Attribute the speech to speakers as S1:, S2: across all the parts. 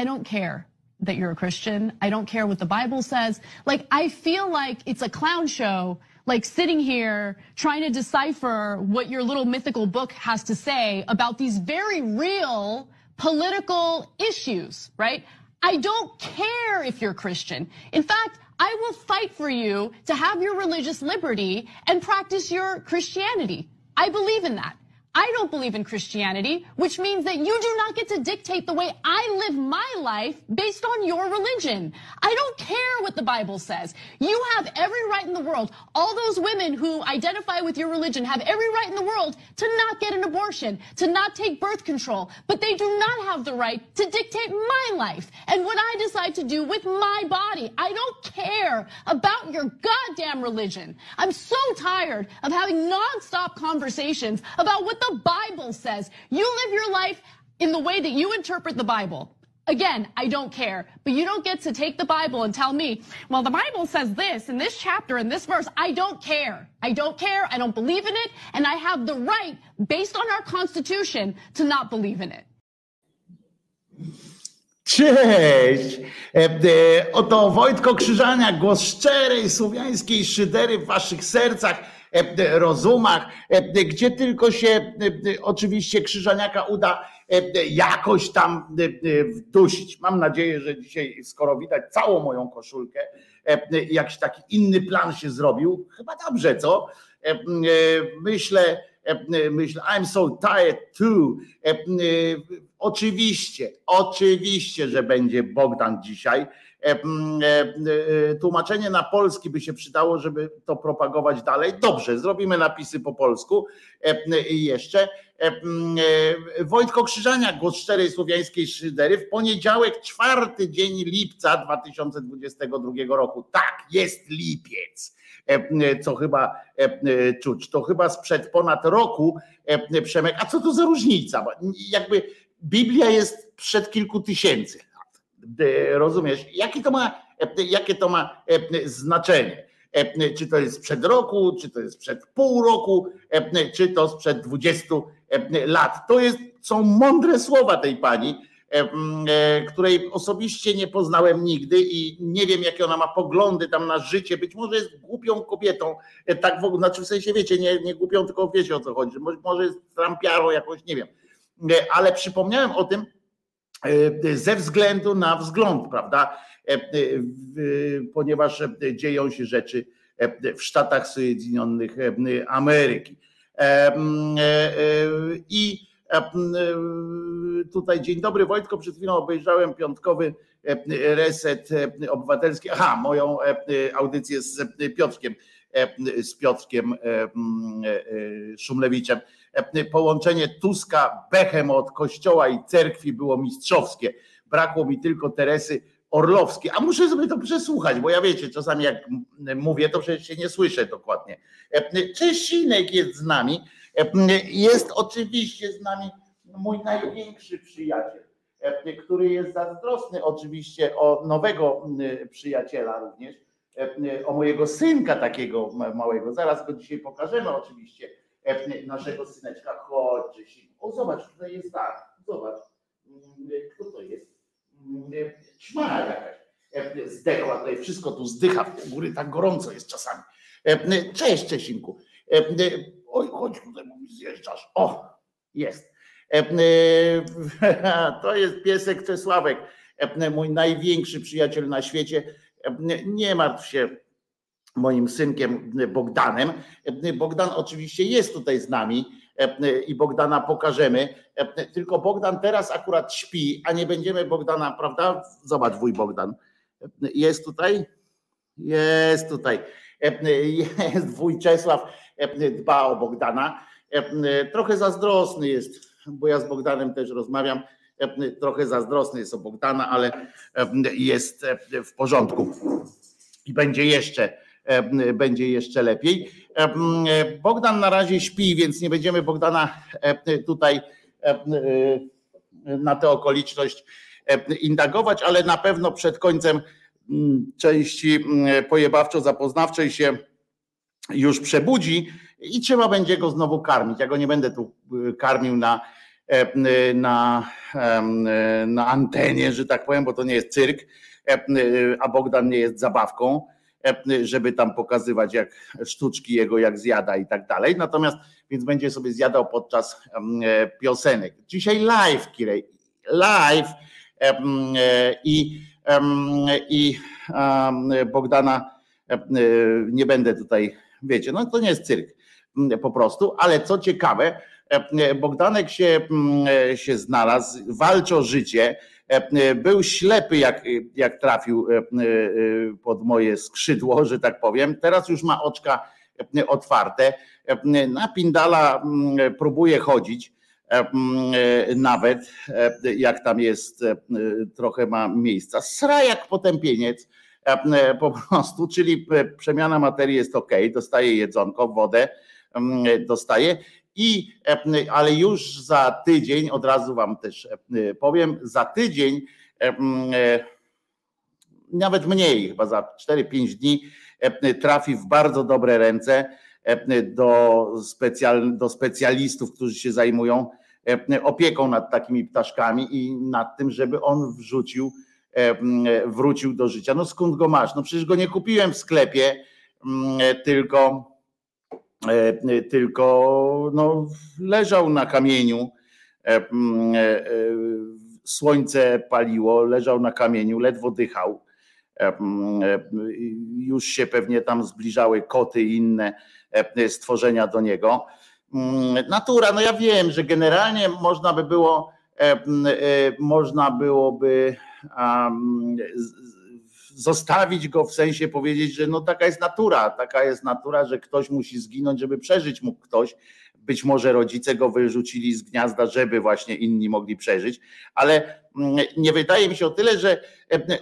S1: I
S2: don't care that you're a Christian. I don't care what the Bible says. Like, I feel like it's a clown show, like sitting here trying to decipher what your little mythical book has to say about these very real political issues, right? I don't care if you're Christian. In fact, I will fight for you to have your religious liberty and practice your Christianity. I believe in that. I don't believe in Christianity, which means that you do not get to dictate the way I live my life based on your religion. I don't care what the Bible says. You have every right in the world. All those women who identify with your religion have every right in the world to not get an abortion, to not take birth control, but they do not have the right to dictate my life and what I decide to do with my body. I don't care about your goddamn religion. I'm so tired of having nonstop conversations about what the Bible says. You live your life in the way that you interpret the Bible. Again, I don't care, but you don't get to take the Bible and tell me, well, the Bible says this in this chapter in this verse. I don't care. I don't care. I don't believe in it. And I have the right, based on our Constitution, to not believe in it.
S3: Cześć! Oto Wojtko Krzyżania, głos szczerej słowiańskiej szydery w waszych sercach, rozumach, gdzie tylko się oczywiście Krzyżaniaka uda jakoś tam wdusić. Mam nadzieję, że dzisiaj, skoro widać całą moją koszulkę, jakiś taki inny plan się zrobił. Chyba dobrze, co? Myślę, myślę, I'm so tired too. Oczywiście, oczywiście, że będzie Bogdan dzisiaj. Tłumaczenie na polski by się przydało, żeby to propagować dalej. Dobrze, zrobimy napisy po polsku i jeszcze. Wojtko Krzyżania, głos szczerej słowiańskiej szydery, w poniedziałek, czwarty dzień lipca 2022 roku. Tak, jest lipiec. co chyba czuć. To chyba sprzed ponad roku, Przemek, a co to za różnica? Jakby Biblia jest przed kilku tysięcy. Rozumiesz? Jakie to ma, jakie to ma znaczenie? Czy to jest sprzed roku, czy to jest przed pół roku, czy to sprzed 20 lat. To jest, są mądre słowa tej pani E, której osobiście nie poznałem nigdy i nie wiem, jakie ona ma poglądy tam na życie. Być może jest głupią kobietą, e, tak w ogóle, znaczy w sensie wiecie, nie, nie głupią, tylko wiecie o co chodzi. Może jest trampiarą jakąś, nie wiem. E, ale przypomniałem o tym ze względu na wzgląd, prawda? Ponieważ dzieją się rzeczy w Stanach Zjednoczonych Ameryki. I E, tutaj dzień dobry Wojtko, przed chwilą obejrzałem piątkowy e, reset e, obywatelski. Aha, moją audycję z Piotrkiem, z Piotrkiem Szumlewiczem. Połączenie Tuska, Behemoth, Kościoła i cerkwi było mistrzowskie. Brakło mi tylko Teresy Orlowskiej. A muszę sobie to przesłuchać, bo ja wiecie, czasami jak mówię, to przecież się nie słyszę dokładnie. Czesinek jest z nami. Jest oczywiście z nami mój największy przyjaciel, który jest zazdrosny oczywiście o nowego przyjaciela również, o mojego synka takiego małego. Zaraz go dzisiaj pokażemy oczywiście, naszego syneczka. Chodź, o zobacz, tutaj jest tak, zobacz, kto to jest? Ćmara jakaś zdechła, tutaj wszystko tu zdycha, w góry tak gorąco jest czasami. Cześć Czesinku. Oj, chodź tutaj, bo zjeżdżasz. O, jest. To jest piesek Czesławek, mój największy przyjaciel na świecie. Nie martw się moim synkiem Bogdanem. Bogdan oczywiście jest tutaj z nami i Bogdana pokażemy. Tylko Bogdan teraz akurat śpi, a nie będziemy Bogdana, prawda? Zobacz, wuj Bogdan. Jest tutaj? Jest tutaj. Jest wuj Czesław dba o Bogdana. Trochę zazdrosny jest, bo ja z Bogdanem też rozmawiam. Trochę zazdrosny jest o Bogdana, ale jest w porządku. I będzie jeszcze, będzie jeszcze lepiej. Bogdan na razie śpi, więc nie będziemy Bogdana tutaj na tę okoliczność indagować, ale na pewno przed końcem części pojebawczo-zapoznawczej się już przebudzi i trzeba będzie go znowu karmić. Ja go nie będę tu karmił na, e, na, na antenie, że tak powiem, bo to nie jest cyrk, e, a Bogdan nie jest zabawką, e, żeby tam pokazywać jak sztuczki jego, jak zjada i tak dalej. Natomiast więc będzie sobie zjadał podczas piosenek. Dzisiaj live, Kirej, live i, i Bogdana nie będę tutaj wiecie, no to nie jest cyrk po prostu, ale co ciekawe, e, e, Bogdanek się, e, się znalazł, walczy o życie, był ślepy jak, jak trafił pod moje skrzydło, że tak powiem, teraz już ma oczka otwarte, na Pindala mm, próbuje chodzić, nawet jak tam jest, trochę ma miejsca, sra jak potępieniec, E, po prostu, czyli przemiana materii jest ok, dostaje jedzonko, wodę, dostaje. I, e, ale już za tydzień, od razu Wam też e, powiem, za tydzień, nawet mniej, chyba za 4-5 dni, trafi w bardzo dobre ręce do, specjal, do specjalistów, którzy się zajmują opieką nad takimi ptaszkami i nad tym, żeby on wrzucił E, wrócił do życia. No skąd go masz? No przecież go nie kupiłem w sklepie, tylko, e, tylko no, leżał na kamieniu. E, słońce paliło, leżał na kamieniu, ledwo dychał. Już się pewnie tam zbliżały koty i inne stworzenia do niego. Natura, no ja wiem, że generalnie można by było, można byłoby zostawić go w sensie powiedzieć, że no taka jest natura, taka jest natura, że ktoś musi zginąć, żeby przeżyć mógł ktoś. Być może rodzice go wyrzucili z gniazda, żeby właśnie inni mogli przeżyć, ale nie wydaje mi się o tyle, że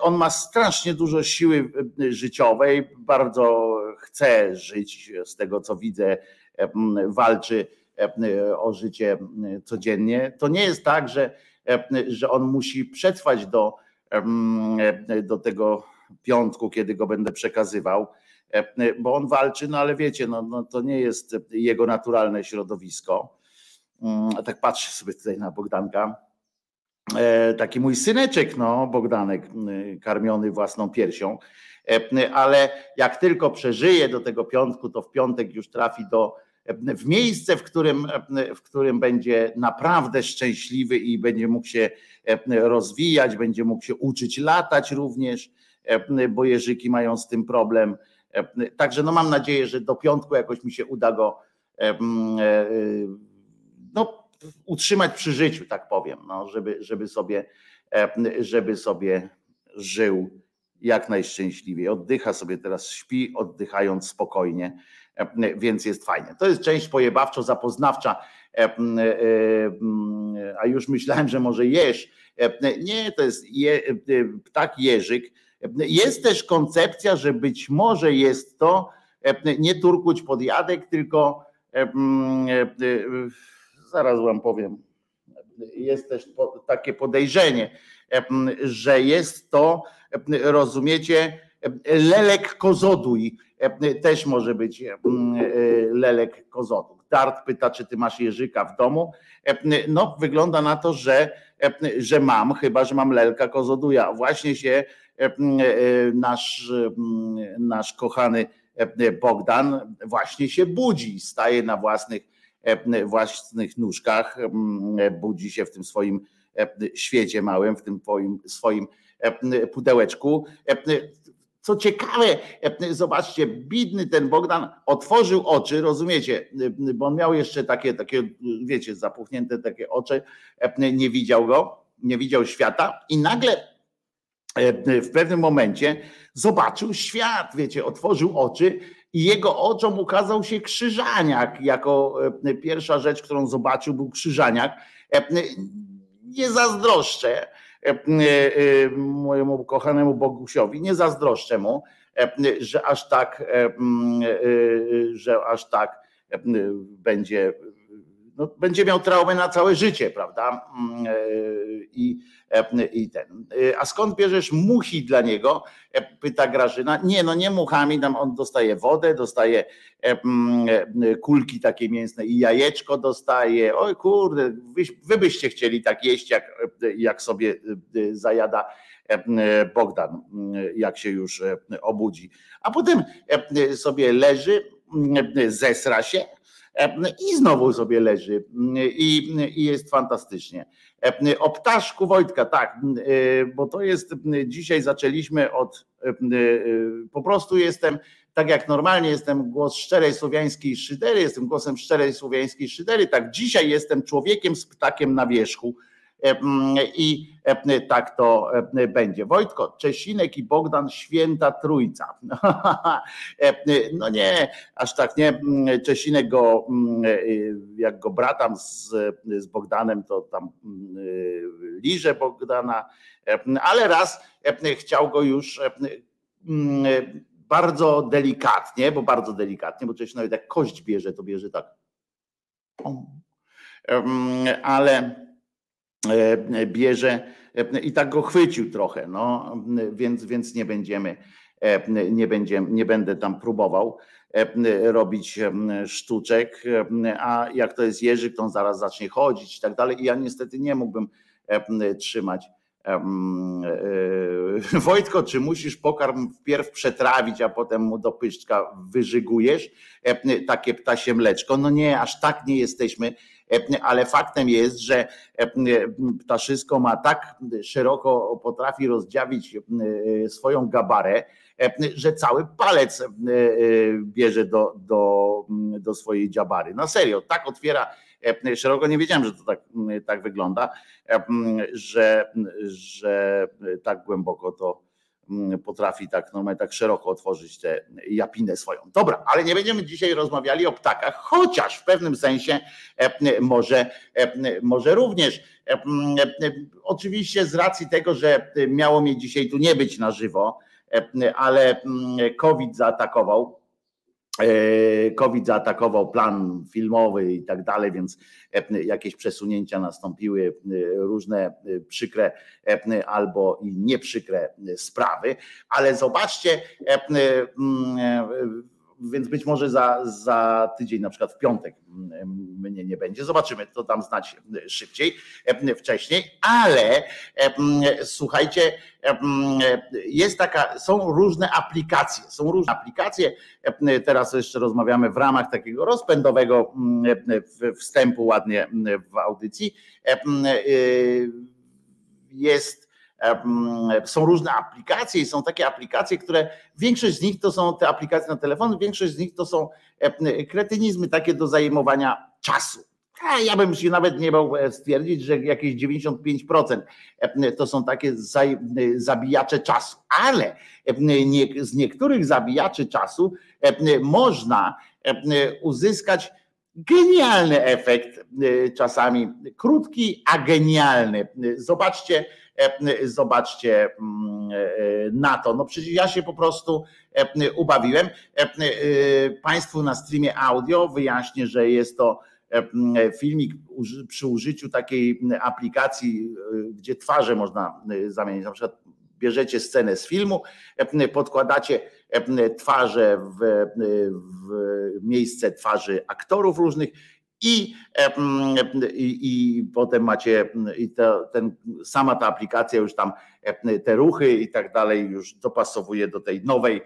S3: on ma strasznie dużo siły życiowej, bardzo chce żyć, z tego co widzę, walczy o życie codziennie. To nie jest tak, że, że on musi przetrwać do, do tego piątku, kiedy go będę przekazywał, bo on walczy, no ale wiecie, no, no to nie jest jego naturalne środowisko. A tak patrzę sobie tutaj na Bogdanka. E, taki mój syneczek, no, Bogdanek, karmiony własną piersią. Ale jak tylko przeżyje do tego piątku, to w piątek już trafi do, w miejsce, w którym, w którym będzie naprawdę szczęśliwy i będzie mógł się rozwijać, będzie mógł się uczyć latać również, bo jeżyki mają z tym problem. Także no mam nadzieję, że do piątku jakoś mi się uda go e, no, utrzymać przy życiu, tak powiem, no, żeby, żeby, sobie, żeby sobie żył jak najszczęśliwiej. Oddycha sobie teraz, śpi, oddychając spokojnie, więc jest fajnie. To jest część pojebawczo zapoznawcza, a już myślałem, że może jesz. Nie, to jest je, ptak jeżyk. Jest też koncepcja, że być może jest to nie turkuć podjadek, tylko zaraz wam powiem, jest też takie podejrzenie, że jest to, rozumiecie, lelek kozoduj. Też może być lelek kozoduj. Dart pyta, czy ty masz jeżyka w domu. No, wygląda na to, że, że mam, chyba że mam lelka kozoduja. Właśnie się nasz, nasz kochany Bogdan właśnie się budzi, staje na własnych własnych nóżkach, budzi się w tym swoim świecie małym, w tym swoim, swoim pudełeczku. Co ciekawe, zobaczcie, bidny ten Bogdan otworzył oczy, rozumiecie, bo on miał jeszcze takie, takie, wiecie, zapuchnięte takie oczy, nie widział go, nie widział świata i nagle w pewnym momencie zobaczył świat, wiecie, otworzył oczy i jego oczom ukazał się krzyżaniak. Jako e, pierwsza rzecz, którą zobaczył, był krzyżaniak. E, nie zazdroszczę mojemu kochanemu Bogusiowi, nie zazdroszczę mu, że aż tak, że aż tak będzie, no, będzie miał traumę na całe życie, prawda? I E, i ten. E, a skąd bierzesz muchi dla niego? E, pyta Grażyna. Nie, no nie muchami, tam on dostaje wodę, dostaje kulki takie mięsne i jajeczko dostaje. Oj kurde, wy, wy byście chcieli tak jeść, jak, jak sobie zajada Bogdan, jak się już obudzi. A potem sobie leży, zesra się i znowu sobie leży i, i jest fantastycznie. O ptaszku Wojtka, tak, bo to jest, dzisiaj zaczęliśmy od, po prostu jestem, tak jak normalnie jestem głos szczerej słowiańskiej szydery, jestem głosem szczerej słowiańskiej szydery, tak dzisiaj jestem człowiekiem z ptakiem na wierzchu, i tak to będzie. Wojtko, Czesinek i Bogdan, święta trójca. No nie, aż tak nie. Czesinek go, jak go bratam z, z Bogdanem, to tam liże Bogdana, ale raz chciał go już bardzo delikatnie, bo bardzo delikatnie, bo Czesinek nawet jak kość bierze, to bierze tak. Ale E, bierze e, i tak go chwycił trochę, no, więc, więc nie będziemy, e, nie, będziemy, nie będę tam próbował robić sztuczek, a jak to jest Jerzyk, to on zaraz zacznie chodzić i tak dalej i ja niestety nie mógłbym trzymać Wojtko, czy musisz pokarm wpierw przetrawić, a potem mu do pyszczka wyżygujesz takie ptasie mleczko? No nie, aż tak nie jesteśmy ale faktem jest, że ptaszysko ma tak szeroko potrafi rozdziawić e, swoją gabarę, że cały palec e, bierze do, do, do swojej dziabary. Na serio, tak otwiera szeroko. Nie wiedziałem, że to tak, tak wygląda, że, że tak głęboko to mm, potrafi tak normalnie tak szeroko otworzyć tę japinę swoją. Dobra, ale nie będziemy dzisiaj rozmawiali o ptakach, chociaż w pewnym sensie może, może również. Oczywiście z racji tego, że miało mnie dzisiaj tu nie być na żywo, ale COVID zaatakował E, COVID zaatakował plan filmowy i tak dalej, więc e, jakieś przesunięcia nastąpiły, e, różne przykre albo i nieprzykre sprawy, ale zobaczcie, więc być może za, za tydzień, na przykład w piątek mnie nie będzie. Zobaczymy, to tam znać szybciej, wcześniej, ale słuchajcie, jest taka, są różne aplikacje, są różne aplikacje, teraz jeszcze rozmawiamy w ramach takiego rozpędowego wstępu ładnie w audycji, jest są różne aplikacje i są takie aplikacje, które większość z nich to są te aplikacje na telefon, większość z nich to są kretynizmy takie do zajmowania czasu. Ja bym się nawet nie mógł e, stwierdzić, że jakieś 95% to są takie zabijacze czasu, ale z niektórych zabijaczy czasu można uzyskać genialny efekt, czasami krótki, a genialny. Zobaczcie, E, zobaczcie mm, e, na to. No przecież ja się po prostu e, ubawiłem. Państwu na streamie audio wyjaśnię, że jest to filmik przy użyciu takiej aplikacji, gdzie twarze można zamienić. Na przykład bierzecie scenę z filmu, podkładacie twarze w, w miejsce twarzy aktorów różnych i, i, i potem macie i to, ten, sama ta aplikacja już tam te ruchy i tak dalej już dopasowuje do tej nowej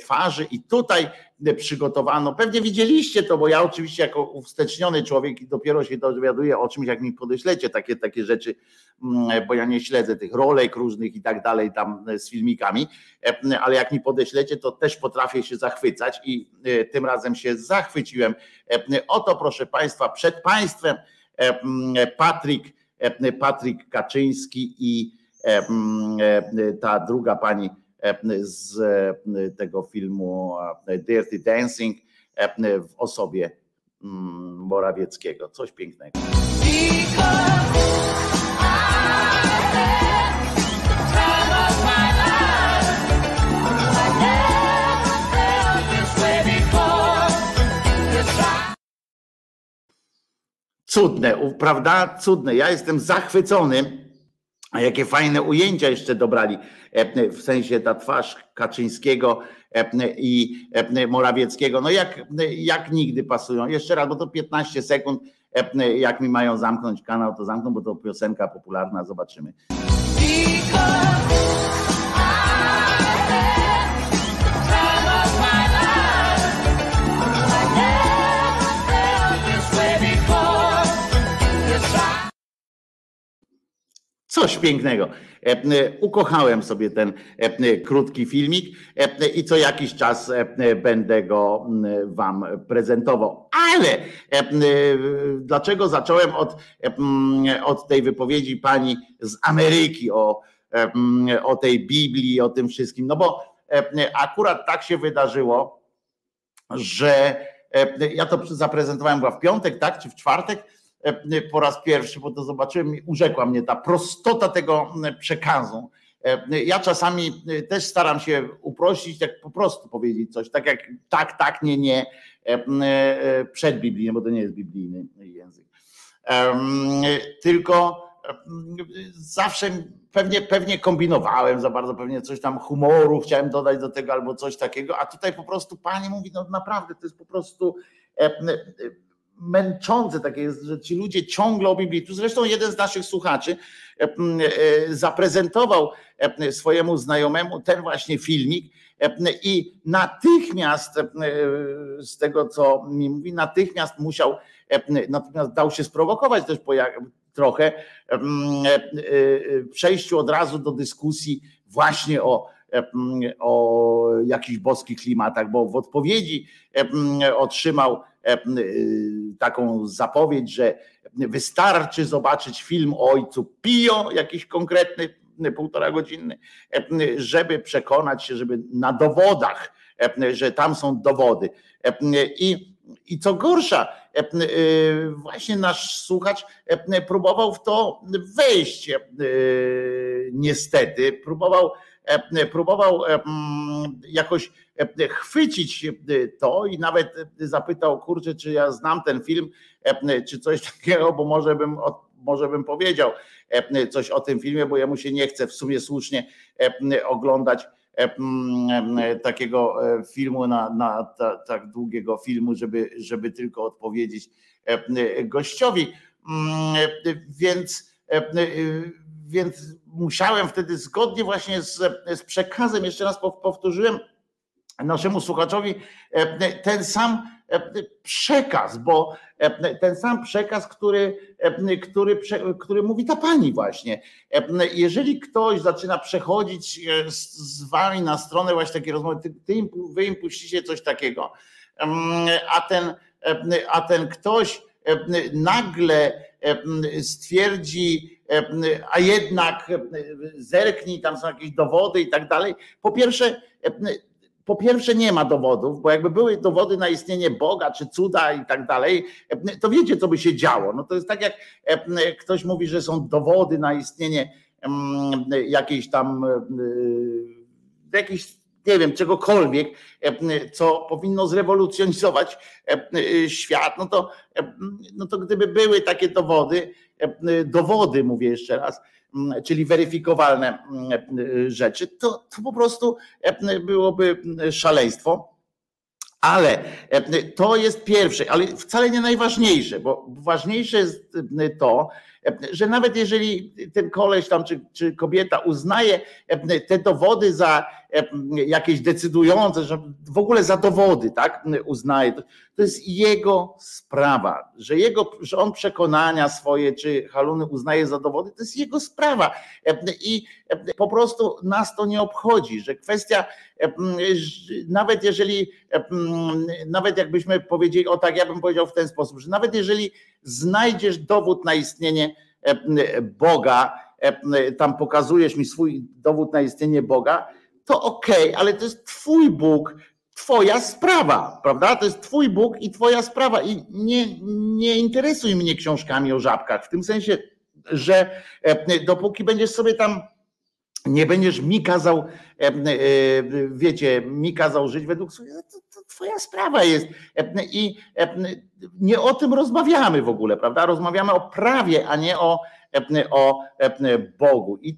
S3: twarzy i tutaj przygotowano, pewnie widzieliście to, bo ja oczywiście jako uwsteczniony człowiek dopiero się dowiaduję o czymś, jak mi podeślecie takie, takie rzeczy, mm, bo ja nie śledzę tych rolek różnych i tak dalej tam z filmikami, ale jak mi podeślecie, to też potrafię się zachwycać i e, tym razem się zachwyciłem. Oto proszę Państwa, przed Państwem Patryk, Patryk Kaczyński i ta druga pani z tego filmu Dirty Dancing w osobie mm, Morawieckiego. Coś pięknego. Cudne, prawda? Cudne. Ja jestem zachwycony. A jakie fajne ujęcia jeszcze dobrali, w sensie ta twarz Kaczyńskiego i Morawieckiego. No jak, jak nigdy pasują. Jeszcze raz, bo to 15 sekund. Jak mi mają zamknąć kanał, to zamkną, bo to piosenka popularna. Zobaczymy. Coś pięknego. E, e, ukochałem sobie ten e, krótki filmik i co jakiś czas będę go Wam prezentował. Ale dlaczego zacząłem od, od tej wypowiedzi pani z Ameryki o, o tej Biblii, o tym wszystkim? No bo akurat tak się wydarzyło, że ja to zaprezentowałem chyba w piątek, tak, czy w czwartek E, po raz pierwszy, bo to zobaczyłem, urzekła mnie ta prostota tego przekazu. E, ja czasami e, też staram się uprościć, tak po prostu powiedzieć coś, tak jak tak, tak, nie, nie, przedbiblijny, bo to nie jest biblijny język. Tylko zawsze pewnie, pewnie kombinowałem za bardzo, pewnie coś tam humoru chciałem dodać do tego albo coś takiego, a tutaj po prostu pani mówi, no naprawdę to jest po prostu męczące takie jest, że ci ludzie ciągle o Biblii. Tu zresztą jeden z naszych słuchaczy e, e, zaprezentował e, swojemu znajomemu ten właśnie filmik i natychmiast z tego, co mi mówi, natychmiast musiał, natychmiast dał się sprowokować też trochę przejściu od razu do dyskusji właśnie o o jakichś boskich klimatach, bo w odpowiedzi otrzymał taką zapowiedź, że wystarczy zobaczyć film o ojcu Pio, jakiś konkretny półtora godzinny, żeby przekonać się, żeby na dowodach, że tam są dowody. I, i co gorsza, właśnie nasz słuchacz próbował w to wejść. Niestety, próbował, próbował jakoś chwycić to i nawet zapytał, kurczę, czy ja znam ten film, czy coś takiego, bo może bym, może bym powiedział coś o tym filmie, bo jemu się nie chce w sumie słusznie oglądać takiego filmu, na, na ta, tak długiego filmu, żeby, żeby tylko odpowiedzieć gościowi. Więc, więc musiałem wtedy zgodnie właśnie z, z przekazem, jeszcze raz powtórzyłem, naszemu słuchaczowi e, ten sam e, przekaz, bo e, ten sam przekaz, który, który, który mówi ta pani właśnie. Jeżeli ktoś zaczyna przechodzić z wami na stronę właśnie takiej rozmowy, ty, im, wy im puścicie coś takiego, a ten, a ten ktoś nagle stwierdzi, a jednak zerknij, tam są jakieś dowody i tak dalej. Po pierwsze, po pierwsze nie ma dowodów, bo jakby były dowody na istnienie Boga czy cuda i tak dalej, to wiecie, co by się działo. No to jest tak, jak ktoś mówi, że są dowody na istnienie jakiejś tam jakiejś nie wiem, czegokolwiek, co powinno zrewolucjonizować świat, no to, no to gdyby były takie dowody, dowody, mówię jeszcze raz, Mm, czyli weryfikowalne mm, rzeczy, to, to po prostu e, byłoby szaleństwo. Ale e, to jest pierwsze, ale wcale nie najważniejsze, bo ważniejsze jest to, że nawet jeżeli ten koleś tam czy, czy kobieta uznaje te dowody za jakieś decydujące, że w ogóle za dowody, tak, uznaje, to jest jego sprawa, że jego, że on przekonania swoje czy haluny uznaje za dowody, to jest jego sprawa. I po prostu nas to nie obchodzi, że kwestia, nawet jeżeli, nawet jakbyśmy powiedzieli, o tak, ja bym powiedział w ten sposób, że nawet jeżeli znajdziesz dowód na istnienie Boga, tam pokazujesz mi swój dowód na istnienie Boga, to okej, okay, ale to jest Twój Bóg, Twoja sprawa, prawda? To jest Twój Bóg i Twoja sprawa. I nie, nie interesuj mnie książkami o żabkach, w tym sensie, że dopóki będziesz sobie tam nie będziesz mi kazał, wiecie, mi kazał żyć według to, to twoja sprawa jest. I nie o tym rozmawiamy w ogóle, prawda? Rozmawiamy o prawie, a nie o, o Bogu. I,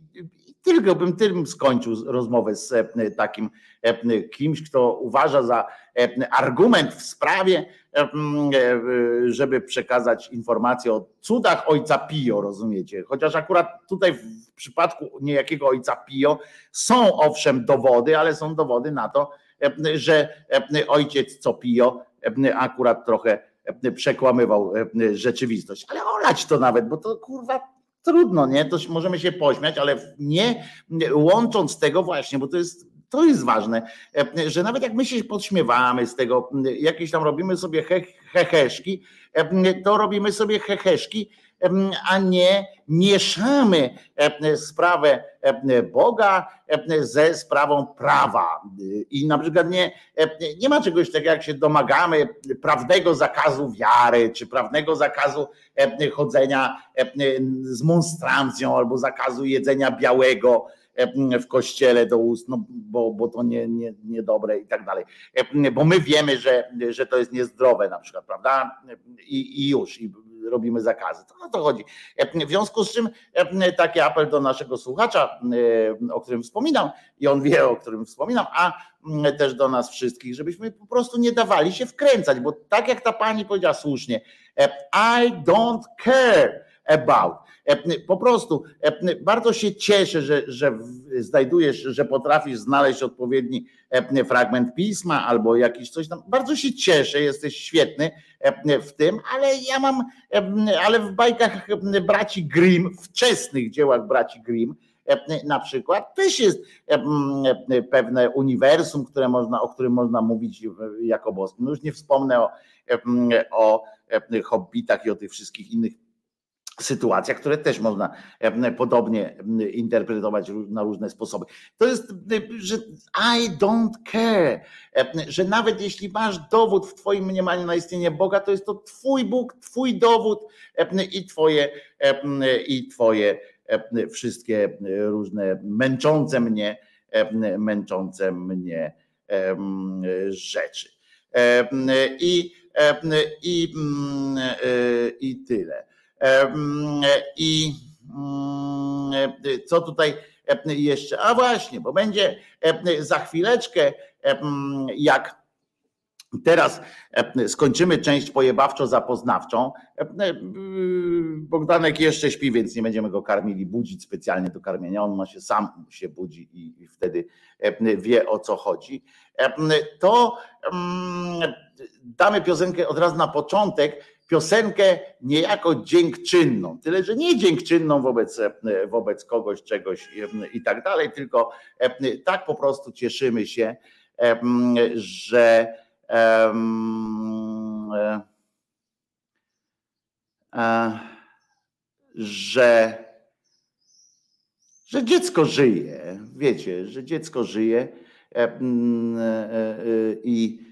S3: tylko bym tym skończył rozmowę z e, takim e, kimś, kto uważa za e, argument w sprawie, żeby przekazać informacje o cudach ojca Pio, rozumiecie? Chociaż akurat tutaj w przypadku niejakiego ojca Pio są owszem dowody, ale są dowody na to, że ojciec co Pio akurat trochę przekłamywał rzeczywistość. Ale olać to nawet, bo to kurwa trudno, nie? To możemy się pośmiać, ale nie łącząc tego właśnie, bo to jest, to jest ważne, że nawet jak my się podśmiewamy z tego, jakieś tam robimy sobie he, heheszki, to robimy sobie heheszki, a nie mieszamy sprawę Boga ze sprawą prawa. I na przykład nie, nie ma czegoś takiego, jak się domagamy prawnego zakazu wiary, czy prawnego zakazu chodzenia z monstrancją, albo zakazu jedzenia białego w kościele do ust, no bo, bo to nie, nie, niedobre i tak dalej. Bo my wiemy, że, że to jest niezdrowe na przykład, prawda? I, i już. I robimy zakazy. To o to chodzi. W związku z czym taki apel do naszego słuchacza, o którym wspominam, i on wie, o którym wspominam, a też do nas wszystkich, żebyśmy po prostu nie dawali się wkręcać, bo tak jak ta pani powiedziała słusznie, I don't care about. Po prostu bardzo się cieszę, że, że znajdujesz, że potrafisz znaleźć odpowiedni fragment pisma albo jakiś coś tam. Bardzo się cieszę, jesteś świetny w tym, ale ja mam, ale w bajkach braci Grimm, wczesnych dziełach braci Grimm, na przykład też jest pewne uniwersum, które można, o którym można mówić jako boskim. No już nie wspomnę o, o hobbitach i o tych wszystkich innych sytuacjach, które też można podobnie interpretować na różne sposoby. To jest, że I don't care, że nawet jeśli masz dowód w Twoim mniemaniu na istnienie Boga, to jest to Twój Bóg, Twój dowód i Twoje, i twoje wszystkie różne męczące mnie, męczące mnie rzeczy. I, i, i tyle. I mm, co tutaj jeszcze? A właśnie, bo będzie za chwileczkę, jak Teraz skończymy część pojebawczo-zapoznawczą. Bogdanek jeszcze śpi, więc nie będziemy go karmili, budzić specjalnie do karmienia. On ma się sam się budzi i wtedy wie o co chodzi. To damy piosenkę od razu na początek piosenkę niejako dziękczynną. Tyle, że nie dziękczynną wobec, wobec kogoś, czegoś i tak dalej, tylko tak po prostu cieszymy się, że że, że dziecko żyje. Wiecie, że dziecko żyje i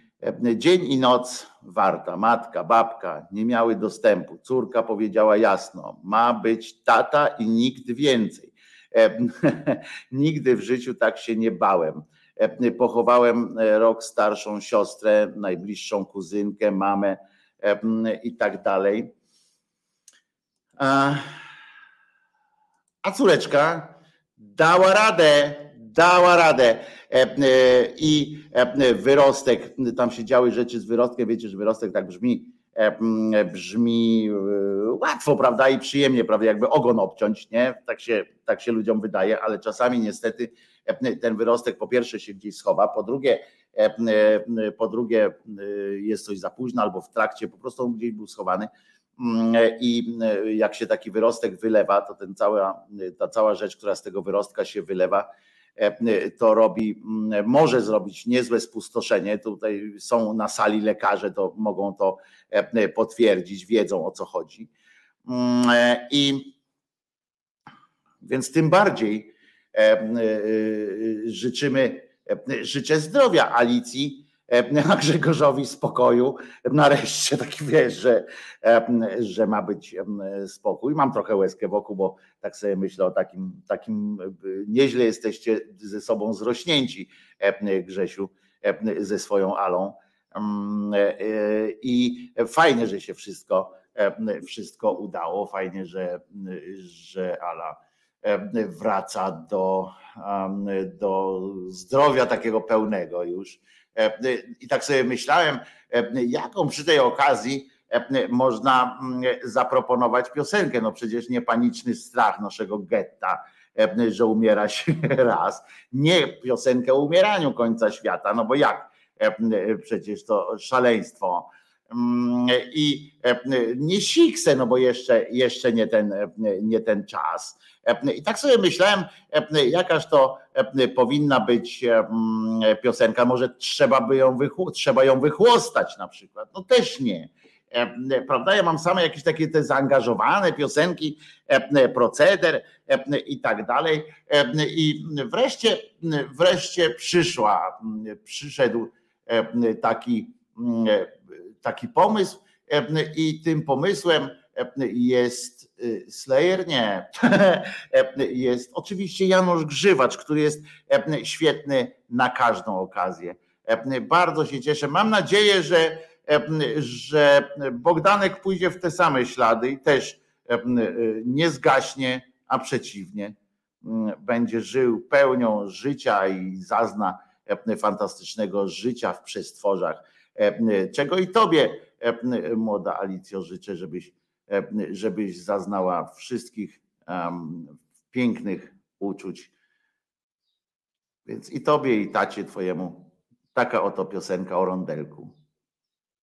S3: Dzień i noc warta, matka, babka nie miały dostępu. Córka powiedziała jasno: ma być tata i nikt więcej. Nigdy w życiu tak się nie bałem. Pochowałem rok starszą siostrę, najbliższą kuzynkę, mamę i tak dalej. A córeczka dała radę, dała radę. E, e, I e, wyrostek, tam się działy rzeczy z wyrostkiem, wiecie, że wyrostek tak brzmi, brzmi łatwo, prawda, i przyjemnie, prawda, jakby ogon obciąć, nie? Tak się, tak się ludziom wydaje, ale czasami niestety ten wyrostek po pierwsze się gdzieś schowa, po drugie, po drugie jest coś za późno albo w trakcie, po prostu on gdzieś był schowany i jak się taki wyrostek wylewa, to ten cała, ta cała rzecz, która z tego wyrostka się wylewa, to robi, może zrobić niezłe spustoszenie. Tutaj są na sali lekarze, to mogą to e, potwierdzić, wiedzą o co chodzi. E, I więc tym bardziej życzymy, życzę zdrowia Alicji E, a Grzegorzowi spokoju. Nareszcie taki wiesz, że, e, że ma być e, spokój. Mam trochę łezkę wokół, bo tak sobie myślę o takim, takim nieźle jesteście ze sobą zrośnięci, Grzesiu, ze swoją Alą. Mm, I fajnie, że się wszystko, wszystko udało. Fajnie, że, że Ala wraca do, do zdrowia takiego pełnego już E, I tak sobie myślałem, e, jaką przy tej okazji e, można mm, zaproponować piosenkę. No przecież nie paniczny strach naszego getta, że umiera się raz. Nie piosenkę o umieraniu końca świata, no bo jak? Przecież to szaleństwo. Mm, I nie sikse, no bo jeszcze, jeszcze nie, ten, nie ten czas. I tak sobie myślałem, jakaż to powinna być piosenka, może trzeba by ją, trzeba ją wychłostać na przykład. No też nie. Prawda? Ja mam same jakieś takie te zaangażowane piosenki, proceder i tak dalej. I wreszcie, wreszcie przyszła, przyszedł taki, taki pomysł i tym pomysłem jest y, Slayer? Nie. Jest oczywiście Janusz Grzywacz, który jest świetny na każdą okazję. Bardzo się cieszę. Mam nadzieję, że, że Bogdanek pójdzie w te same ślady i też nie zgaśnie, a przeciwnie, będzie żył pełnią życia i zazna fantastycznego życia w przestworzach. Czego i tobie, młoda Alicjo, życzę, żebyś żebyś zaznała wszystkich pięknych uczuć. Więc i tobie, i tacie twojemu taka oto piosenka o rondelku.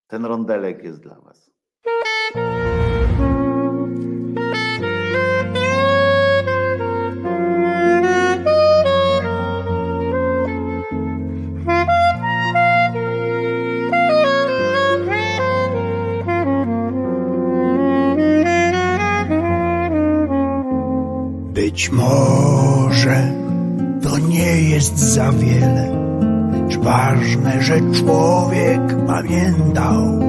S3: Ten rondelek jest dla was.
S4: Być może to nie jest za wiele, lecz ważne, że człowiek pamiętał.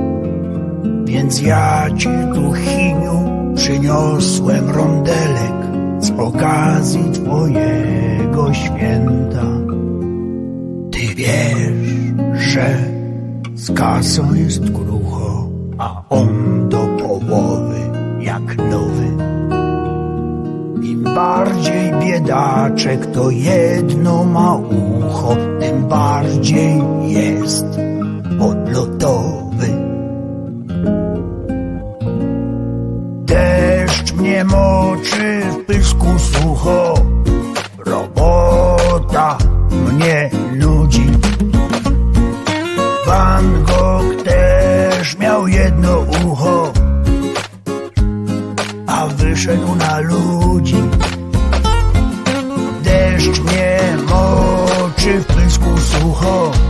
S4: Więc ja ci tu, Chiniu, przyniosłem rondelek z okazji twojego święta. Ty wiesz, że z kasą jest krucho, a on do połowy jak nóż bardziej biedaczek to jedno ma ucho, tym bardziej jest podlotowy. Deszcz mnie moczy w pysku sucho
S5: Oh.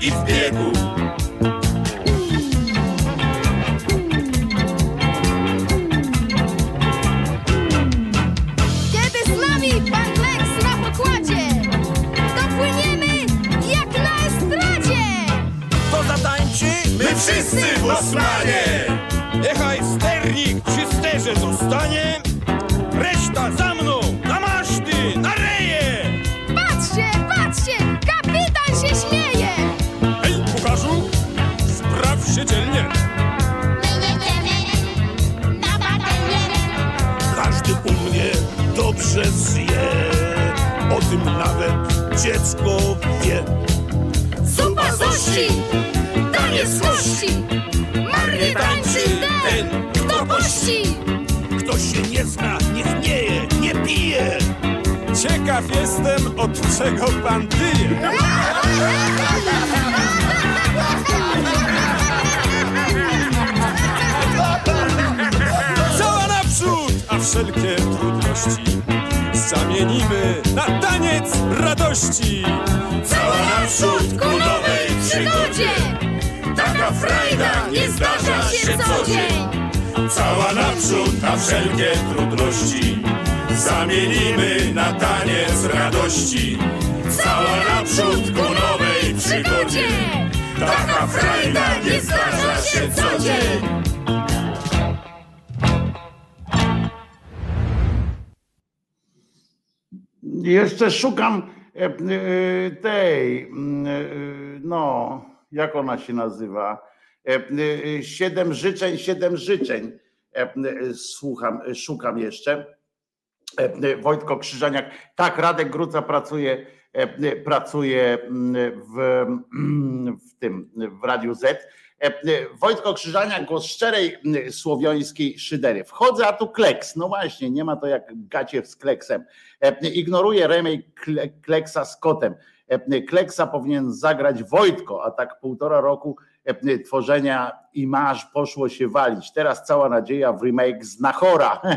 S5: if
S3: they szukam e, e, tej, mm, e, no, jak ona się nazywa? Siedem życzeń, siedem życzeń. Słucham, szukam jeszcze. Wojtko Krzyżaniak. Tak, Radek Gruca pracuje, pracuje mm, w, mm, w tym, w Radiu Z. Wojtko Krzyżaniak, głos szczerej słowiańskiej szydery. Wchodzę, a tu kleks. No właśnie, nie ma to jak gacie z kleksem. E, Ignoruje remake Kle- kleksa z kotem. E, Kleksa powinien zagrać Wojtko, a tak półtora roku e, tworzenia i masz poszło się walić. Teraz cała nadzieja w remake z Nachora.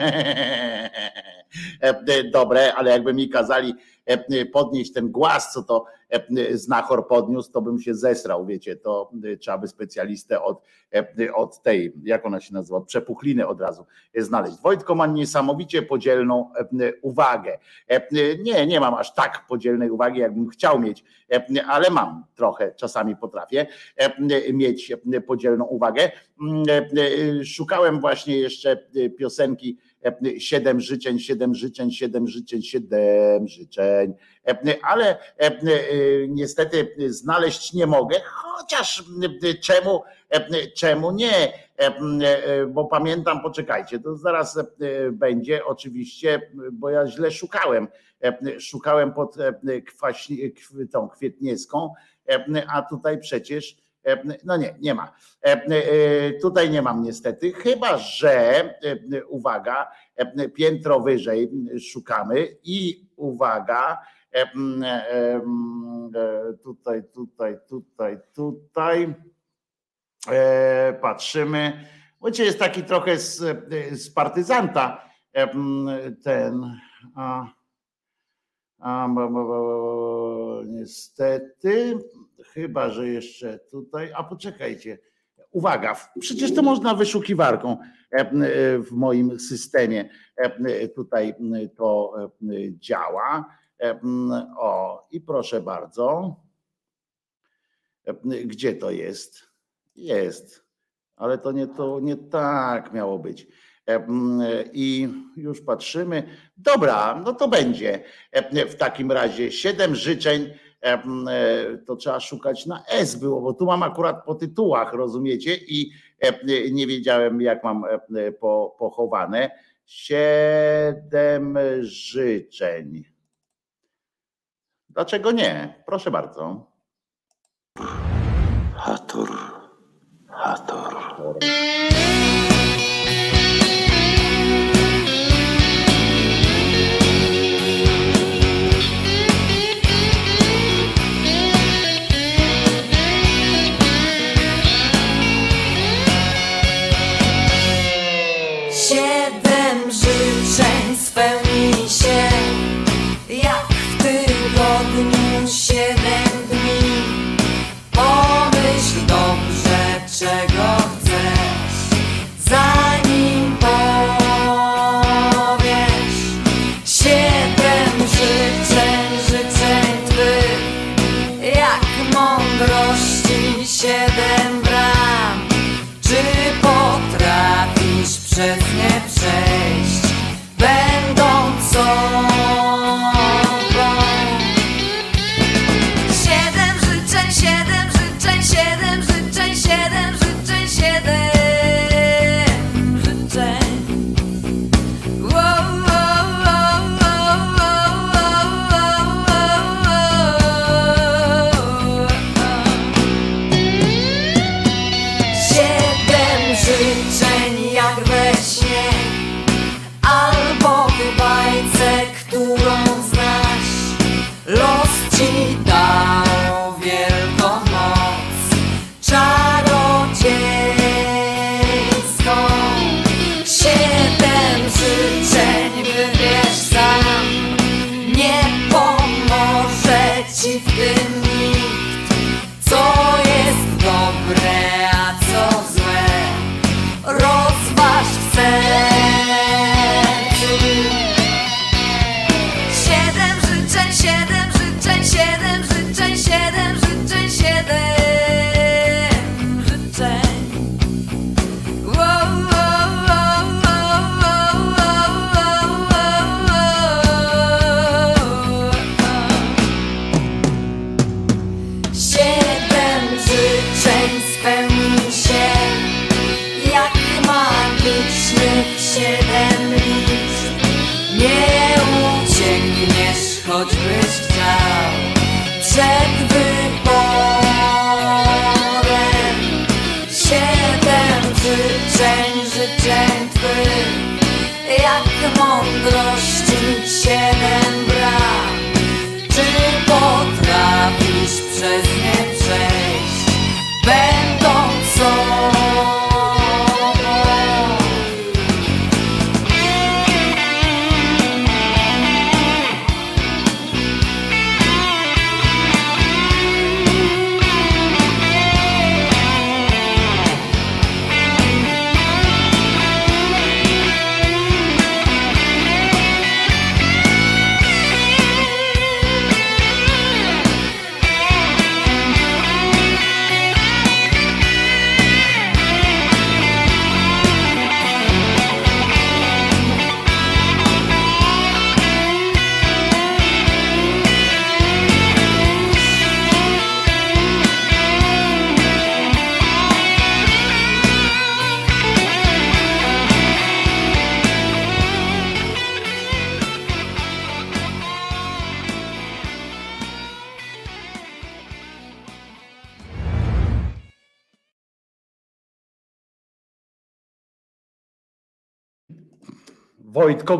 S3: Dobre, ale jakby mi kazali podnieść ten głaz, co to e, Znachor podniósł, to bym się zesrał, wiecie, to e, trzeba by specjalistę od, e, od tej, jak ona się nazywa, przepuchliny od razu znaleźć. Wojtko ma niesamowicie podzielną e, uwagę. E, Nie, nie mam aż tak podzielnej uwagi, jakbym chciał mieć, e, ale mam trochę, czasami potrafię e, mieć e, podzielną uwagę. Mm, e, Szukałem właśnie jeszcze e, piosenki e, Siedem życzeń, siedem życzeń, siedem życzeń, siedem życzeń, ale e, niestety znaleźć nie mogę, chociaż e, czemu, czemu nie, bo pamiętam, poczekajcie, to zaraz będzie oczywiście, bo ja źle szukałem, szukałem pod kwaśni, kw- tą kwietniewską, e, a tutaj przecież No nie, nie ma. E, e, Tutaj nie mam niestety, chyba że, e, uwaga, e, piętro wyżej szukamy i uwaga, e, m, e, m, e, tutaj, tutaj, tutaj, tutaj e, patrzymy. Wiecie, jest taki trochę z, z partyzanta e, ten. A, a, bo, bo, bo, niestety, chyba że jeszcze tutaj. A poczekajcie. Uwaga, przecież to można wyszukiwarką e, e, w moim systemie. e, Tutaj to działa. O, i proszę bardzo. Gdzie to jest? Jest, ale to nie, to nie tak miało być. I już patrzymy. Dobra, no to będzie. W takim razie siedem życzeń. E, To trzeba szukać na S było, bo tu mam akurat po tytułach, rozumiecie? I e, nie wiedziałem, jak mam e, po, pochowane. Siedem życzeń. Dlaczego nie? Proszę bardzo.
S6: Hator, Hator.
S7: Siedem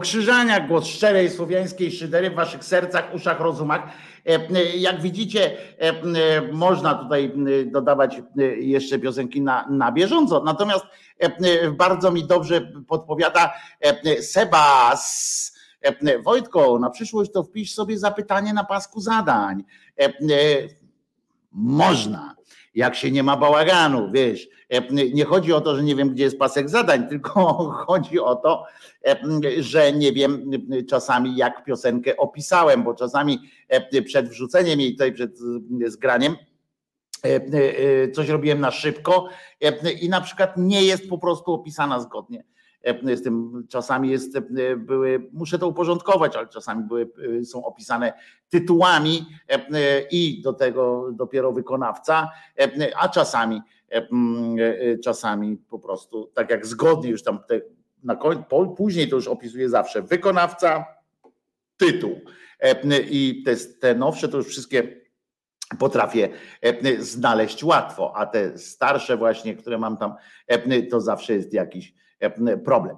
S3: Krzyżania, głos szczerej słowiańskiej szydery w waszych sercach, uszach, rozumach. Jak widzicie, można tutaj dodawać jeszcze piosenki na, na bieżąco. Natomiast bardzo mi dobrze podpowiada Sebas. Wojtko, na przyszłość to wpisz sobie zapytanie na pasku zadań. Można, jak się nie ma bałaganu, wiesz. Nie chodzi o to, że nie wiem, gdzie jest pasek zadań, tylko chodzi o to, że nie wiem czasami, jak piosenkę opisałem, bo czasami przed wrzuceniem jej tutaj, przed zgraniem, coś robiłem na szybko i na przykład nie jest po prostu opisana zgodnie z tym czasami jest, były, muszę to uporządkować, ale czasami były, są opisane tytułami i do tego dopiero wykonawca, a czasami, czasami po prostu tak jak zgodnie już tam te, na koń, później to już opisuje zawsze wykonawca, tytuł i te, te nowsze to już wszystkie potrafię znaleźć łatwo, a te starsze właśnie, które mam tam, to zawsze jest jakiś problem.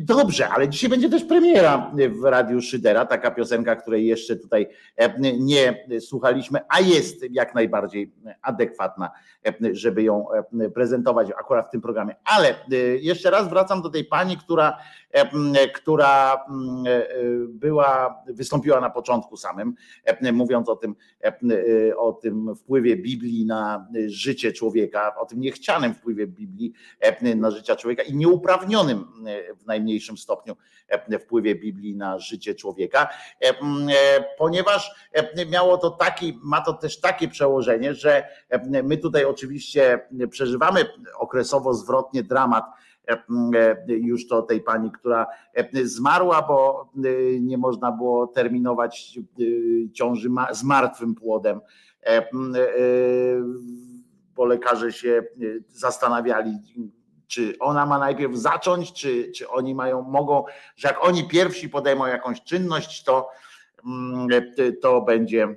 S3: Dobrze, ale dzisiaj będzie też premiera w Radiu Szydera, taka piosenka, której jeszcze tutaj nie słuchaliśmy, a jest jak najbardziej adekwatna, żeby ją prezentować akurat w tym programie. Ale jeszcze raz wracam do tej pani, która, która była, wystąpiła na początku samym, mówiąc o tym, o tym wpływie Biblii na życie człowieka, o tym niechcianym wpływie Biblii na życie człowieka i nie nieuprawnionym e, w najmniejszym stopniu e, wpływie Biblii na życie człowieka, e, ponieważ miało to taki, ma to też takie przełożenie, że my tutaj oczywiście przeżywamy okresowo zwrotnie dramat już to tej pani, która zmarła, bo nie można było terminować ciąży z martwym płodem. Bo lekarze się zastanawiali, czy ona ma najpierw zacząć, czy, czy oni mają, mogą, że jak oni pierwsi podejmą jakąś czynność, to, mm, to będzie,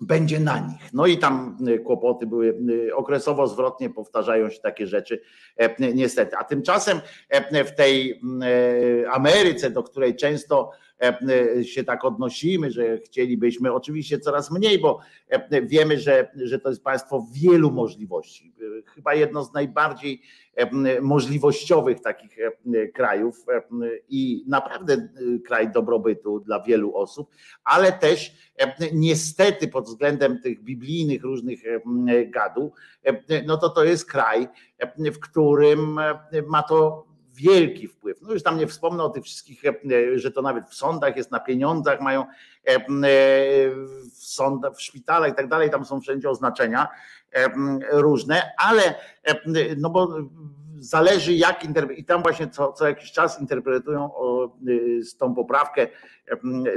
S3: będzie na nich. No i tam kłopoty były okresowo zwrotnie, powtarzają się takie rzeczy, e, niestety. A tymczasem e, w tej e, Ameryce, do której często się tak odnosimy, że chcielibyśmy oczywiście coraz mniej, bo wiemy, że, że to jest państwo wielu możliwości. Chyba jedno z najbardziej możliwościowych takich krajów i naprawdę kraj dobrobytu dla wielu osób, ale też niestety pod względem tych biblijnych różnych gadu, no to to jest kraj, w którym ma to wielki wpływ. No już tam nie wspomnę o tych wszystkich, że to nawet w sądach jest na pieniądzach, mają w sądach, w szpitalach i tak dalej, tam są wszędzie oznaczenia różne, ale no bo zależy jak i tam właśnie co, co jakiś czas interpretują o, z tą poprawkę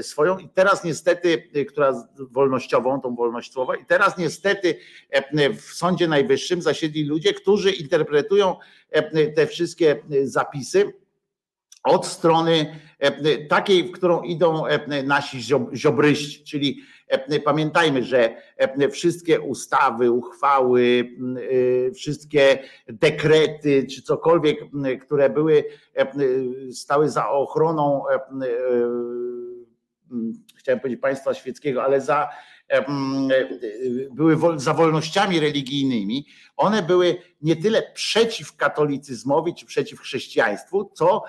S3: swoją. I teraz niestety, która wolnościową, tą wolność słowa i teraz niestety w Sądzie Najwyższym zasiedli ludzie, którzy interpretują te wszystkie zapisy od strony takiej, w którą idą nasi ziobryści, czyli Pamiętajmy, że wszystkie ustawy, uchwały, wszystkie dekrety czy cokolwiek, które były, stały za ochroną, chciałem powiedzieć państwa świeckiego, ale za były za wolnościami religijnymi, one były nie tyle przeciw katolicyzmowi czy przeciw chrześcijaństwu, co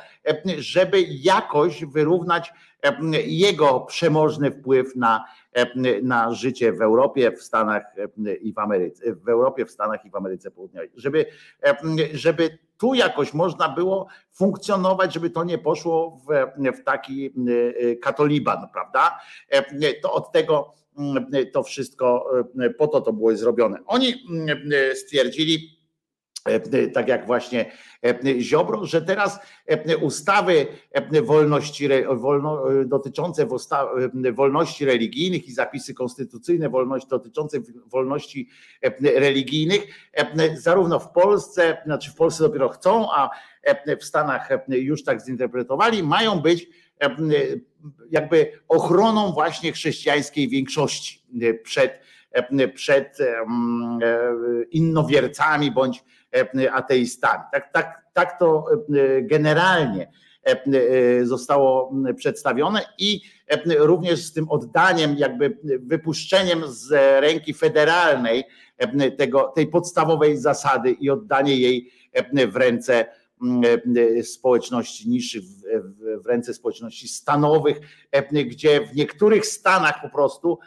S3: żeby jakoś wyrównać jego przemożny wpływ na, na życie w Europie, w Stanach i w Ameryce, w Europie, w Stanach i w Ameryce Południowej. Żeby, żeby tu jakoś można było funkcjonować, żeby to nie poszło w, w taki katoliban, prawda? To od tego to wszystko po to to było zrobione. Oni stwierdzili, tak jak właśnie Ziobro, że teraz ustawy wolności, wolno, dotyczące wolności religijnych i zapisy konstytucyjne wolności, dotyczące wolności religijnych, zarówno w Polsce, znaczy w Polsce dopiero chcą, a w Stanach już tak zinterpretowali, mają być jakby ochroną właśnie chrześcijańskiej większości przed, przed innowiercami bądź ateistami. Tak, tak, tak to generalnie zostało przedstawione i również z tym oddaniem, jakby wypuszczeniem z ręki federalnej tego, tej podstawowej zasady i oddanie jej w ręce społeczności niższych, w ręce społeczności stanowych, gdzie w niektórych stanach po prostu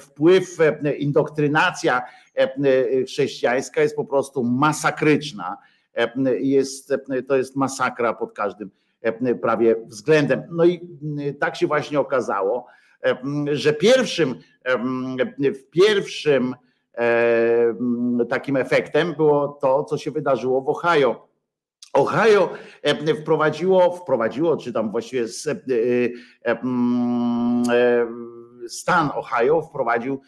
S3: wpływ, indoktrynacja chrześcijańska jest po prostu masakryczna. Jest, to jest masakra pod każdym prawie względem. No i tak się właśnie okazało, że pierwszym, pierwszym takim efektem było to, co się wydarzyło w Ohio. Ohio wprowadziło, wprowadziło, czy tam właściwie stan Ohio wprowadził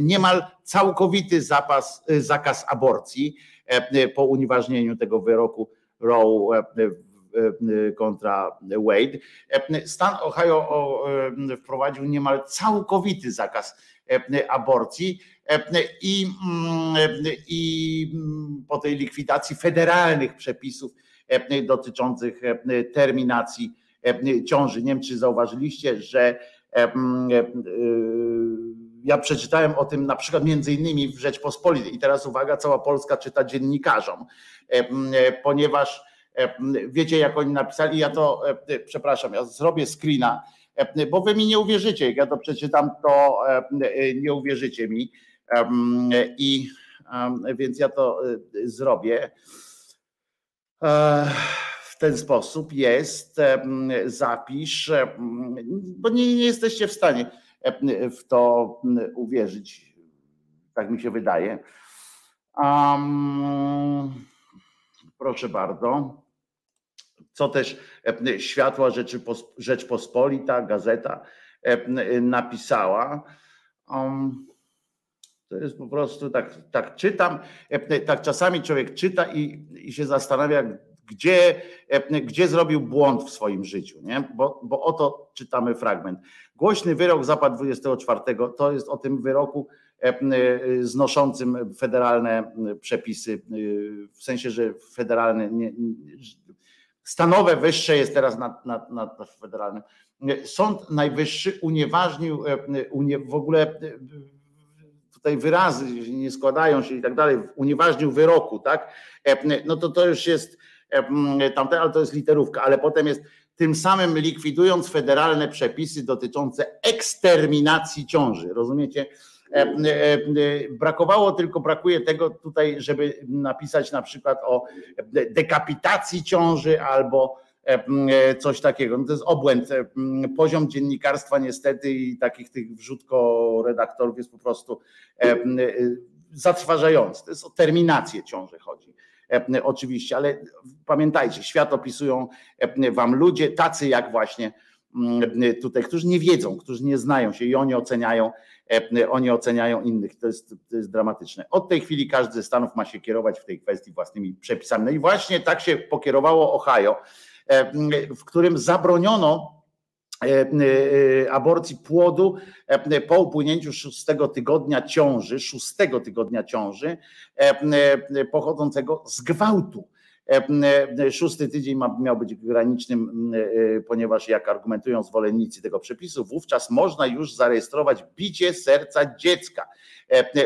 S3: niemal całkowity zapas, zakaz aborcji po unieważnieniu tego wyroku Roe kontra Wade. Stan Ohio wprowadził niemal całkowity zakaz aborcji i, i po tej likwidacji federalnych przepisów dotyczących terminacji ciąży. Nie wiem, czy zauważyliście, że ja przeczytałem o tym na przykład między innymi w Rzeczpospolitej. I teraz uwaga, cała Polska czyta dziennikarzom, ponieważ wiecie jak oni napisali, ja to przepraszam, ja zrobię screena, bo wy mi nie uwierzycie, jak ja to przeczytam, to nie uwierzycie mi i więc ja to zrobię w ten sposób jest, zapisz, bo nie, nie jesteście w stanie w to uwierzyć, tak mi się wydaje. Um, proszę bardzo. Co też Światła Rzeczpospolita, gazeta napisała. Um, to jest po prostu tak, tak czytam, tak czasami człowiek czyta i, i się zastanawia, gdzie, gdzie zrobił błąd w swoim życiu, nie? Bo, bo oto czytamy fragment. Głośny wyrok zapadł 24, to jest o tym wyroku znoszącym federalne przepisy, w sensie, że federalne, nie, stanowe wyższe jest teraz nad, nad, nad federalnym. Sąd Najwyższy unieważnił w ogóle tutaj wyrazy nie składają się i tak dalej, unieważnił wyroku, tak? No to to już jest tamte, ale to jest literówka, ale potem jest tym samym likwidując federalne przepisy dotyczące eksterminacji ciąży. Rozumiecie? Brakowało tylko, brakuje tego tutaj, żeby napisać na przykład o dekapitacji ciąży albo coś takiego. No to jest obłęd. Poziom dziennikarstwa niestety i takich tych wrzutko redaktorów jest po prostu zatrważający. To jest o terminację ciąży chodzi. Oczywiście, ale pamiętajcie, świat opisują wam ludzie tacy jak właśnie tutaj, którzy nie wiedzą, którzy nie znają się i oni oceniają, oni oceniają innych. To jest, to jest dramatyczne. Od tej chwili każdy ze stanów ma się kierować w tej kwestii własnymi przepisami. No i właśnie tak się pokierowało Ohio w którym zabroniono aborcji płodu po upłynięciu szóstego tygodnia ciąży, szóstego tygodnia ciąży pochodzącego z gwałtu. Szósty tydzień miał być granicznym, ponieważ jak argumentują zwolennicy tego przepisu, wówczas można już zarejestrować bicie serca dziecka.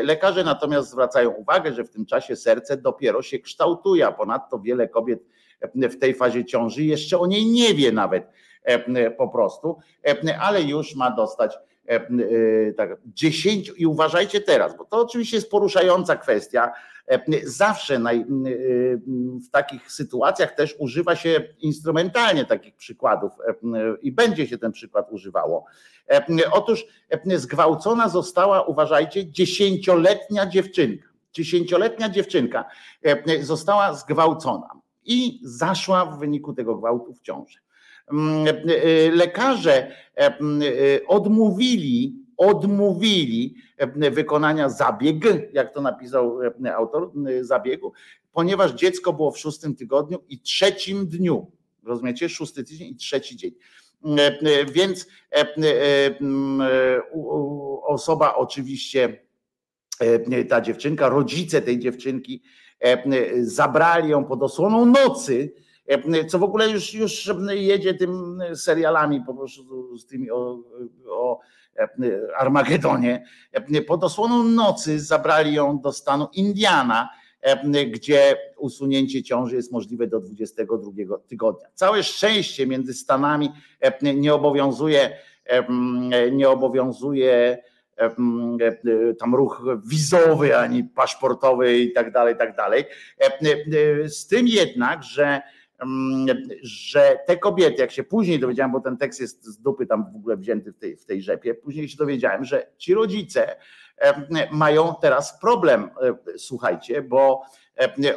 S3: Lekarze natomiast zwracają uwagę, że w tym czasie serce dopiero się kształtuje, a ponadto wiele kobiet w tej fazie ciąży, jeszcze o niej nie wie nawet po prostu, ale już ma dostać tak, 10 i uważajcie teraz, bo to oczywiście jest poruszająca kwestia. Zawsze w takich sytuacjach też używa się instrumentalnie takich przykładów i będzie się ten przykład używało. Otóż zgwałcona została, uważajcie, dziesięcioletnia dziewczynka. Dziesięcioletnia dziewczynka została zgwałcona i zaszła w wyniku tego gwałtu w ciąży. Mm, e, e, lekarze e, odmówili, odmówili wykonania zabieg, jak to napisał autor zabiegu, ponieważ dziecko było w szóstym tygodniu i trzecim dniu. Rozumiecie? Szósty tydzień i trzeci dzień. Więc osoba oczywiście, ta dziewczynka, rodzice tej dziewczynki zabrali ją pod osłoną nocy co w ogóle już, już jedzie tym serialami po prostu z tymi o, o Armagedonie. Pod osłoną nocy zabrali ją do stanu Indiana, gdzie usunięcie ciąży jest możliwe do 22 tygodnia. Całe szczęście między Stanami nie obowiązuje, nie obowiązuje tam ruch wizowy ani paszportowy i tak dalej, tak dalej. Z tym jednak, że że te kobiety, jak się później dowiedziałem, bo ten tekst jest z dupy tam w ogóle wzięty w tej, w tej rzepie, później się dowiedziałem, że ci rodzice mają teraz problem, słuchajcie, bo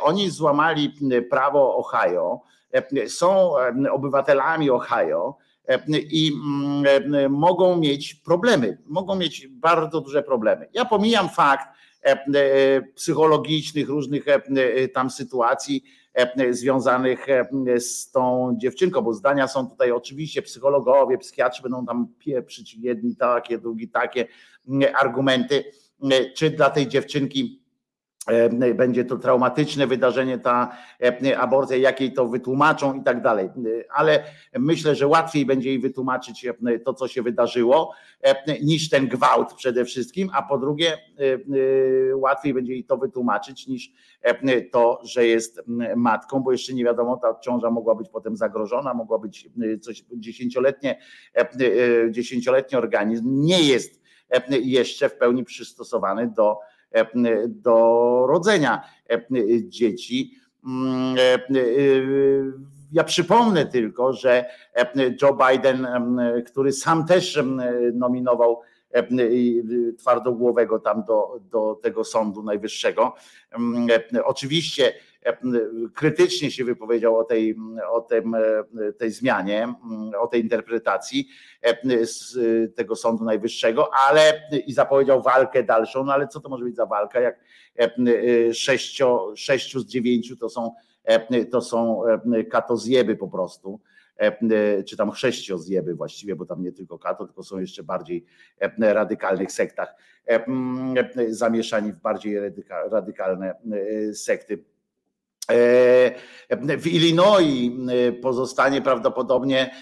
S3: oni złamali prawo Ohio, są obywatelami Ohio i mogą mieć problemy, mogą mieć bardzo duże problemy. Ja pomijam fakt psychologicznych, różnych tam sytuacji, związanych z tą dziewczynką, bo zdania są tutaj oczywiście psychologowie, psychiatrzy będą tam pieprzyć jedni takie, drugi takie argumenty, czy dla tej dziewczynki będzie to traumatyczne wydarzenie, ta aborcja, jakiej to wytłumaczą i tak dalej. Ale myślę, że łatwiej będzie jej wytłumaczyć to, co się wydarzyło, niż ten gwałt przede wszystkim, a po drugie, łatwiej będzie jej to wytłumaczyć niż to, że jest matką, bo jeszcze nie wiadomo, ta ciąża mogła być potem zagrożona, mogła być coś dziesięcioletnie, dziesięcioletni organizm nie jest jeszcze w pełni przystosowany do do rodzenia dzieci. Ja przypomnę tylko, że Joe Biden, który sam też nominował twardogłowego tam do, do tego Sądu Najwyższego, oczywiście krytycznie się wypowiedział o tej, o tym, tej zmianie, o tej interpretacji z tego Sądu Najwyższego, ale i zapowiedział walkę dalszą, no ale co to może być za walka, jak sześcio, sześciu z dziewięciu to są, to są katozjeby po prostu czy tam chrześciozjeby właściwie, bo tam nie tylko kato, tylko są jeszcze bardziej radykalnych sektach, zamieszani w bardziej radykalne sekty w Illinois pozostanie prawdopodobnie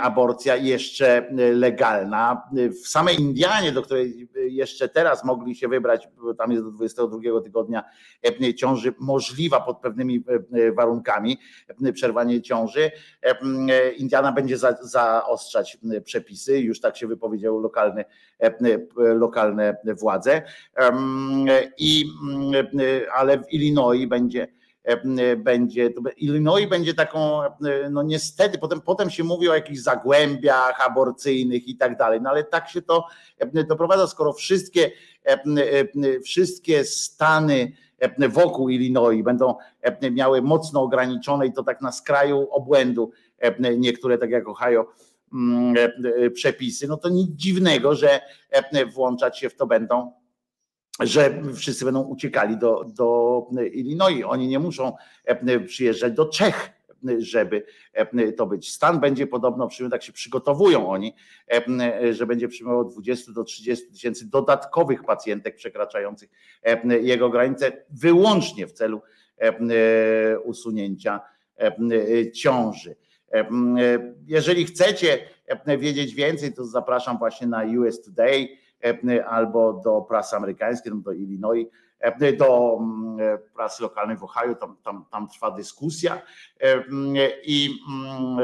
S3: aborcja jeszcze legalna. W samej Indianie, do której jeszcze teraz mogli się wybrać, bo tam jest do 22 tygodnia ciąży możliwa pod pewnymi warunkami, przerwanie ciąży. Indiana będzie za, zaostrzać przepisy, już tak się wypowiedziały lokalne, lokalne władze. I, ale w Illinois będzie będzie, Illinois będzie taką, no niestety, potem, potem się mówi o jakichś zagłębiach aborcyjnych i tak dalej, no ale tak się to doprowadza, skoro wszystkie, wszystkie stany wokół Illinois będą miały mocno ograniczone i to tak na skraju obłędu niektóre, tak jak Ohio, przepisy, no to nic dziwnego, że włączać się w to będą że wszyscy będą uciekali do, do Illinois. Oni nie muszą e, przyjeżdżać do Czech, żeby e, to być. Stan będzie podobno przyjmował, tak się przygotowują oni, e, że będzie przyjmował 20 do 30 tysięcy dodatkowych pacjentek przekraczających jego granice wyłącznie w celu usunięcia ciąży. Jeżeli chcecie wiedzieć więcej, to zapraszam właśnie na US Today E, albo do prasy amerykańskiej, do Illinois, do mm, e, prasy lokalnej w Ohio, tam, tam, tam trwa dyskusja i, mm,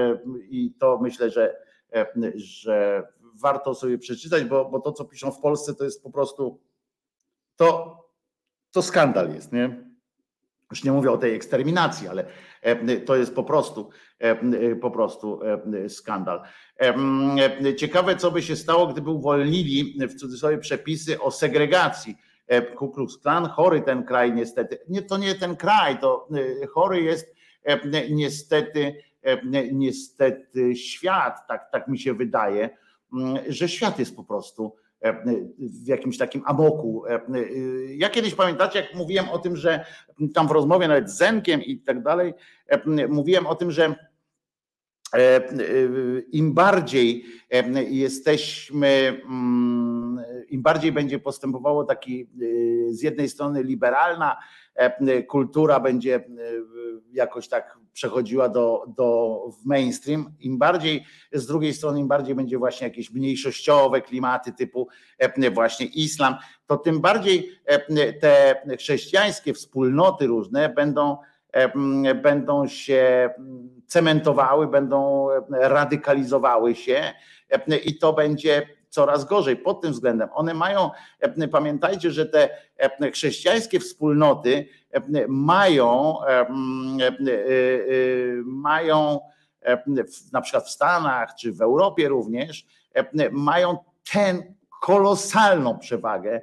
S3: i to myślę, że, że warto sobie przeczytać, bo, bo to, co piszą w Polsce, to jest po prostu to, to skandal jest, nie? Już nie mówię o tej eksterminacji, ale to jest po prostu, po prostu skandal. Ciekawe, co by się stało, gdyby uwolnili w cudzysłowie przepisy o segregacji. Ku Klux Klan, chory ten kraj niestety. Nie, to nie ten kraj, to chory jest niestety, niestety świat, tak, tak mi się wydaje, że świat jest po prostu w jakimś takim amoku. Ja kiedyś pamiętacie, jak mówiłem o tym, że tam w rozmowie nawet z Zenkiem i tak dalej, mówiłem o tym, że e, im bardziej e, jesteśmy, mm, im bardziej będzie postępowało taki z jednej strony liberalna kultura będzie jakoś tak przechodziła do, do w mainstream, im bardziej z drugiej strony, im bardziej będzie właśnie jakieś mniejszościowe klimaty typu właśnie islam, to tym bardziej te chrześcijańskie wspólnoty różne będą będą się cementowały, będą radykalizowały się i to będzie coraz gorzej pod tym względem. One mają, pamiętajcie, że te chrześcijańskie wspólnoty mają, mają na przykład w Stanach czy w Europie również, mają ten kolosalną przewagę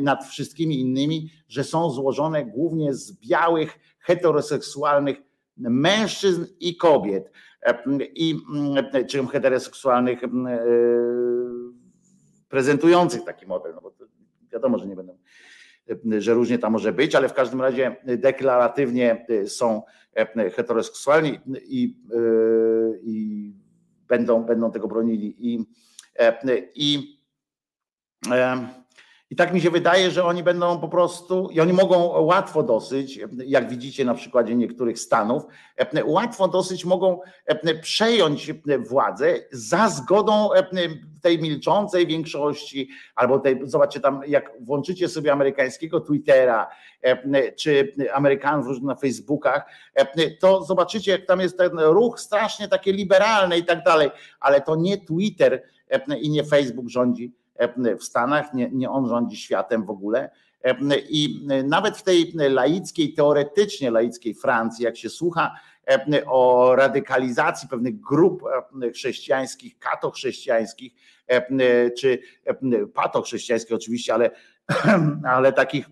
S3: nad wszystkimi innymi, że są złożone głównie z białych, heteroseksualnych mężczyzn i kobiet, i czy heteroseksualnych prezentujących taki model, no bo wiadomo, że nie będą, że różnie tam może być, ale w każdym razie deklaratywnie są heteroseksualni i, i będą, będą tego bronili. I, i i tak mi się wydaje, że oni będą po prostu, i oni mogą łatwo dosyć, jak widzicie na przykładzie niektórych stanów, łatwo dosyć mogą przejąć władzę za zgodą tej milczącej większości, albo tej, zobaczcie tam, jak włączycie sobie amerykańskiego Twittera, czy Amerykanów na Facebookach, to zobaczycie, jak tam jest ten ruch strasznie takie liberalny i tak dalej, ale to nie Twitter i nie Facebook rządzi w Stanach, nie, nie on rządzi światem w ogóle. I nawet w tej laickiej, teoretycznie laickiej Francji, jak się słucha o radykalizacji pewnych grup chrześcijańskich, katochrześcijańskich, czy patochrześcijańskich oczywiście, ale, ale takich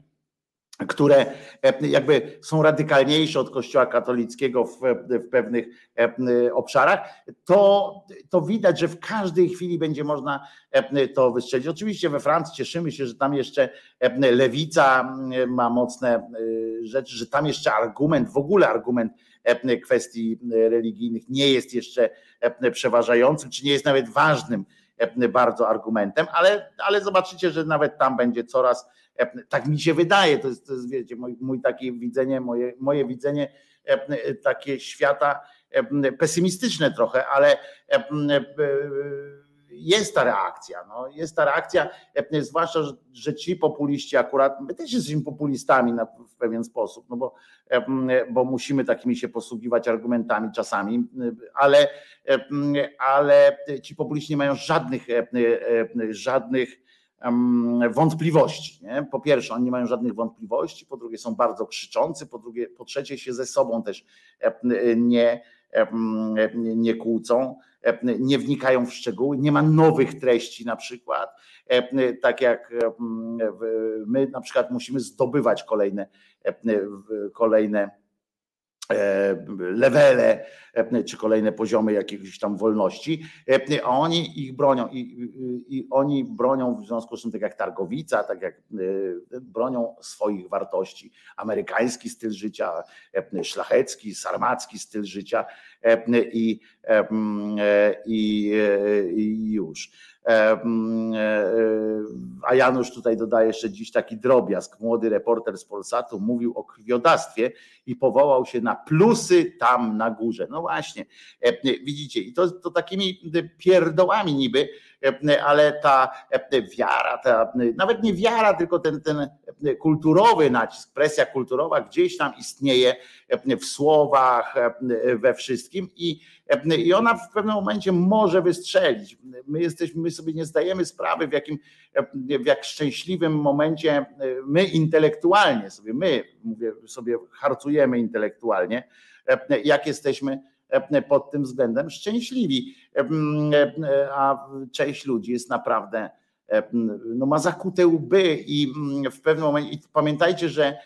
S3: które e, jakby są radykalniejsze od Kościoła katolickiego w, w pewnych e, obszarach, to, to widać, że w każdej chwili będzie można e, to wystrzelić. Oczywiście we Francji cieszymy się, że tam jeszcze lewica ma mocne rzeczy, że tam jeszcze argument, w ogóle argument kwestii religijnych nie jest jeszcze przeważający, czy nie jest nawet ważnym bardzo argumentem, ale, ale zobaczycie, że nawet tam będzie coraz tak mi się wydaje, to jest, to jest wiecie, mój, mój takie widzenie, moje, moje widzenie takie świata pesymistyczne trochę, ale jest ta reakcja, no, jest ta reakcja, zwłaszcza, że ci populiści akurat, my też jesteśmy populistami na, w pewien sposób, no bo, bo musimy takimi się posługiwać argumentami czasami, ale, ale ci populiści nie mają żadnych, żadnych wątpliwości. Nie? Po pierwsze, oni nie mają żadnych wątpliwości, po drugie, są bardzo krzyczący, po drugie, po trzecie, się ze sobą też nie, nie kłócą, nie wnikają w szczegóły, nie ma nowych treści na przykład, tak jak my na przykład musimy zdobywać kolejne, kolejne levele e, czy kolejne poziomy jakiejś tam wolności, e, a oni ich bronią i, i, i, oni bronią w związku z tym, tak jak Targowica, tak jak bronią swoich wartości. Amerykański styl życia, szlachecki, sarmacki styl życia i, i, i już. A Janusz tutaj dodaje jeszcze dziś taki drobiazg. Młody reporter z Polsatu mówił o krwiodawstwie i powołał się na plusy tam na górze. No właśnie, widzicie, i to, to takimi pierdołami niby, ale ta wiara, ta, nawet nie wiara, tylko ten, ten kulturowy nacisk, presja kulturowa gdzieś tam istnieje w słowach, we wszystkim i, i ona w pewnym momencie może wystrzelić. My jesteśmy, my sobie nie zdajemy sprawy, w jakim, w jak szczęśliwym momencie my intelektualnie sobie, my mówię sobie, harcujemy intelektualnie, jak jesteśmy pod tym względem szczęśliwi. A część ludzi jest naprawdę, no ma zakute łby i w pewnym momencie, pamiętajcie, że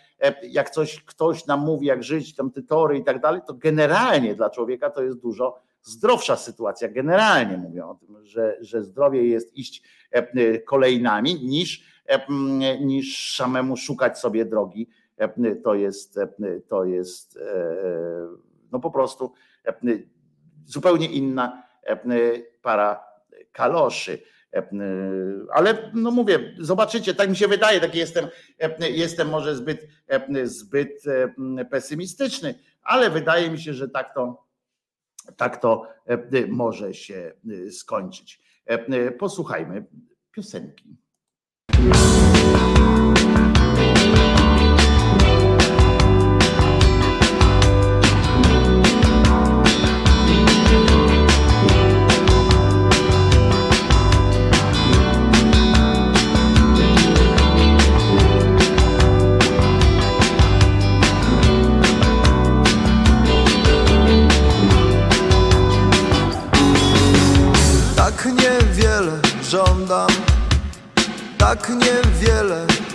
S3: jak coś ktoś nam mówi, jak żyć, tam te tory i tak dalej, to generalnie dla człowieka to jest dużo zdrowsza sytuacja. Generalnie mówią o tym, że, że zdrowie jest iść kolejnami niż, niż samemu szukać sobie drogi. To jest, to jest no po prostu zupełnie inna para kaloszy. Ale no mówię, zobaczycie, tak mi się wydaje, taki jestem, jestem może zbyt, zbyt pesymistyczny, ale wydaje mi się, że tak to, tak to może się e, skończyć. Posłuchajmy piosenki.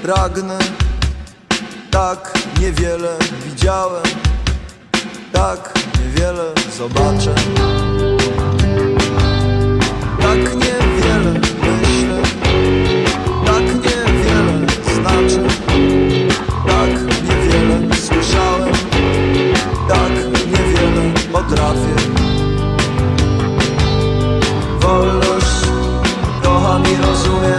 S8: Pragnę, tak niewiele widziałem, tak niewiele zobaczę. Tak niewiele myślę, tak niewiele znaczy, tak niewiele słyszałem, tak niewiele potrafię. Wolność, kocham i rozumiem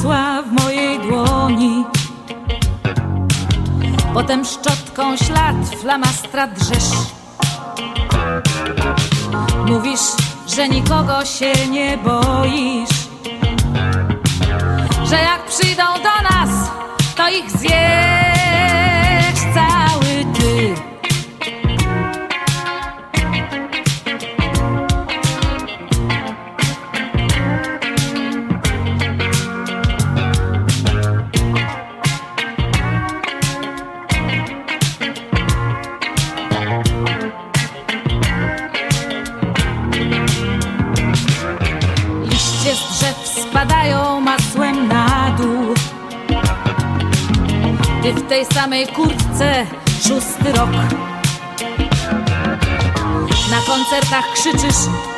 S9: masła w mojej dłoni. Potem szczotką ślad flamastra drzesz. Mówisz, że nikogo się nie boisz, że jak przyjdą do tak krzyczysz.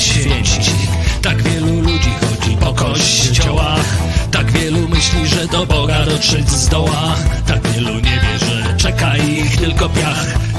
S10: święci. Tak wielu ludzi chodzi po kościołach. Tak wielu myśli, że do Boga dotrzeć zdoła. Tak wielu nie wie, że czeka ich tylko piach.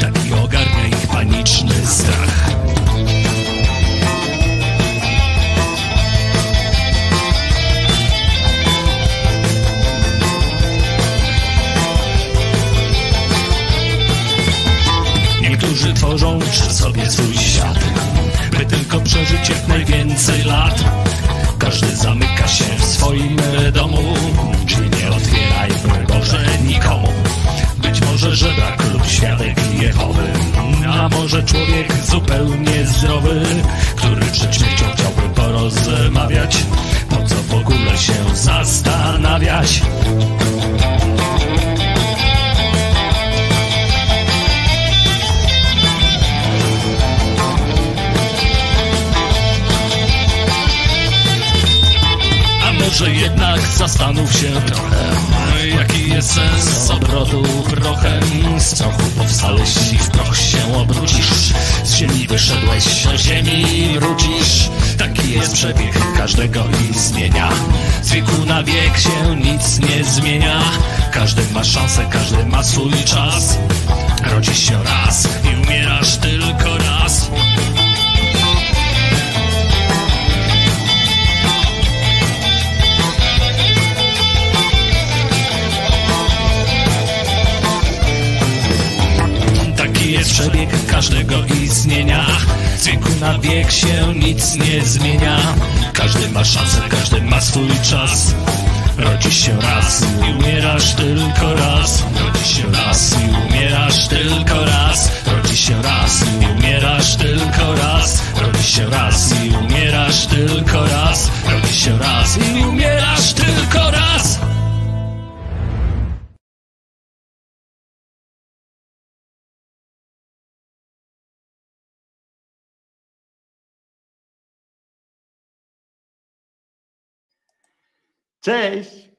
S3: Cześć!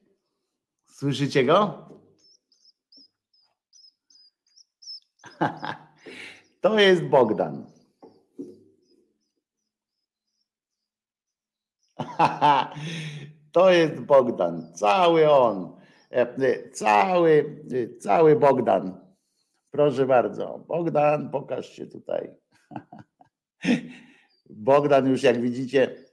S3: Słyszycie go? To jest Bogdan. To jest Bogdan. Cały on. E, Cały, cały Bogdan. Proszę bardzo. Bogdan, pokaż się tutaj. Bogdan już jak widzicie,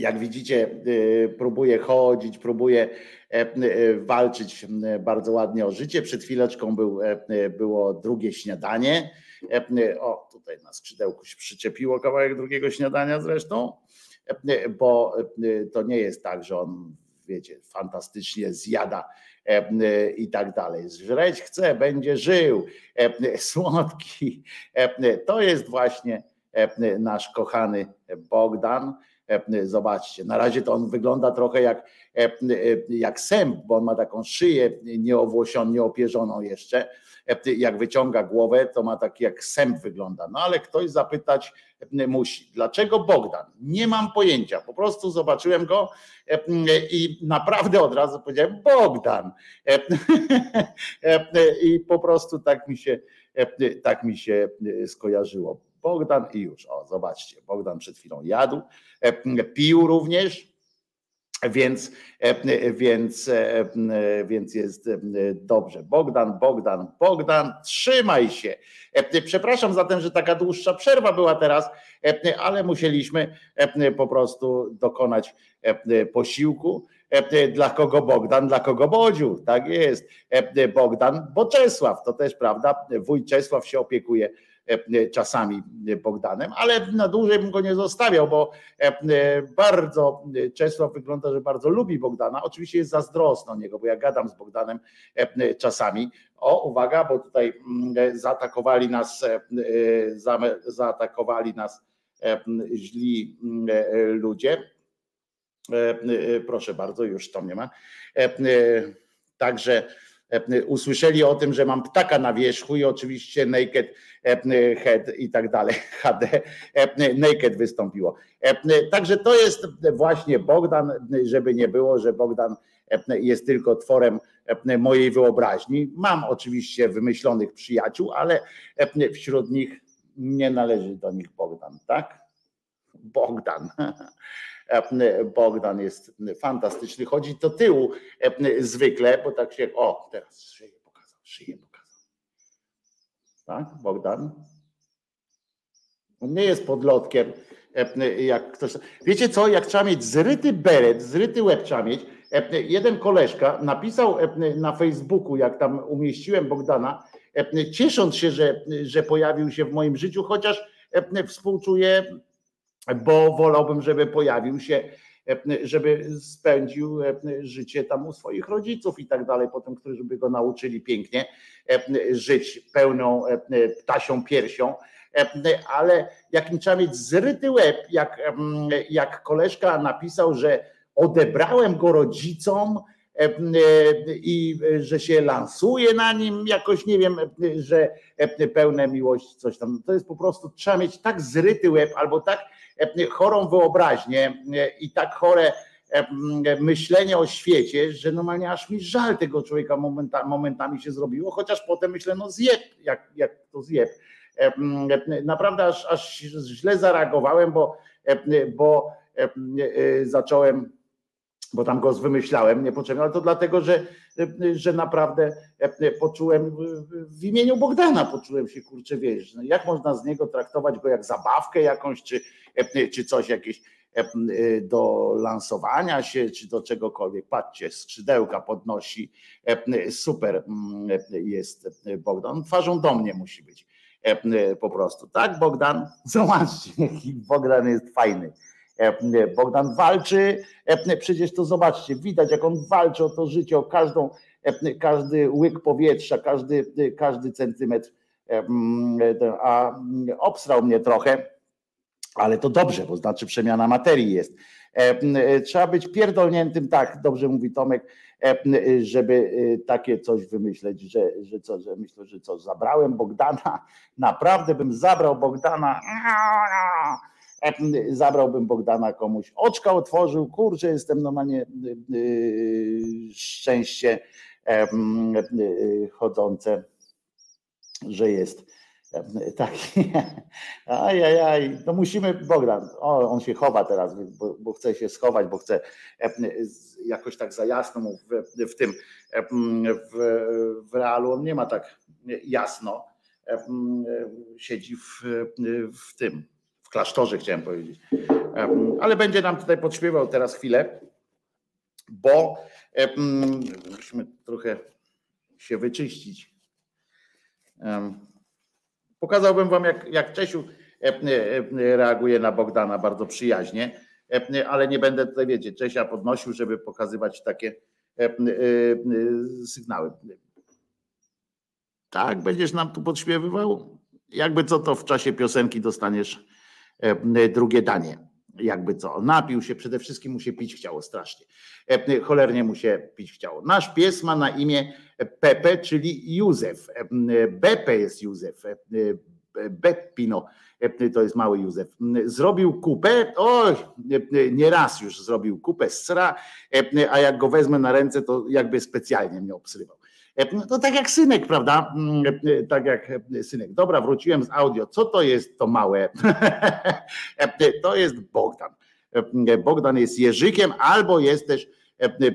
S3: jak widzicie, y, próbuje chodzić, próbuje e, walczyć bardzo ładnie o życie. Przed chwileczką był, e, było drugie śniadanie. E, O, tutaj na skrzydełku się przyczepiło kawałek drugiego śniadania zresztą, bo to nie jest tak, że on, wiecie, fantastycznie zjada i tak dalej. Żreć chce, będzie żył, słodki. To jest właśnie nasz kochany Bogdan. Zobaczcie, na razie to on wygląda trochę jak, jak sęp, bo on ma taką szyję nieowłosioną, nieopierzoną jeszcze. Jak wyciąga głowę, to ma taki jak sęp wygląda. No ale ktoś zapytać musi, dlaczego Bogdan? Nie mam pojęcia. Po prostu zobaczyłem go i naprawdę od razu powiedziałem Bogdan. I po prostu tak mi się, tak mi się skojarzyło. Bogdan i już. O, zobaczcie, Bogdan przed chwilą jadł, pił również. Więc, więc, więc jest dobrze. Bogdan, Bogdan, Bogdan, trzymaj się. Przepraszam zatem, że taka dłuższa przerwa była teraz, ale musieliśmy po prostu dokonać posiłku. Dla kogo Bogdan, dla kogo Bodziu, tak jest. Bogdan, bo Czesław, to też prawda, wuj Czesław się opiekuje czasami Bogdanem, ale na dłużej bym go nie zostawiał, bo bardzo Czesław wygląda, że bardzo lubi Bogdana. Oczywiście jest zazdrosny o niego, bo ja gadam z Bogdanem czasami. O, uwaga, bo tutaj zaatakowali nas, zaatakowali nas źli ludzie. Proszę bardzo, już to nie ma. Także usłyszeli o tym, że mam ptaka na wierzchu i oczywiście naked head i tak dalej, HD, naked wystąpiło. Także to jest właśnie Bogdan, żeby nie było, że Bogdan jest tylko tworem mojej wyobraźni. Mam oczywiście wymyślonych przyjaciół, ale wśród nich nie należy do nich Bogdan, tak? Bogdan. Bogdan jest fantastyczny. Chodzi do tyłu zwykle, bo tak się. O, teraz szyję pokazał, szyję pokazał. Tak, Bogdan? On nie jest podlotkiem, jak ktoś. Wiecie co, jak trzeba mieć zryty beret, zryty łeb trzeba mieć. Jeden koleżka napisał na Facebooku, jak tam umieściłem Bogdana, ciesząc się, że, że pojawił się w moim życiu, chociaż współczuję, bo wolałbym, żeby pojawił się żeby spędził życie tam u swoich rodziców i tak dalej, potem, którzy by go nauczyli pięknie żyć pełną ptasią piersią, ale jakim trzeba mieć zryty łeb, jak, jak koleżka napisał, że odebrałem go rodzicom i że się lansuje na nim jakoś, nie wiem, że pełne miłość, coś tam. To jest po prostu, trzeba mieć tak zryty łeb albo tak chorą wyobraźnię i tak chore myślenie o świecie, że normalnie aż mi żal tego człowieka momenta, momentami się zrobiło, chociaż potem myślę, no zjeb, jak, jak to zjeb. Naprawdę aż, aż źle zareagowałem, bo, bo zacząłem bo tam go wymyślałem niepotrzebnie, ale to dlatego, że, że naprawdę poczułem w imieniu Bogdana, poczułem się kurczę, wiesz, jak można z niego traktować go jak zabawkę jakąś, czy, czy coś jakieś do lansowania się, czy do czegokolwiek. Patrzcie, skrzydełka podnosi, super jest Bogdan, twarzą do mnie musi być po prostu, tak Bogdan? Zobaczcie, jaki Bogdan jest fajny. Bogdan walczy, przecież to zobaczcie, widać jak on walczy o to życie, o każdą, każdy łyk powietrza, każdy, każdy centymetr, a obstrał mnie trochę, ale to dobrze, bo znaczy przemiana materii jest. Trzeba być pierdolniętym, tak, dobrze mówi Tomek, żeby takie coś wymyśleć, że, że co, że myślę, że co, zabrałem Bogdana, naprawdę bym zabrał Bogdana zabrałbym Bogdana komuś, oczka otworzył, kurczę, jestem normalnie szczęście chodzące, że jest taki. Ajajaj, no musimy, Bogdan, o, on się chowa teraz, bo, bo chce się schować, bo chce jakoś tak za jasno mu w, w tym, w, w realu on nie ma tak jasno, siedzi w, w tym, w klasztorze chciałem powiedzieć. Ale będzie nam tutaj podśpiewał teraz chwilę, bo musimy trochę się wyczyścić. Pokazałbym wam, jak, jak Czesiu reaguje na Bogdana bardzo przyjaźnie, ale nie będę tutaj, wiecie, Czesia podnosił, żeby pokazywać takie sygnały. Tak, będziesz nam tu podśpiewywał? Jakby co, to w czasie piosenki dostaniesz drugie danie. Jakby co, napił się, przede wszystkim mu się pić chciało strasznie. Cholernie mu się pić chciało. Nasz pies ma na imię Pepe, czyli Józef. Bepe jest Józef. Beppino, to jest mały Józef. Zrobił kupę, oj, nie raz już zrobił kupę sra, a jak go wezmę na ręce, to jakby specjalnie mnie obsrywał. To tak jak synek, prawda? Tak jak synek. Dobra, wróciłem z audio. Co to jest to małe? To jest Bogdan. Bogdan jest Jerzykiem, albo jest też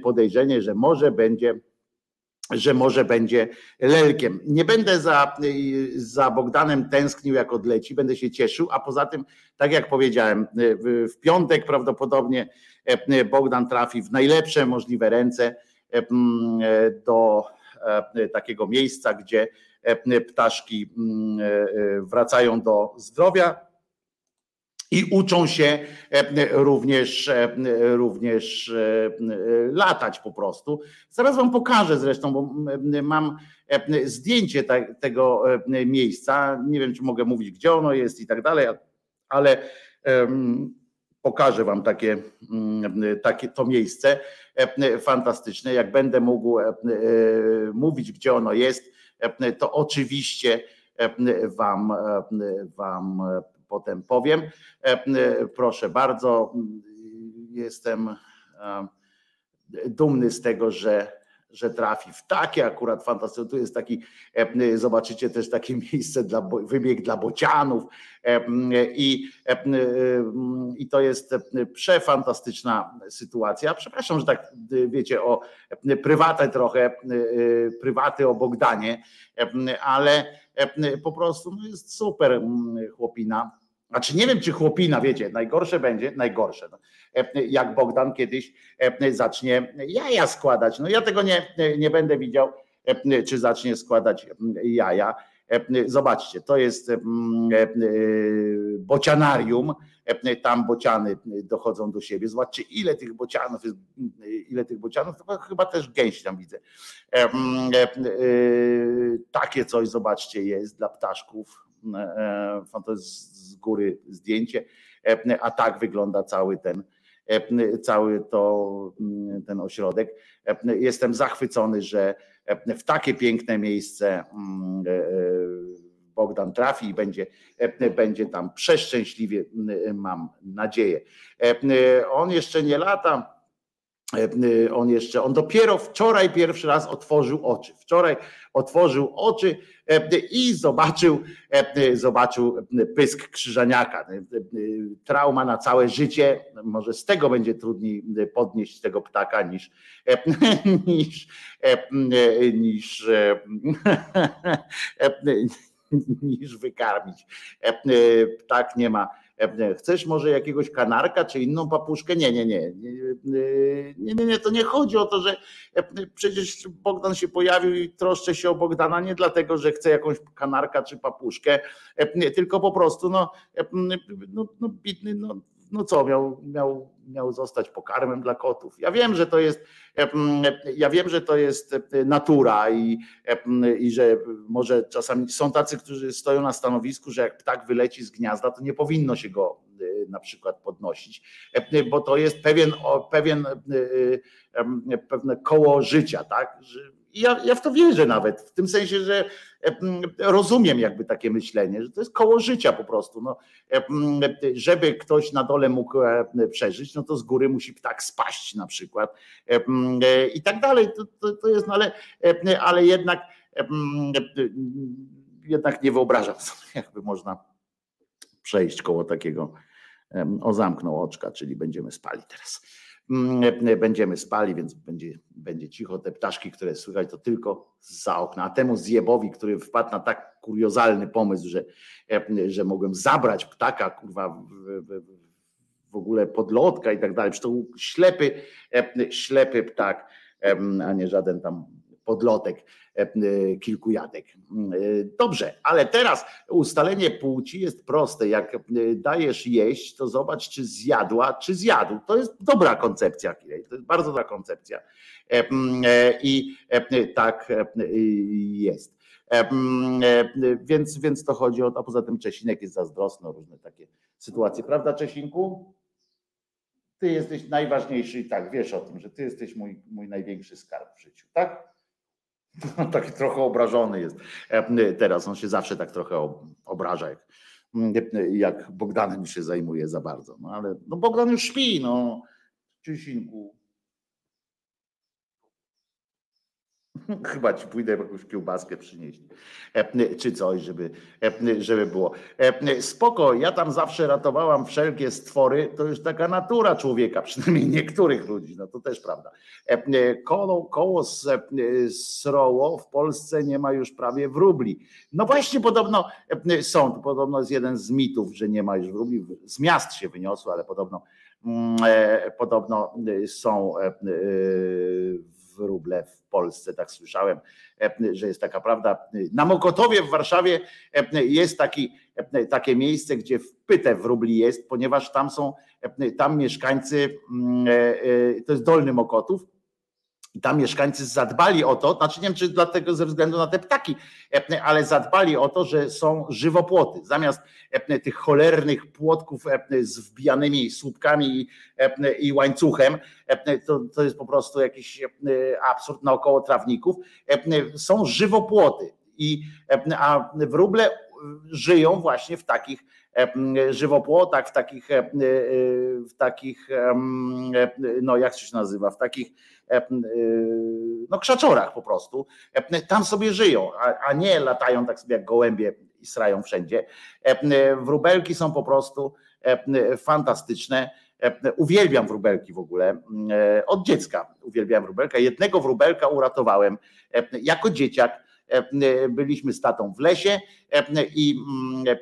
S3: podejrzenie, że może będzie że może będzie lelkiem. Nie będę za, za Bogdanem tęsknił, jak odleci, będę się cieszył, a poza tym, tak jak powiedziałem, w piątek prawdopodobnie Bogdan trafi w najlepsze możliwe ręce do takiego miejsca, gdzie ptaszki wracają do zdrowia i uczą się również, również latać po prostu. Zaraz wam pokażę zresztą, bo mam zdjęcie tego miejsca. Nie wiem, czy mogę mówić, gdzie ono jest i tak dalej, ale pokażę wam takie, takie to miejsce fantastyczne. Jak będę mógł mówić, gdzie ono jest, to oczywiście wam, wam potem powiem. Proszę bardzo, jestem dumny z tego, że że trafi w takie akurat fantastyczne. Tu jest taki, zobaczycie też takie miejsce dla wybieg dla bocianów i, i to jest przefantastyczna sytuacja. Przepraszam, że tak wiecie o prywatę trochę, prywaty o Bogdanie, ale po prostu no jest super chłopina. Znaczy nie wiem, czy chłopina, wiecie, najgorsze będzie, najgorsze, no, jak Bogdan kiedyś zacznie jaja składać. No ja tego nie, nie będę widział, czy zacznie składać jaja. Zobaczcie, to jest bocianarium, tam bociany dochodzą do siebie. Zobaczcie, ile tych bocianów jest, ile tych bocianów, chyba też gęś tam widzę. Takie coś, zobaczcie, jest dla ptaszków. To jest z góry zdjęcie, a tak wygląda cały ten cały to, ten ośrodek. Jestem zachwycony, że w takie piękne miejsce Bogdan trafi i będzie, będzie tam przeszczęśliwie, mam nadzieję. On jeszcze nie lata. On jeszcze, on dopiero wczoraj pierwszy raz otworzył oczy. Wczoraj otworzył oczy i zobaczył, zobaczył pysk krzyżaniaka. Trauma na całe życie. Może z tego będzie trudniej podnieść tego ptaka niż niż niż niż wykarmić. Ptak nie ma. Chcesz może jakiegoś kanarka czy inną papuszkę? Nie, nie, nie. Nie, nie, nie, to nie chodzi o to, że przecież Bogdan się pojawił i troszczę się o Bogdana nie dlatego, że chce jakąś kanarka czy papuszkę, tylko po prostu no, no, no, bitny, no no co, miał, miał, miał zostać pokarmem dla kotów. Ja wiem, że to jest, ja wiem, że to jest natura i, i że może czasami są tacy, którzy stoją na stanowisku, że jak ptak wyleci z gniazda, to nie powinno się go na przykład podnosić, bo to jest pewien, pewien e, pewne koło życia, tak? Ja, ja w to wierzę nawet, w tym sensie, że rozumiem jakby takie myślenie, że to jest koło życia po prostu. No, żeby ktoś na dole mógł e, przeżyć, no to z góry musi ptak spaść na przykład e, i tak dalej. To, to, to jest, no ale, ale jednak jednak nie wyobrażam sobie, jakby można przejść koło takiego o zamknął oczka, czyli będziemy spali teraz. Mm, będziemy spali, więc będzie, będzie cicho. Te ptaszki, które słychać, to tylko za okna. A temu zjebowi, który wpadł na tak kuriozalny pomysł, że, że mogłem zabrać ptaka, kurwa, w, w, ogóle podlotka i tak dalej. Przecież to ślepy, ślepy ptak, a nie żaden tam podlotek e, kilku jatek. Dobrze, ale teraz ustalenie płci jest proste. Jak dajesz jeść, to zobacz, czy zjadła, czy zjadł. To jest dobra koncepcja, to jest bardzo dobra koncepcja. E, I e, tak jest. Więc, więc to chodzi o to, a poza tym Czesinek jest zazdrosny o różne takie sytuacje. Prawda, Czesinku? Ty jesteś najważniejszy i tak, wiesz o tym, że ty jesteś mój, mój największy skarb w życiu, tak? Taki trochę obrażony jest. E, teraz on się zawsze tak trochę obraża, jak, jak Bogdanem się zajmuje za bardzo. No ale no Bogdan już śpi, no. Czysinku. Chyba ci pójdę jakąś kiełbaskę przynieść, e, czy coś, żeby, e, żeby było. E, spoko, ja tam zawsze ratowałam wszelkie stwory, to już taka natura człowieka, przynajmniej niektórych ludzi, no to też prawda. Koło, koło sroło w Polsce nie ma już prawie wróbli. No właśnie podobno są, podobno jest jeden z mitów, że nie ma już wróbli, z miast się wyniosło, ale podobno mm, podobno są wróble w Polsce, tak słyszałem, e, że jest taka prawda. Na Mokotowie w Warszawie e, jest taki, e, takie miejsce, gdzie wpyte wróbli jest, ponieważ tam są, tam mieszkańcy, mm, to jest Dolny Mokotów, i tam mieszkańcy zadbali o to, znaczy nie wiem, czy dlatego ze względu na te ptaki, ale zadbali o to, że są żywopłoty. Zamiast tych cholernych płotków z wbijanymi słupkami i łańcuchem, to, to jest po prostu jakiś absurd naokoło trawników, są żywopłoty. I, a wróble żyją właśnie w takich żywopłotach, w takich, w takich, no jak się nazywa, w takich no krzaczorach po prostu. Tam sobie żyją, a, nie latają tak sobie jak gołębie i srają wszędzie. Wróbelki są po prostu fantastyczne. Uwielbiam wróbelki w ogóle. Od dziecka uwielbiam wróbelka. Jednego wróbelka uratowałem jako dzieciak E, byliśmy z tatą w lesie e, i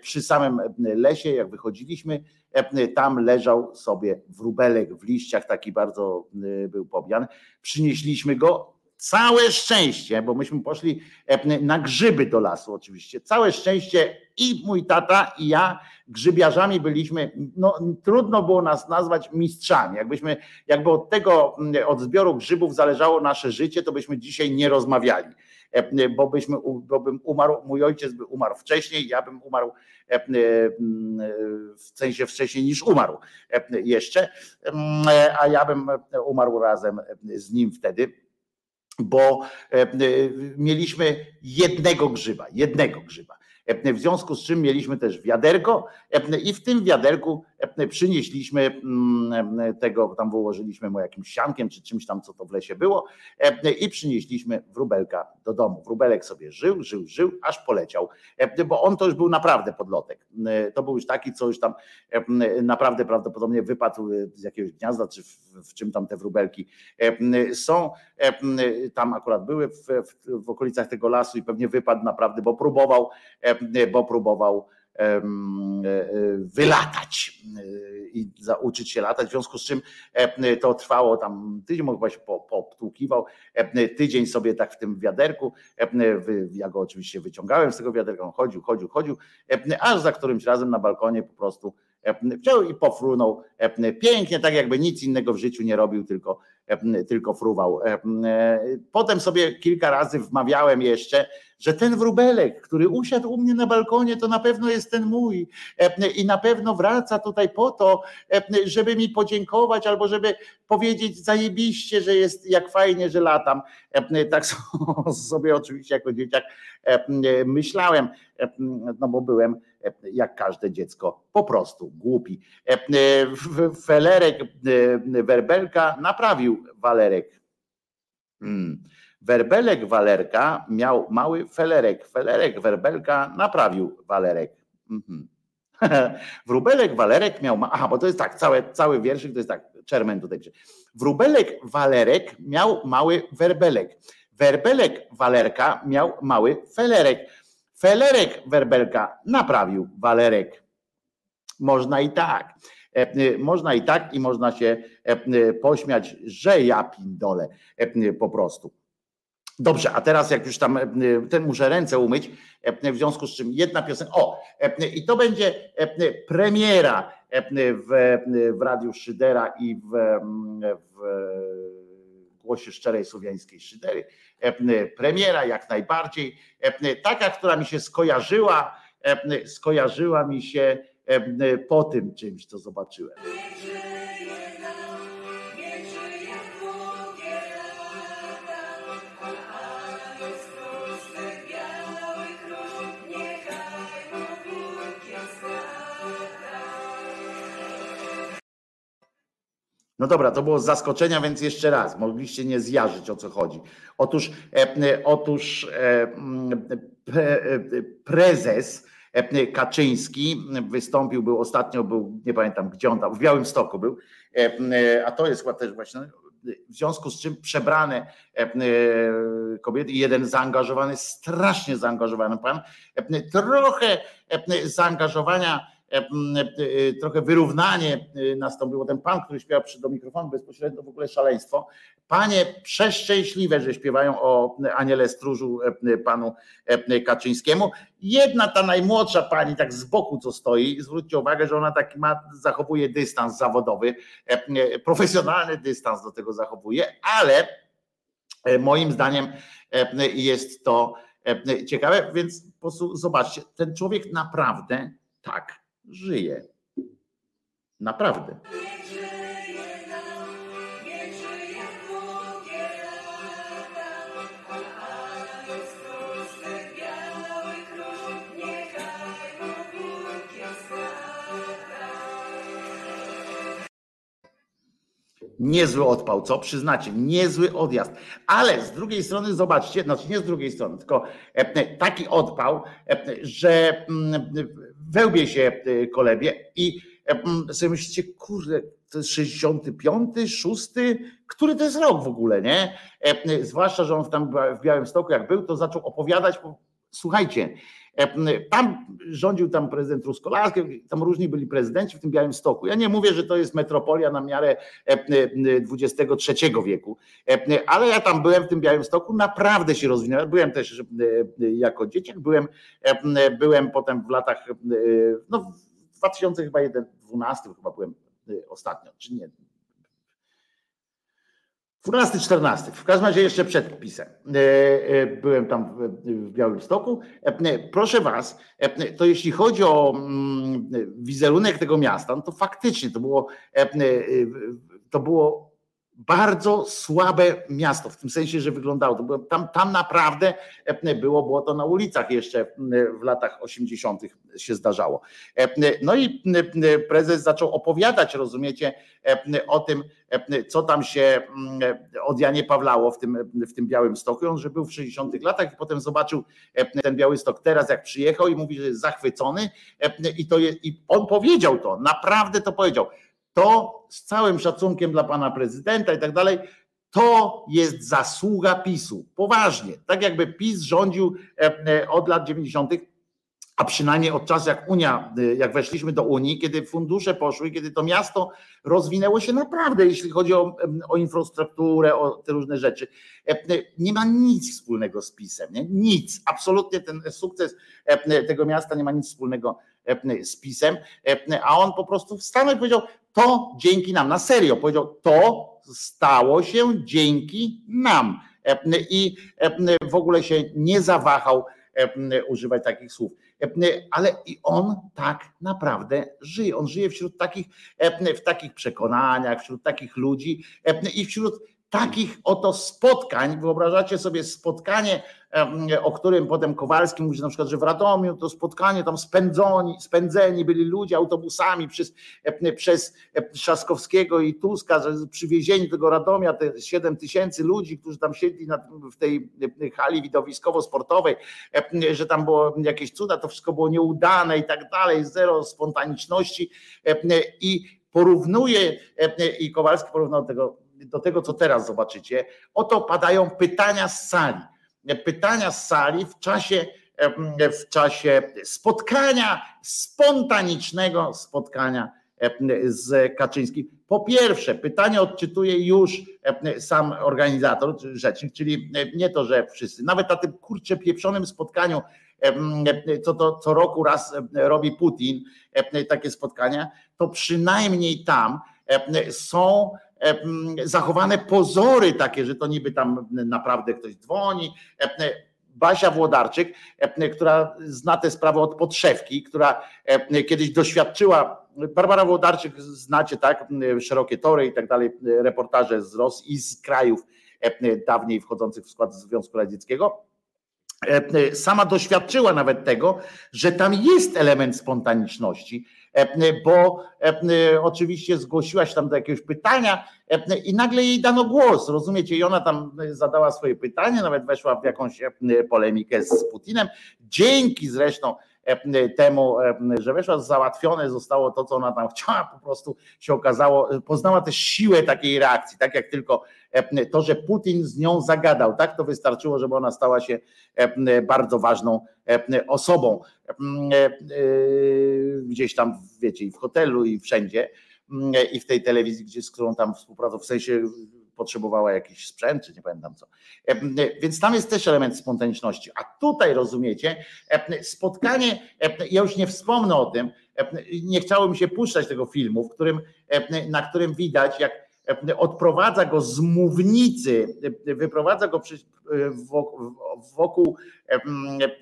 S3: przy samym lesie, jak wychodziliśmy, e, tam leżał sobie wróbelek w liściach, taki bardzo był pobijany. Przynieśliśmy go, Całe szczęście, bo myśmy poszli e, na grzyby do lasu oczywiście. Całe szczęście i mój tata i ja grzybiarzami byliśmy, no trudno było nas nazwać mistrzami. Jakbyśmy, jakby od tego, od zbioru grzybów zależało nasze życie, to byśmy dzisiaj nie rozmawiali. E, bo byśmy, bo bym umarł, mój ojciec by umarł wcześniej, ja bym umarł e, w sensie wcześniej niż umarł jeszcze, a ja bym umarł razem z nim wtedy bo mieliśmy jednego grzyba, jednego grzyba. W związku z czym mieliśmy też wiaderko i w tym wiaderku przynieśliśmy mm, tego, tam wyłożyliśmy mu jakimś siankiem czy czymś tam, co to w lesie było i przynieśliśmy wróbelka do domu. Wróbelek sobie żył, żył, żył, aż poleciał, bo on to już był naprawdę podlotek. To był już taki, co już tam naprawdę prawdopodobnie wypadł z jakiegoś gniazda, czy w, w czym tam te wróbelki są. Tam akurat były w, w, w okolicach tego lasu i pewnie wypadł naprawdę, bo próbował, bo próbował E, e, wylatać e, i zauczyć się latać, w związku z czym to trwało tam tydzień, mógł się poptłukiwał, tydzień sobie tak w tym wiaderku, ja go oczywiście wyciągałem z tego wiaderka, on chodził, chodził, chodził, aż za którymś razem na balkonie po prostu wziął i pofrunął pięknie, tak jakby nic innego w życiu nie robił, tylko, tylko fruwał. Potem sobie kilka razy wmawiałem jeszcze, że ten wróbelek, który usiadł u mnie na balkonie, to na pewno jest ten mój i na pewno wraca tutaj po to, żeby mi podziękować albo żeby powiedzieć zajebiście, że jest jak fajnie, że latam. Tak sobie oczywiście jako dzieciak myślałem, no bo byłem jak każde dziecko, po prostu głupi. Felerek Werbelka naprawił Walerek. Hmm. Werbelek Walerka miał mały felerek. Felerek Werbelka naprawił Walerek. Mhm. Wróbelek Walerek miał. Ma... Aha, bo to jest tak, cały, cały wierszyk to jest tak, czermen tutaj. Wróbelek Walerek miał mały werbelek. Werbelek Walerka miał mały felerek. Felerek Werbelka naprawił Walerek. Można i tak. E, e, można i tak i można się e, pośmiać, że ja pindole po prostu. Dobrze, a teraz jak już tam ten muszę ręce umyć, w związku z czym jedna piosenka. O, i to będzie premiera w, w Radiu Szydera i w, w głosie szczerej słowiańskiej szydery. Premiera jak najbardziej. Taka, która mi się skojarzyła, skojarzyła mi się po tym czymś, co zobaczyłem. No dobra, to było z zaskoczenia, więc jeszcze raz, mogliście nie zjarzyć o co chodzi. Otóż, e, otóż e, e, prezes Kaczyński wystąpił, był ostatnio, był, nie pamiętam gdzie on tam, w Białym Stoku był, a to jest chyba też właśnie, w związku z czym przebrane kobiety jeden zaangażowany, strasznie zaangażowany pan, trochę zaangażowania E, e, trochę wyrównanie e, nastąpiło. Ten pan, który śpiewał przy do mikrofonu bezpośrednio, w ogóle szaleństwo. Panie przeszczęśliwe, że śpiewają o Aniele Stróżu panu Kaczyńskiemu. Jedna ta najmłodsza pani tak z boku co stoi, zwróćcie uwagę, że ona taki ma, zachowuje dystans zawodowy, profesjonalny dystans do tego zachowuje, ale moim zdaniem jest to ciekawe, więc po prostu zobaczcie, ten człowiek naprawdę tak żyje. Naprawdę. Niezły odpał, co przyznacie, niezły odjazd. Ale z drugiej strony zobaczcie, znaczy nie z drugiej strony, tylko e, taki odpał, e, że mm, wełbie się e, kolebie i sobie myślicie, kurde, to jest 65, 6, który to jest rok w ogóle, nie? Zwłaszcza, że on tam w Białym Stoku jak był, to zaczął opowiadać słuchajcie, tam rządził tam prezydent Truskolaski, tam różni byli prezydenci w tym Białym Stoku. Ja nie mówię, że to jest metropolia na miarę XXIII wieku, ale ja tam byłem w tym Białym Stoku, naprawdę się rozwinąłem. Byłem też jako dzieciak, byłem, byłem potem w latach, no w 2012 chyba byłem ostatnio, czy nie, 12, 14. W każdym razie jeszcze przed pisem. E, e, byłem tam w Białym Stoku. E, proszę Was, to jeśli chodzi o mm, wizerunek tego miasta, no to faktycznie to było, to było bardzo słabe miasto, w tym sensie, że wyglądało. Tam, tam naprawdę było, było to na ulicach jeszcze w latach 80. się zdarzało. No i prezes zaczął opowiadać, rozumiecie, o tym, co tam się od Janie Pawlało w tym, w tym Białym Stoku. On, że był w 60 latach i potem zobaczył ten Biały Stok teraz, jak przyjechał i mówi, że jest zachwycony i, to je, i on powiedział to, naprawdę to powiedział to z całym szacunkiem dla pana prezydenta i tak dalej, to jest zasługa PiSu. Poważnie. Tak jakby PiS rządził e, e, od lat 90., a przynajmniej od czasu jak Unia, e, jak weszliśmy do Unii, kiedy fundusze poszły, kiedy to miasto rozwinęło się naprawdę, jeśli chodzi o, o infrastrukturę, o te różne rzeczy. Nie ma nic wspólnego z PiSem. Nie? Nic. Absolutnie ten sukces tego miasta nie ma nic wspólnego z PiSem, a on po prostu stanął i powiedział, to dzięki nam, na serio powiedział, to stało się dzięki nam. I w ogóle się nie zawahał używać takich słów. Ale i on tak naprawdę żyje. On żyje wśród takich, w takich przekonaniach, wśród takich ludzi i wśród takich oto spotkań, wyobrażacie sobie spotkanie, o którym potem Kowalski mówi na przykład, że w Radomiu to spotkanie tam spędzoni, spędzeni byli ludzie autobusami przez, przez Trzaskowskiego i Tuska, przywiezieni do tego Radomia, te 7 tysięcy ludzi, którzy tam siedli na, w tej hali widowiskowo-sportowej, że tam było jakieś cuda, to wszystko było nieudane i tak dalej, zero spontaniczności i porównuje, i Kowalski porównał tego do tego, co teraz zobaczycie, oto padają pytania z sali. Pytania z sali w czasie, w czasie spotkania, spontanicznego spotkania z Kaczyńskim. Po pierwsze, pytanie odczytuje już sam organizator, rzecznik, czyli nie to, że wszyscy, nawet na tym kurczę pieprzonym spotkaniu, co to co roku raz robi Putin, takie spotkania, to przynajmniej tam są zachowane pozory takie, że to niby tam naprawdę ktoś dzwoni. Basia Włodarczyk, która zna tę sprawę od podszewki, która kiedyś doświadczyła, Barbara Włodarczyk znacie, tak, szerokie tory i tak dalej, reportaże z Rosji i z krajów dawniej wchodzących w skład Związku Radzieckiego. Sama doświadczyła nawet tego, że tam jest element spontaniczności, E, bo e, oczywiście zgłosiła się tam do jakiegoś pytania e, i nagle jej dano głos, rozumiecie? I ona tam zadała swoje pytanie, nawet weszła w jakąś polemikę z Putinem. Dzięki zresztą temu, że weszła, załatwione zostało to, co ona tam chciała, po prostu się okazało, poznała też siłę takiej reakcji, tak jak tylko to, że Putin z nią zagadał, tak to wystarczyło, żeby ona stała się bardzo ważną osobą gdzieś tam, wiecie, i w hotelu, i wszędzie, i w tej telewizji, gdzie, z którą tam współpracował, w sensie potrzebowała jakiś sprzęt, czy nie pamiętam co. Więc tam jest też element spontaniczności. A tutaj rozumiecie, spotkanie, ja już nie wspomnę o tym, nie chciało mi się puszczać tego filmu, w którym, na którym widać, jak odprowadza go z mównicy, wyprowadza go wokół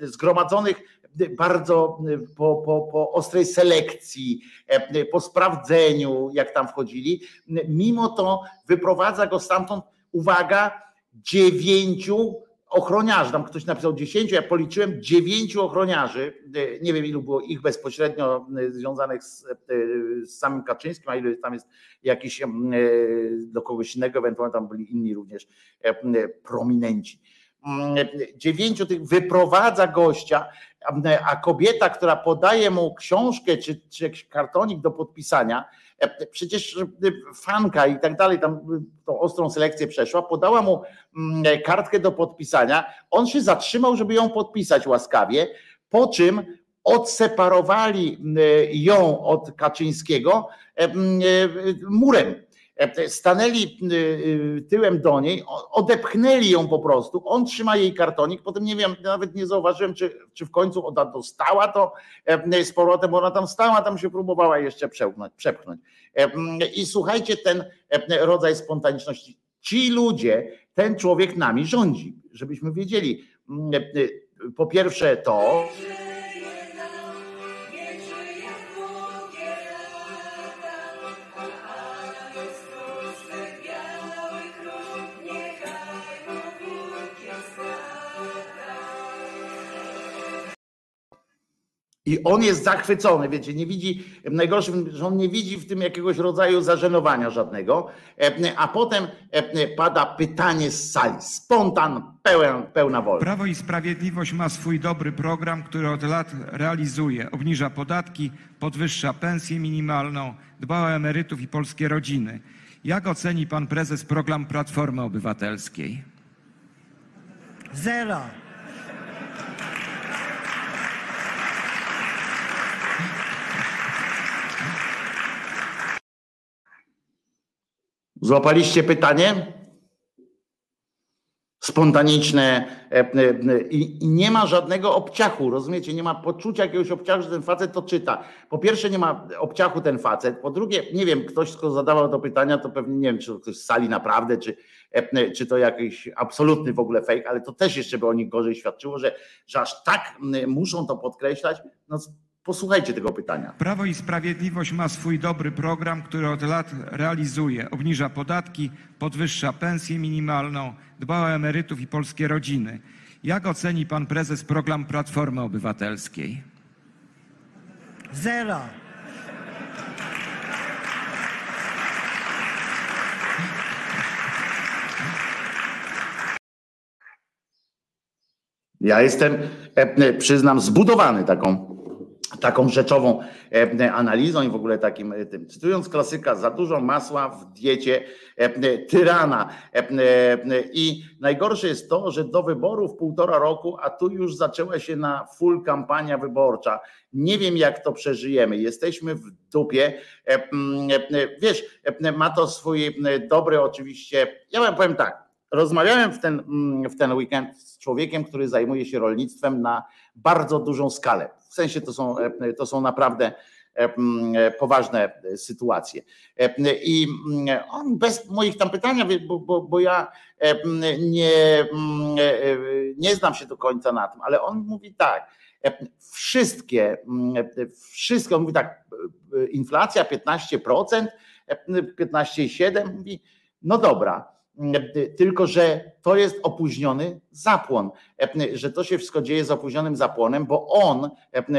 S3: zgromadzonych bardzo po, po, po ostrej selekcji, po sprawdzeniu, jak tam wchodzili. Mimo to wyprowadza go stamtąd, uwaga, dziewięciu ochroniarzy, tam ktoś napisał dziesięciu, ja policzyłem dziewięciu ochroniarzy, nie wiem ilu było ich bezpośrednio związanych z, z samym Kaczyńskim, a ilu tam jest jakiś do kogoś innego, ewentualnie tam byli inni również prominenci. Mm, dziewięciu tych wyprowadza gościa, a kobieta, która podaje mu książkę czy, czy jakiś kartonik do podpisania, e, przecież e, fanka i tak dalej, tam tą ostrą selekcję przeszła, podała mu mm, kartkę do podpisania, on się zatrzymał, żeby ją podpisać łaskawie, po czym odseparowali ją od Kaczyńskiego murem E, stanęli y, y, tyłem do niej, odepchnęli ją po prostu, on trzyma jej kartonik, potem nie wiem, nawet nie zauważyłem, czy, czy w końcu ona dostała to e, z powrotem, bo ona tam stała, tam się próbowała jeszcze przepchnąć. E, I słuchajcie, ten rodzaj spontaniczności, ci ludzie, ten człowiek nami rządzi, żebyśmy wiedzieli. Po pierwsze to, I on jest zachwycony, wiecie, nie widzi, najgorszym, że on nie widzi w tym jakiegoś rodzaju zażenowania żadnego, e, a potem e, pada pytanie z sali, spontan, pełen, pełna wolność.
S11: Prawo i Sprawiedliwość ma swój dobry program, który od lat realizuje, obniża podatki, podwyższa pensję minimalną, dba o emerytów i polskie rodziny. Jak oceni pan prezes program Platformy Obywatelskiej?
S12: Zero.
S3: Złapaliście pytanie? Spontaniczne e, e, i, nie ma żadnego obciachu, rozumiecie? Nie ma poczucia jakiegoś obciachu, że ten facet to czyta. Po pierwsze, nie ma obciachu ten facet. Po drugie, nie wiem, ktoś, kto zadawał to pytania, to pewnie nie wiem, czy ktoś z sali naprawdę, czy, e, czy to jakiś absolutny w ogóle fake, ale to też jeszcze by o nich gorzej świadczyło, że, że aż tak muszą to podkreślać. No, Posłuchajcie tego pytania.
S11: Prawo i Sprawiedliwość ma swój dobry program, który od lat realizuje. Obniża podatki, podwyższa pensję minimalną, dba o emerytów i polskie rodziny. Jak oceni pan prezes program Platformy Obywatelskiej?
S12: Zero.
S3: Ja jestem, e, przyznam, zbudowany taką taką rzeczową e, analizą i w ogóle takim e, tym. Cytując klasyka, za dużo masła w diecie e, tyrana. I najgorsze jest to, że do wyborów półtora roku, a tu już zaczęła się na full kampania wyborcza. Nie wiem, jak to przeżyjemy. Jesteśmy w dupie. Wiesz, ma to swój dobry oczywiście. Ja powiem tak. Rozmawiałem w ten, w ten weekend z człowiekiem, który zajmuje się rolnictwem na bardzo dużą skalę w sensie to są, e, to są naprawdę e, e, poważne sytuacje. I on bez moich tam pytania, bo, bo, bo ja nie, nie znam się do końca na tym, ale on mówi tak, wszystkie, wszystkie, on mówi tak, inflacja 15%, 15,7%, mówi, no dobra, tylko, że to jest opóźniony zapłon, że to się wszystko dzieje z opóźnionym zapłonem, bo on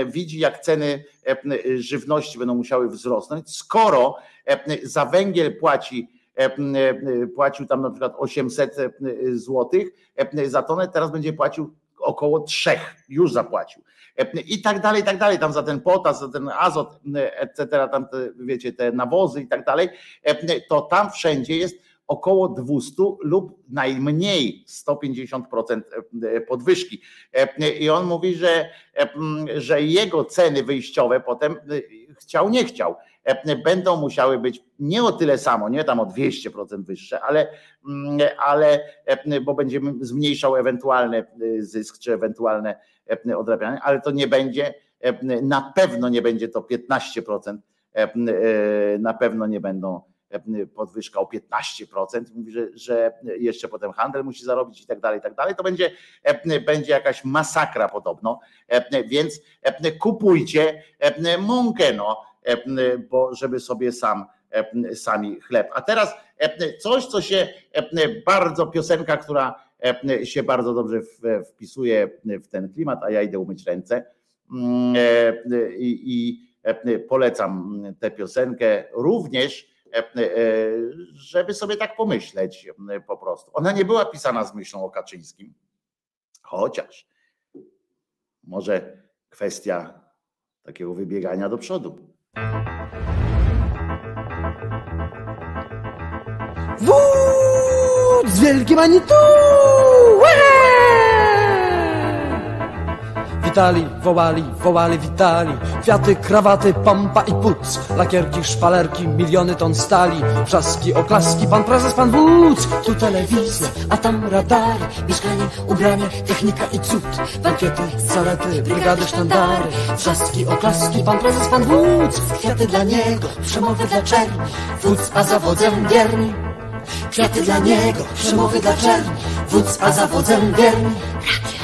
S3: widzi, jak ceny żywności będą musiały wzrosnąć, skoro za węgiel płaci płacił tam na przykład 800 złotych za tonę, teraz będzie płacił około trzech, już zapłacił. I tak dalej, i tak dalej, tam za ten potas, za ten azot, etc., tam te, wiecie, te nawozy i tak dalej, to tam wszędzie jest około 200 lub najmniej 150% e, podwyżki. E, I on mówi, że, e, że jego ceny wyjściowe potem chciał, nie chciał, będą musiały być nie o tyle samo, nie tam o 200% wyższe, ale, ale bo będziemy zmniejszał ewentualny zysk czy ewentualne odrabianie, ale to nie będzie, na pewno nie będzie to 15%, na pewno nie będą podwyżka o 15%, mówi, że, że jeszcze potem handel musi zarobić i tak dalej, i tak dalej, to będzie, będzie jakaś masakra podobno, więc kupujcie mąkę, no, bo żeby sobie sam sami chleb. A teraz coś, co się bardzo, piosenka, która się bardzo dobrze wpisuje w ten klimat, a ja idę umyć ręce i, i polecam tę piosenkę również E, e, żeby sobie tak pomyśleć e, po prostu. Ona nie była pisana z myślą o Kaczyńskim. Chociaż może kwestia takiego wybiegania do przodu.
S12: Wódz wielki manitu! Witali, wołali, wołali, witali. Kwiaty, krawaty, pompa i puc Lakierki, szpalerki, miliony ton stali. Wrzaski, oklaski, pan prezes, pan wódz.
S13: Tu telewizja, a tam radary. Mieszkanie, ubranie, technika i cud. Bankiety,
S12: Zalety, brygady, sztandary.
S13: Wrzaski, oklaski, pan prezes, pan wódz. Kwiaty dla niego, przemowy dla czerni. Wódz, a zawodzem wierni. Kwiaty dla niego, przemowy dla czerni. Wódz, a zawodzem wierni.
S12: Radio,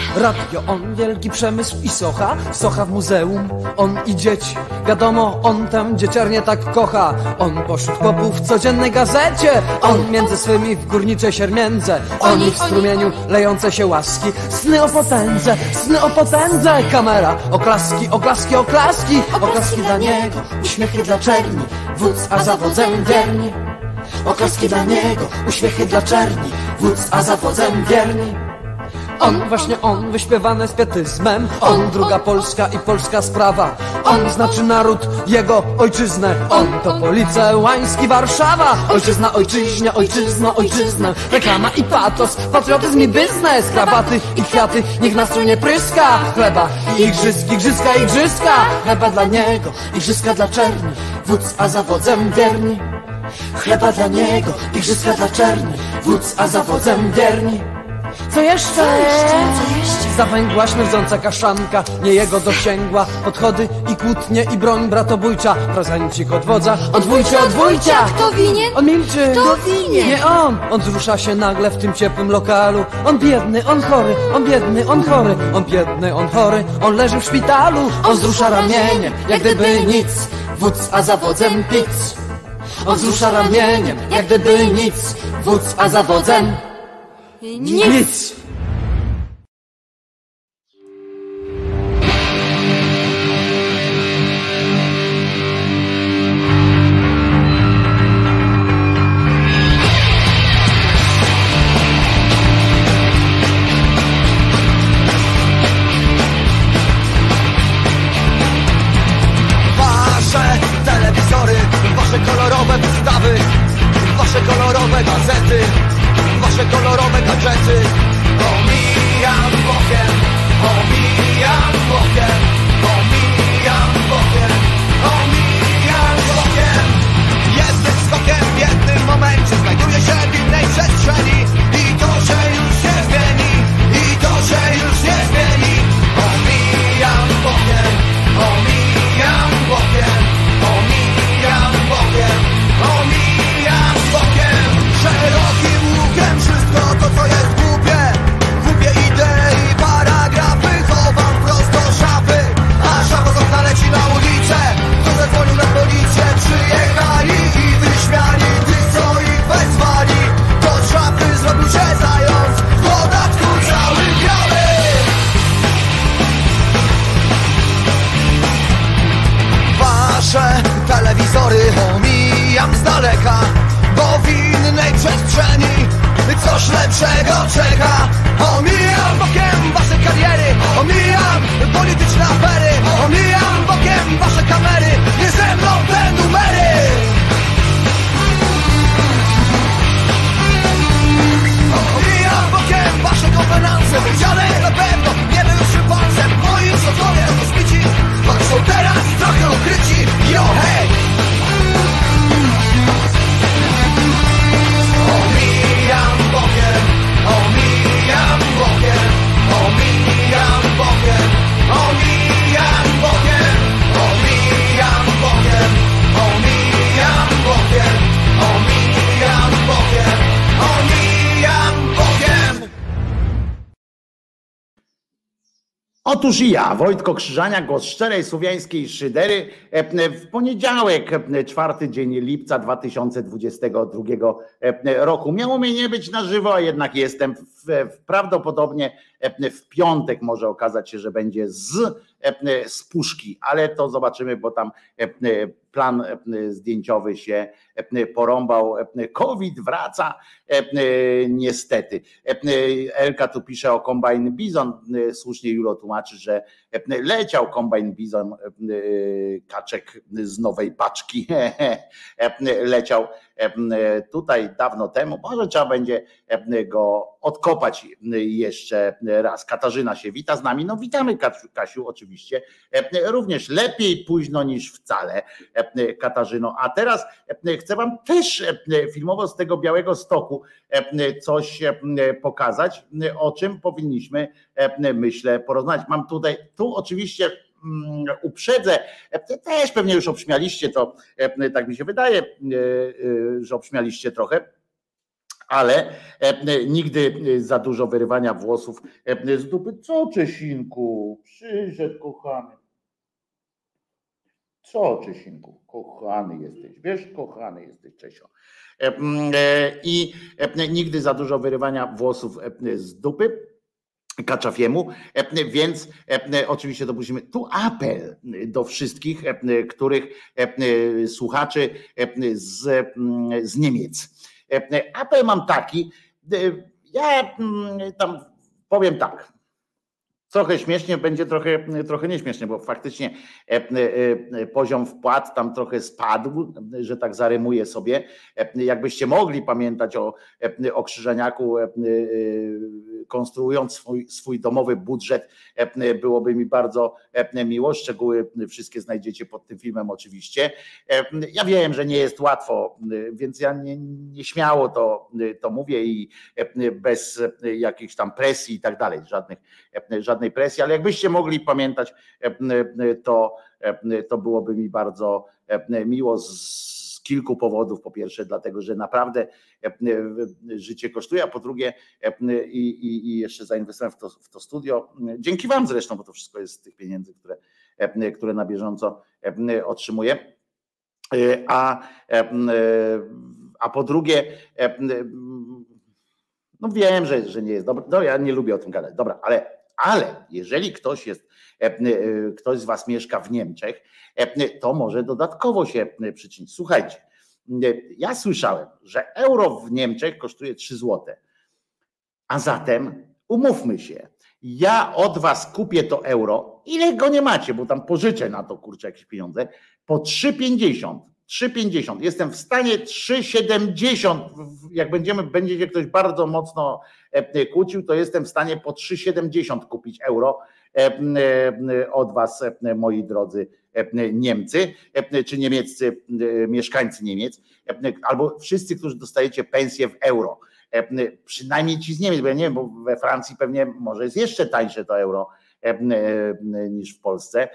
S12: on wielki przemysł i socha. Socha w muzeum, on i dzieci. Wiadomo, on tam dzieciarnie tak kocha. On pośród chłopów w codziennej gazecie. On między swymi w górniczej siermiędze. Oni w strumieniu lejące się łaski. Sny o potędze, sny o potędze. Kamera, oklaski, oklaski, oklaski.
S13: Oklaski dla niego, uśmiechy dla czerni. Wódz, a zawodzem wierni. Oklaski dla niego, uśmiechy dla czerni. Wódz, a zawodzem wierni
S12: On, właśnie on, wyśpiewany z pietyzmem. On, druga Polska i polska sprawa. On znaczy naród, jego ojczyznę. On to policełański Warszawa. Ojczyzna, ojczyźnia, ojczyzna, ojczyzna. Reklama i patos, patriotyzm i biznes. Krawaty i kwiaty, niech nastrój nie pryska. Chleba i igrzyski, igrzyska, igrzyska Chleba dla niego,
S13: Igrzyska dla czerni. Wódz, a zawodzem wierni. Chleba dla niego, igrzyska dla czerni. Wódz, a zawodzem wierni
S12: Co jeszcze?
S13: Co jeszcze?
S12: Zawęgła, śmierdząca kaszanka, nie jego dosięgła. Podchody i kłótnie i broń bratobójcza. Prezencik od wodza, odwójcie, odwójcie
S14: Kto winien?
S12: On milczy.
S14: Kto winien?
S12: Nie on, on wzrusza się nagle w tym ciepłym lokalu. On biedny, on chory, on biedny, on chory. On biedny, on chory, on leży w szpitalu. On wzrusza ramieniem, jak gdyby nic.
S13: Wódz, a zawodzem pic. On wzrusza ramieniem, jak gdyby nic. Wódz, a zawodzem
S12: Nic!
S15: Nic.
S3: Otóż i ja, Wojtko Krzyżania, głos szczerej słowiańskiej szydery, e, w poniedziałek, e, czwarty dzień lipca 2022 e, roku. Miało mnie nie być na żywo, a jednak jestem w, prawdopodobnie w piątek może okazać się, że będzie z z puszki, ale to zobaczymy, bo tam plan zdjęciowy się porąbał. COVID wraca niestety. Elka tu pisze o kombajn Bizon. Słusznie Julo tłumaczy, że leciał kombajn Bizon kaczek z nowej paczki. Leciał tutaj dawno temu. Może trzeba będzie go odkopać jeszcze raz. Katarzyna się wita z nami. No witamy Kasiu, oczywiście. Również lepiej późno niż wcale, Katarzyno. A teraz chcę wam też filmowo z tego Białego Stoku coś pokazać, o czym powinniśmy, myślę, porozmawiać. Mam tutaj, tu oczywiście Mm, uprzedzę, też pewnie już obśmialiście to, tak mi się wydaje, że obśmialiście trochę, ale nigdy za dużo wyrywania włosów z dupy. Co Czesinku? Przyszedł kochany. Co Czesinku? Kochany jesteś. Wiesz, kochany jesteś Czesio. I nigdy za dużo wyrywania włosów z dupy Kaczafiemu, e, więc e, oczywiście dopuścimy tu apel do wszystkich, e, których słuchaczy z, z Niemiec. Apel mam taki, ja tam powiem tak, Trochę śmiesznie, będzie trochę, trochę nieśmiesznie, bo faktycznie poziom wpłat tam trochę spadł, że tak zarymuję sobie. Jakbyście mogli pamiętać o, o Krzyżaniaku konstruując swój, swój domowy budżet, e, byłoby mi bardzo e, miło. Szczegóły wszystkie znajdziecie pod tym filmem oczywiście. E, ja wiem, że nie jest łatwo, więc ja nie, nie śmiało to, to mówię i bez jakichś tam presji i tak dalej, żadnych, żadnej presji, ale jakbyście mogli pamiętać, to, to byłoby mi bardzo miło. Z, kilku powodów. Po pierwsze, dlatego, że naprawdę e, e, życie kosztuje, a po drugie, e, i, i, i jeszcze zainwestowałem w to, w to studio. Dzięki Wam zresztą, bo to wszystko jest z tych pieniędzy, które, które na bieżąco otrzymuję. A, a po drugie, no wiem, że, że nie jest dobre. No ja nie lubię o tym gadać. Dobra, ale, ale jeżeli ktoś jest, ktoś z Was mieszka w Niemczech, to może dodatkowo się przyczynić. Słuchajcie, ja słyszałem, że euro w Niemczech kosztuje 3 zł. A zatem umówmy się, ja od was kupię to euro, ile go nie macie, bo tam pożyczę na to kurczę jakieś pieniądze, po 3,50. 3,50. Jestem w stanie 3,70. Jak będziemy, będziecie ktoś bardzo mocno e, kłócił, to jestem w stanie po 3,70 kupić euro e, e, od was, moi drodzy Niemcy, czy niemieccy mieszkańcy Niemiec, albo wszyscy, którzy dostajecie pensję w euro. Przynajmniej ci z Niemiec, bo ja nie wiem, bo we Francji pewnie może jest jeszcze tańsze to euro niż w Polsce.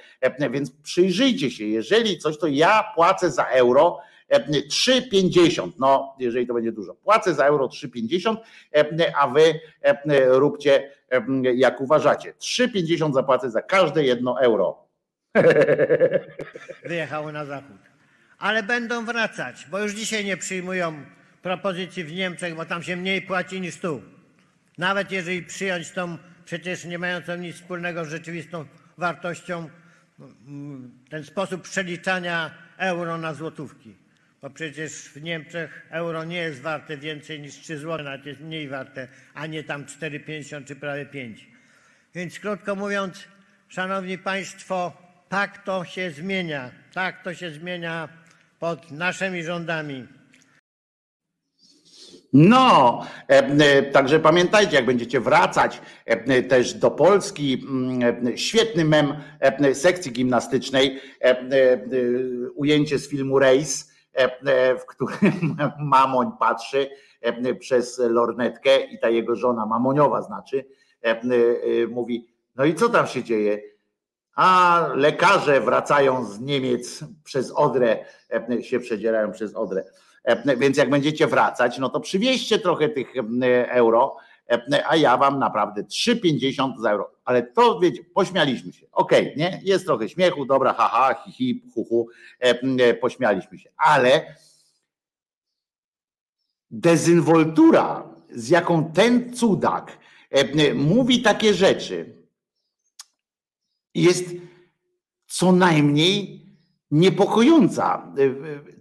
S3: Więc przyjrzyjcie się, jeżeli coś, to ja płacę za euro 3,50. No, jeżeli to będzie dużo. Płacę za euro 3,50, a wy róbcie jak uważacie. 3,50 zapłacę za każde jedno euro.
S16: Wyjechały na zachód. Ale będą wracać, bo już dzisiaj nie przyjmują propozycji w Niemczech, bo tam się mniej płaci niż tu. Nawet jeżeli przyjąć tą przecież nie mającą nic wspólnego z rzeczywistą wartością mm, ten sposób przeliczania euro na złotówki. Bo przecież w Niemczech euro nie jest warte więcej niż 3 zł, nawet jest mniej warte, a nie tam 4,50 czy prawie 5. Więc krótko mówiąc, Szanowni Państwo, tak to się zmienia. Tak to się zmienia pod naszymi rządami.
S3: No, e, e, także pamiętajcie, jak będziecie wracać e, też do Polski, mm, świetny mem sekcji gimnastycznej, ujęcie z filmu Race, w którym Mamoń patrzy przez lornetkę i ta jego żona, Mamoniowa znaczy, mówi, no i co tam się dzieje? A lekarze wracają z Niemiec przez Odrę, się przedzierają przez Odrę. Więc jak będziecie wracać, no to przywieźcie trochę tych euro, a ja wam naprawdę 3,50 za euro. Ale to wiecie, pośmialiśmy się. Okej, okay, nie? Jest trochę śmiechu, dobra, haha, hi, hi, hu, hu, pośmialiśmy się. Ale dezynwoltura, z jaką ten cudak mówi takie rzeczy, jest co najmniej niepokojąca.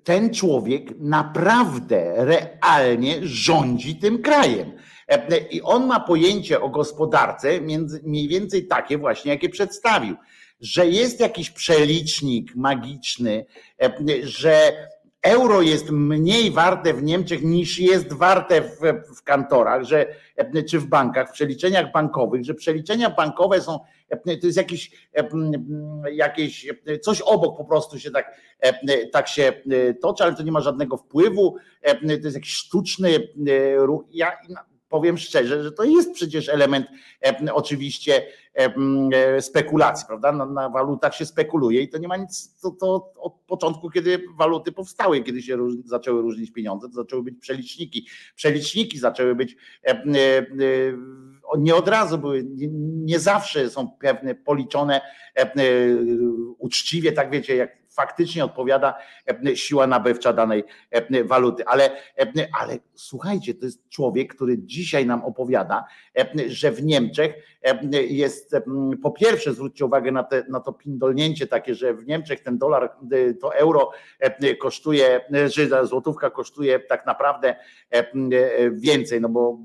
S3: Ten człowiek naprawdę realnie rządzi tym krajem. I on ma pojęcie o gospodarce mniej więcej takie właśnie, jakie przedstawił, że jest jakiś przelicznik magiczny, że euro jest mniej warte w Niemczech niż jest warte w, w kantorach, że, czy w bankach, w przeliczeniach bankowych, że przeliczenia bankowe są, to jest jakiś, jakieś coś obok po prostu się tak, tak się toczy, ale to nie ma żadnego wpływu, to jest jakiś sztuczny ruch. Ja powiem szczerze, że to jest przecież element e, oczywiście e, spekulacji, prawda? Na, na, walutach się spekuluje i to nie ma nic, to, to od początku, kiedy waluty powstały, kiedy się róż, zaczęły różnić pieniądze, to zaczęły być przeliczniki. Przeliczniki zaczęły być e, nie od razu były, nie zawsze są pewne policzone uczciwie, tak wiecie, jak faktycznie odpowiada e, siła nabywcza danej e, waluty. Ale, e, ale słuchajcie, to jest człowiek, który dzisiaj nam opowiada, że w Niemczech jest, po pierwsze zwróćcie uwagę na, te, na to pindolnięcie takie, że w Niemczech ten dolar, to euro kosztuje, że złotówka kosztuje tak naprawdę więcej, no bo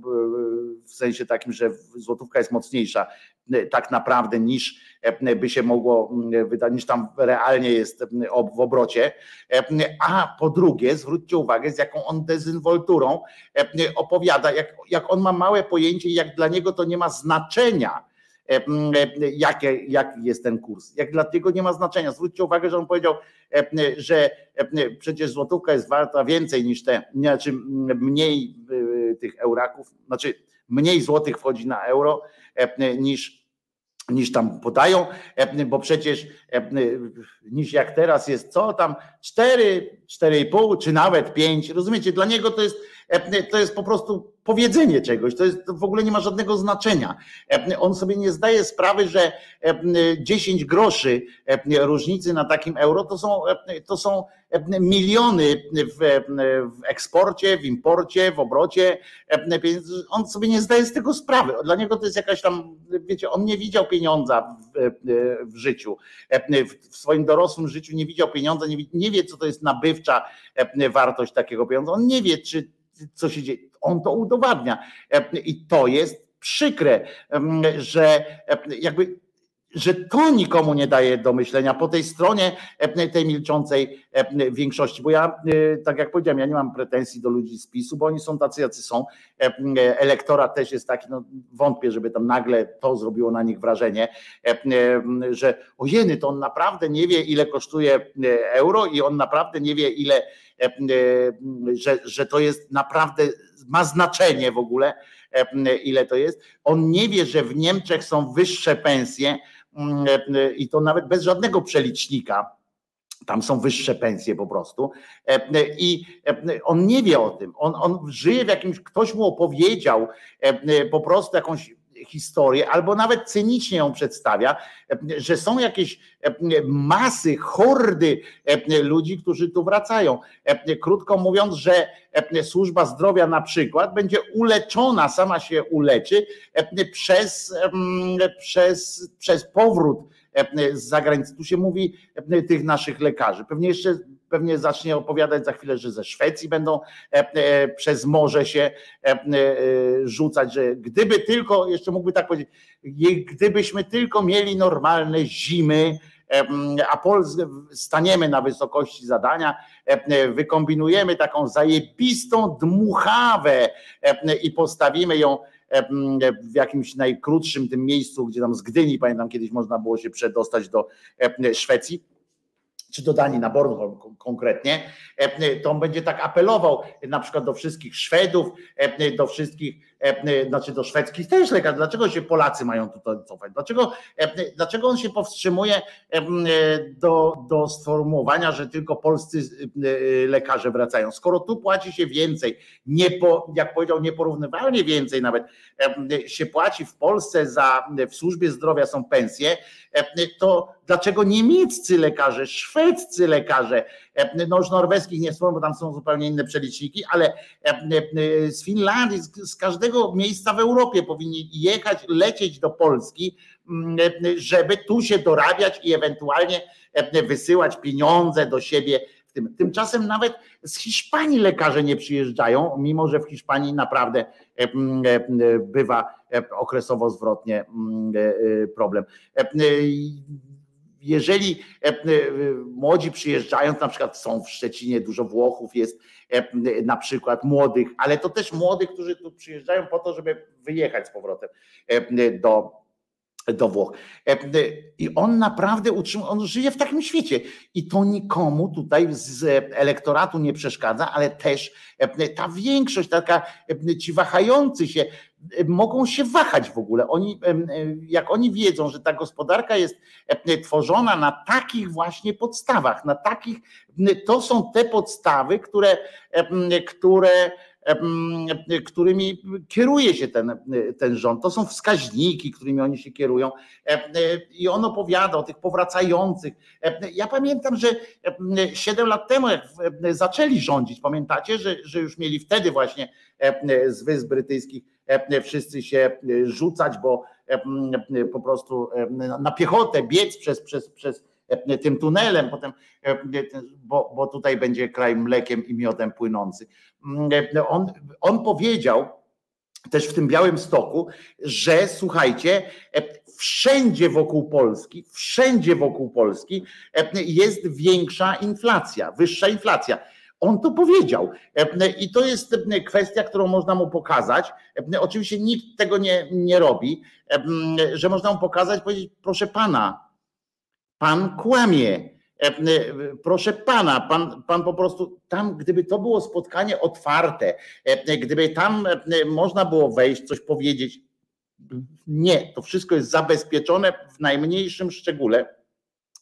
S3: w sensie takim, że złotówka jest mocniejsza tak naprawdę niż by się mogło wydać, niż tam realnie jest w obrocie. A po drugie, zwróćcie uwagę, z jaką on dezynwolturą opowiada, jak, jak on ma małe pojęcie, jak dla niego to nie ma znaczenia. Jakie, jaki jest ten kurs. Jak dlatego nie ma znaczenia. Zwróćcie uwagę, że on powiedział, że przecież złotówka jest warta więcej niż te, znaczy mniej tych euraków, znaczy mniej złotych wchodzi na euro niż niż tam podają, bo przecież niż jak teraz jest co tam 4, 4,5 czy nawet 5, rozumiecie, dla niego to jest to jest po prostu powiedzenie czegoś, to, jest, to w ogóle nie ma żadnego znaczenia. On sobie nie zdaje sprawy, że 10 groszy różnicy na takim euro to są, to są miliony w, w eksporcie, w imporcie, w obrocie. On sobie nie zdaje z tego sprawy. Dla niego to jest jakaś tam, wiecie, on nie widział pieniądza w, w życiu. W swoim dorosłym życiu nie widział pieniądza, nie, nie wie, co to jest nabywcza wartość takiego pieniądza. On nie wie, czy co się dzieje. On to udowadnia. I to jest przykre, że jakby że to nikomu nie daje do myślenia po tej stronie tej milczącej większości, bo ja, tak jak powiedziałem, ja nie mam pretensji do ludzi z PiSu, bo oni są tacy, jacy są. Elektorat też jest taki, no wątpię, żeby tam nagle to zrobiło na nich wrażenie, że ojeny, to on naprawdę nie wie, ile kosztuje euro i on naprawdę nie wie, ile E, e, że, że to jest naprawdę, ma znaczenie w ogóle, e, ile to jest. On nie wie, że w Niemczech są wyższe pensje i to nawet bez żadnego przelicznika. Tam są wyższe pensje po prostu. I on nie wie o tym. On, on żyje w jakimś, ktoś mu opowiedział po prostu jakąś historię, albo nawet cynicznie ją przedstawia, że są jakieś masy, hordy ludzi, którzy tu wracają. Krótko mówiąc, że służba zdrowia na przykład będzie uleczona, sama się uleczy przez, przez, przez powrót z zagranicy. Tu się mówi tych naszych lekarzy. Pewnie jeszcze pewnie zacznie opowiadać za chwilę, że ze Szwecji będą e, e, przez morze się e, rzucać, że gdyby tylko, jeszcze mógłby tak powiedzieć, gdybyśmy tylko mieli normalne zimy, a staniemy na wysokości zadania, wykombinujemy taką zajebistą dmuchawę i postawimy ją w jakimś najkrótszym tym miejscu, gdzie tam z Gdyni, pamiętam kiedyś można było się przedostać do Szwecji czy do Danii na Bornholm konkretnie, to on będzie tak apelował na przykład do wszystkich Szwedów, do wszystkich, znaczy do szwedzkich też lekarzy. Dlaczego się Polacy mają tutaj cofać? Dlaczego, dlaczego on się powstrzymuje do, do sformułowania, że tylko polscy lekarze wracają? Skoro tu płaci się więcej, nie po, jak powiedział, nieporównywalnie więcej nawet się płaci w Polsce za w służbie zdrowia są pensje, to dlaczego niemieccy lekarze, szwedzcy lekarze no już norweskich nie wspomnę, bo tam są zupełnie inne przeliczniki, ale z Finlandii, z każdego miejsca w Europie powinni jechać, lecieć do Polski, mm, żeby tu się dorabiać i ewentualnie wysyłać pieniądze do siebie tym. Tymczasem nawet z Hiszpanii lekarze nie przyjeżdżają, mimo że w Hiszpanii naprawdę e, e, bywa e, okresowo zwrotnie problem. Jeżeli młodzi przyjeżdżają, na przykład są w Szczecinie, dużo Włochów jest, na przykład młodych, ale to też młodych, którzy tu przyjeżdżają po to, żeby wyjechać z powrotem do, do Włoch. E, e, I on naprawdę utrzymuje, on żyje w takim świecie. I to nikomu tutaj z elektoratu nie przeszkadza, ale też e, ta większość, taka ci wahający się, mogą się wahać w ogóle. Oni, jak oni wiedzą, że ta gospodarka jest tworzona na takich właśnie podstawach, na takich, to są te podstawy, które, które którymi kieruje się ten, ten rząd. To są wskaźniki, którymi oni się kierują. I on opowiada o tych powracających. Ja pamiętam, że 7 lat temu, jak zaczęli rządzić, pamiętacie, że, że już mieli wtedy właśnie z Wysp Brytyjskich wszyscy się rzucać, bo po prostu na piechotę biec przez, przez, przez tym tunelem, potem, bo, bo tutaj będzie kraj mlekiem i miodem płynący. On, on powiedział też w tym Białym Stoku, że słuchajcie, wszędzie wokół Polski, wszędzie wokół Polski jest większa inflacja, wyższa inflacja. On to powiedział. I to jest kwestia, którą można mu pokazać. Oczywiście nikt tego nie, nie robi, że można mu pokazać, powiedzieć, proszę pana, Pan kłamie. E, e, proszę pana, pan, pan po prostu tam, gdyby to było spotkanie otwarte, e, gdyby tam można było wejść, coś powiedzieć, nie, to wszystko jest zabezpieczone w najmniejszym szczególe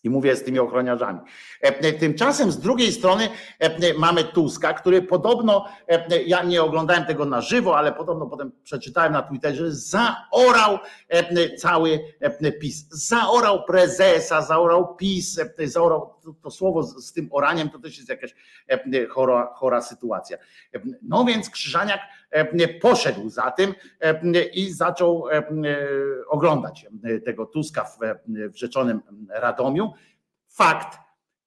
S3: i mówię z tymi ochroniarzami. E, e, tymczasem z drugiej strony e, mamy Tuska, który podobno, ja nie oglądałem tego na żywo, ale podobno potem przeczytałem na Twitterze, zaorał cały PiS. Zaorał prezesa, zaorał PiS, zaorał to, słowo z, z, tym oraniem to też jest jakaś chora, chora sytuacja. No więc Krzyżaniak poszedł za tym i zaczął oglądać tego Tuska w, w rzeczonym Radomiu Fakt,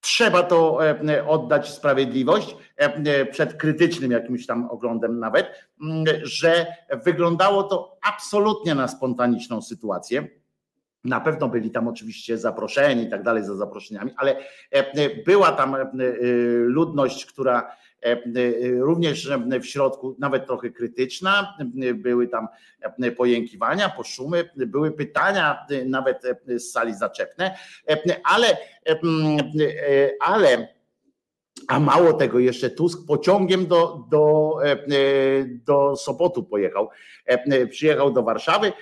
S3: trzeba to e, oddać sprawiedliwość e, przed krytycznym jakimś tam oglądem nawet, że wyglądało to absolutnie na spontaniczną sytuację. Na pewno byli tam oczywiście zaproszeni i tak dalej za zaproszeniami, ale e, była tam ludność, która E, e, również w środku nawet trochę krytyczna, były tam pojękiwania, poszumy, były pytania nawet z sali zaczepne, ale, ale a mało tego, jeszcze Tusk pociągiem do, do, do Sopotu pojechał. Przyjechał do Warszawy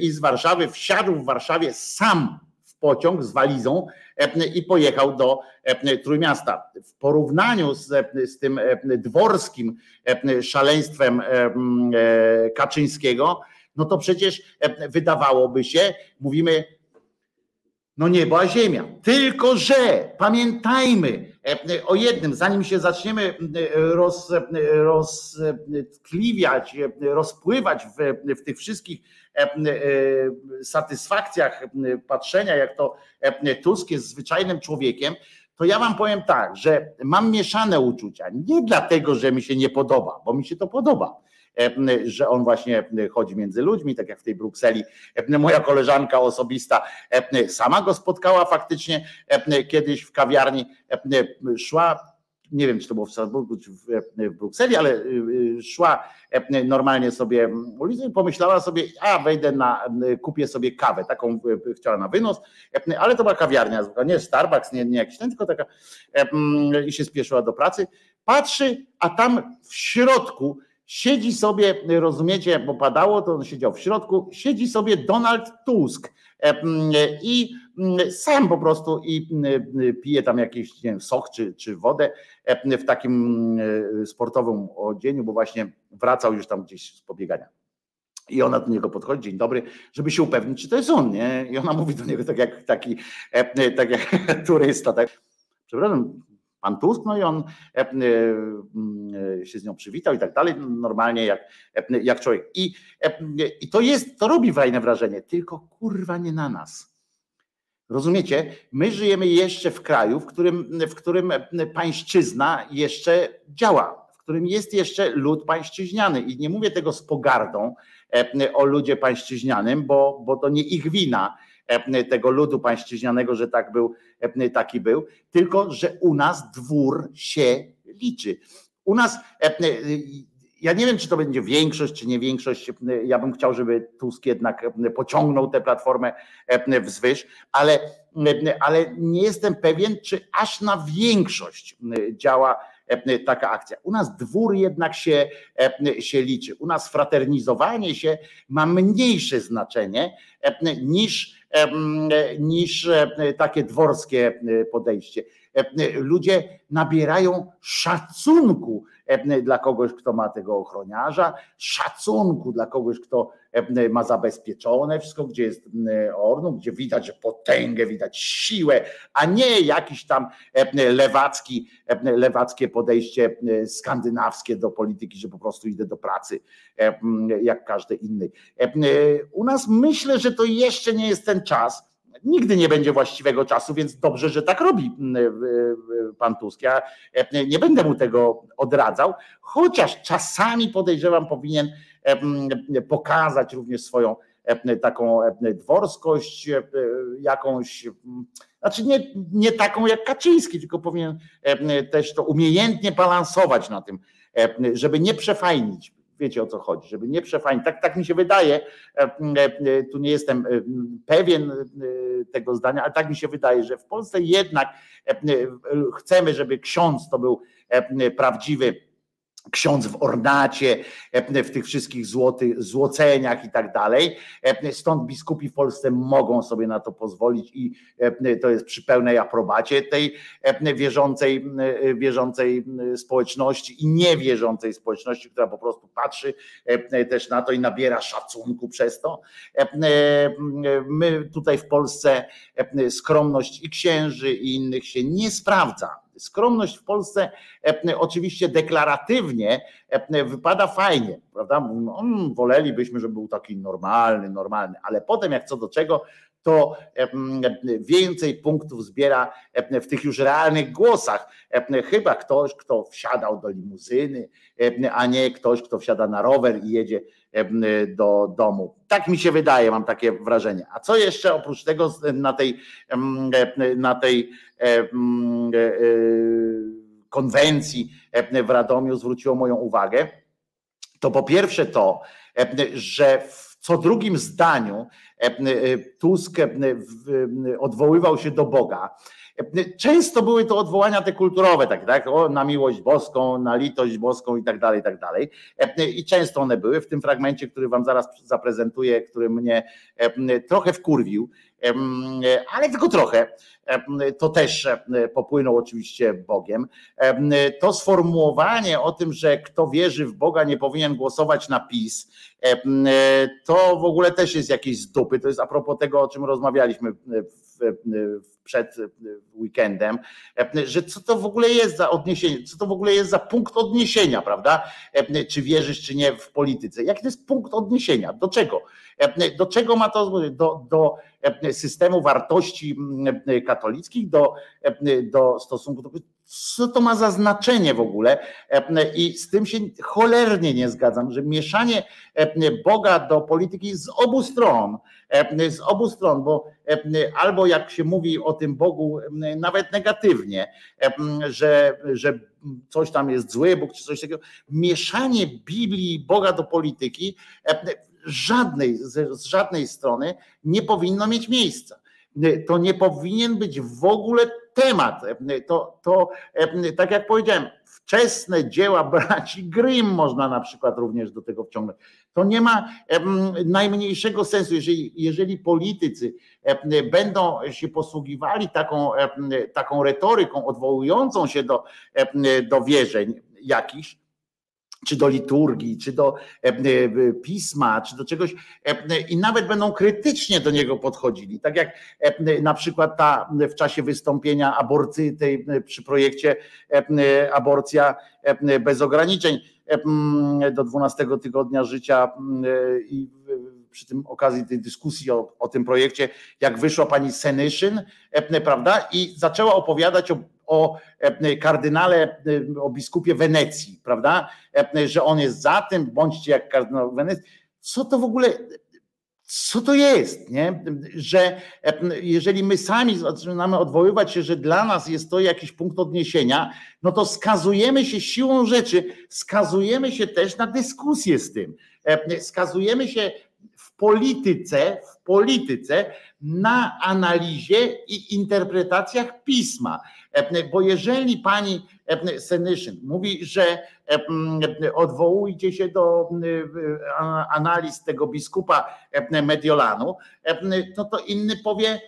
S3: i z Warszawy wsiadł w Warszawie sam pociąg z walizą E, i pojechał do e, Trójmiasta. W porównaniu z, z tym e, dworskim szaleństwem Kaczyńskiego, no to przecież wydawałoby się, mówimy, no niebo a ziemia. Tylko, że pamiętajmy o jednym, zanim się zaczniemy roz, roztkliwiać, rozpływać w, w tych wszystkich E, e, satysfakcjach e, patrzenia, jak to Tusk jest zwyczajnym człowiekiem, to ja wam powiem tak, że mam mieszane uczucia. Nie dlatego, że mi się nie podoba, bo mi się to podoba że on właśnie chodzi między ludźmi, tak jak w tej Brukseli. Moja koleżanka osobista sama go spotkała faktycznie kiedyś w kawiarni, szła nie wiem, czy to było w Strasburgu, czy w, Brukseli, ale y, y, szła e, normalnie sobie ulicą i pomyślała sobie, a wejdę na, kupię sobie kawę, taką chciała na wynos, e, ale to była kawiarnia, nie Starbucks, nie, nie jakiś ten, tylko taka e, i się spieszyła do pracy. Patrzy, a tam w środku siedzi sobie, rozumiecie, bo padało, to on siedział w środku, siedzi sobie Donald Tusk i sam po prostu i pije tam jakiś nie wiem, sok czy, czy wodę w takim sportowym odzieniu, bo właśnie wracał już tam gdzieś z pobiegania. I ona do niego podchodzi, dzień dobry, żeby się upewnić, czy to jest on, nie? I ona mówi do niego tak jak taki, tak jak turysta, tak. Przepraszam, pan Tusk, no i on się z nią przywitał i tak dalej, normalnie jak, jak człowiek. I, I to jest, to robi fajne wrażenie, tylko kurwa nie na nas. Rozumiecie? My żyjemy jeszcze w kraju, w którym, w którym pańszczyzna jeszcze działa, w którym jest jeszcze lud pańszczyźniany. I nie mówię tego z pogardą o ludzie pańszczyźnianym, bo, bo to nie ich wina tego ludu pańszczyźnianego, że tak był, taki był, tylko że u nas dwór się liczy. U nas ja nie wiem, czy to będzie większość, czy nie większość. Ja bym chciał, żeby Tusk jednak pociągnął tę platformę wzwyż, ale, ale nie jestem pewien, czy aż na większość działa taka akcja. U nas dwór jednak się, się liczy. U nas fraternizowanie się ma mniejsze znaczenie niż, niż takie dworskie podejście. Ludzie nabierają szacunku E, dla kogoś, kto ma tego ochroniarza, szacunku dla kogoś, kto e, ma zabezpieczone wszystko, gdzie jest ornu, gdzie widać potęgę, widać siłę, a nie jakiś tam e, lewacki, lewackie podejście skandynawskie do polityki, że po prostu idę do pracy jak każdy inny. U nas myślę, że to jeszcze nie jest ten czas, nigdy nie będzie właściwego czasu, więc dobrze, że tak robi mm, pan Tusk. Ja e, nie będę mu tego odradzał, chociaż czasami podejrzewam, powinien e, mm, pokazać również swoją e, taką dworskość, jakąś, znaczy nie, nie taką jak Kaczyński, tylko powinien też to umiejętnie balansować na tym, żeby nie przefajnić wiecie o co chodzi, żeby nie przefajnić. Tak, tak mi się wydaje, e, e, tu nie jestem e, pewien tego zdania, ale tak mi się wydaje, że w Polsce jednak chcemy, żeby ksiądz to był prawdziwy ksiądz w ornacie, e, w tych wszystkich złotych, złoceniach i tak dalej. E, stąd biskupi w Polsce mogą sobie na to pozwolić i e, to jest przy pełnej aprobacie tej wierzącej, wierzącej społeczności i niewierzącej społeczności, która po prostu patrzy też na to i nabiera szacunku przez to. My tutaj w Polsce skromność i księży i innych się nie sprawdza Skromność w Polsce e, oczywiście deklaratywnie e, wypada fajnie, prawda? Mm, wolelibyśmy, żeby był taki normalny, normalny, ale potem jak co do czego, to e, więcej punktów zbiera w tych już realnych głosach. Chyba ktoś, kto wsiadał do limuzyny, a nie ktoś, kto wsiada na rower i jedzie do domu. Tak mi się wydaje, mam takie wrażenie. A co jeszcze oprócz tego na tej, na tej E, e, e, konwencji w Radomiu zwróciło moją uwagę, to po pierwsze to, że w co drugim zdaniu Tusk odwoływał się do Boga. Często były to odwołania te kulturowe, tak, tak, o, na miłość boską, na litość boską i tak dalej, i tak dalej. I często one były w tym fragmencie, który wam zaraz zaprezentuję, który mnie trochę wkurwił, ale tylko trochę. To też popłynął oczywiście Bogiem. To sformułowanie o tym, że kto wierzy w Boga nie powinien głosować na PiS, to w ogóle też jest jakieś z dupy. To jest a propos tego, o czym rozmawialiśmy przed weekendem, że co to w ogóle jest za odniesienie, co to w ogóle jest za punkt odniesienia, prawda? Czy wierzysz, czy nie w polityce? Jaki to jest punkt odniesienia? Do czego? Do czego ma to? Do, do systemu wartości katolickich, do, do stosunku do co to ma za znaczenie w ogóle i z tym się cholernie nie zgadzam, że mieszanie Boga do polityki z obu stron, z obu stron, bo albo jak się mówi o tym Bogu nawet negatywnie, że, że coś tam jest zły Bóg czy coś takiego, mieszanie Biblii Boga do polityki żadnej, z żadnej strony nie powinno mieć miejsca. To nie powinien być w ogóle temat. To, to tak jak powiedziałem, wczesne dzieła braci Grimm można na przykład również do tego wciągnąć. To nie ma najmniejszego sensu, jeżeli, jeżeli politycy będą się posługiwali taką, taką retoryką odwołującą się do, do wierzeń jakichś, czy do liturgii, czy do pisma, czy do czegoś i nawet będą krytycznie do niego podchodzili. Tak jak na przykład ta w czasie wystąpienia aborcji tej przy projekcie aborcja bez ograniczeń do 12 tygodnia życia i przy tym okazji tej dyskusji o, o tym projekcie, jak wyszła pani Senyszyn, prawda, i zaczęła opowiadać o, o kardynale, o biskupie Wenecji, prawda, że on jest za tym, bądźcie jak kardynał Wenecji. Co to w ogóle, co to jest, nie? że jeżeli my sami zaczynamy odwoływać się, że dla nas jest to jakiś punkt odniesienia, no to skazujemy się siłą rzeczy, skazujemy się też na dyskusję z tym. Skazujemy się w polityce, w polityce na analizie i interpretacjach pisma. Bo jeżeli pani Senyszyn mówi, że odwołujcie się do analiz tego biskupa Mediolanu, no to inny powie,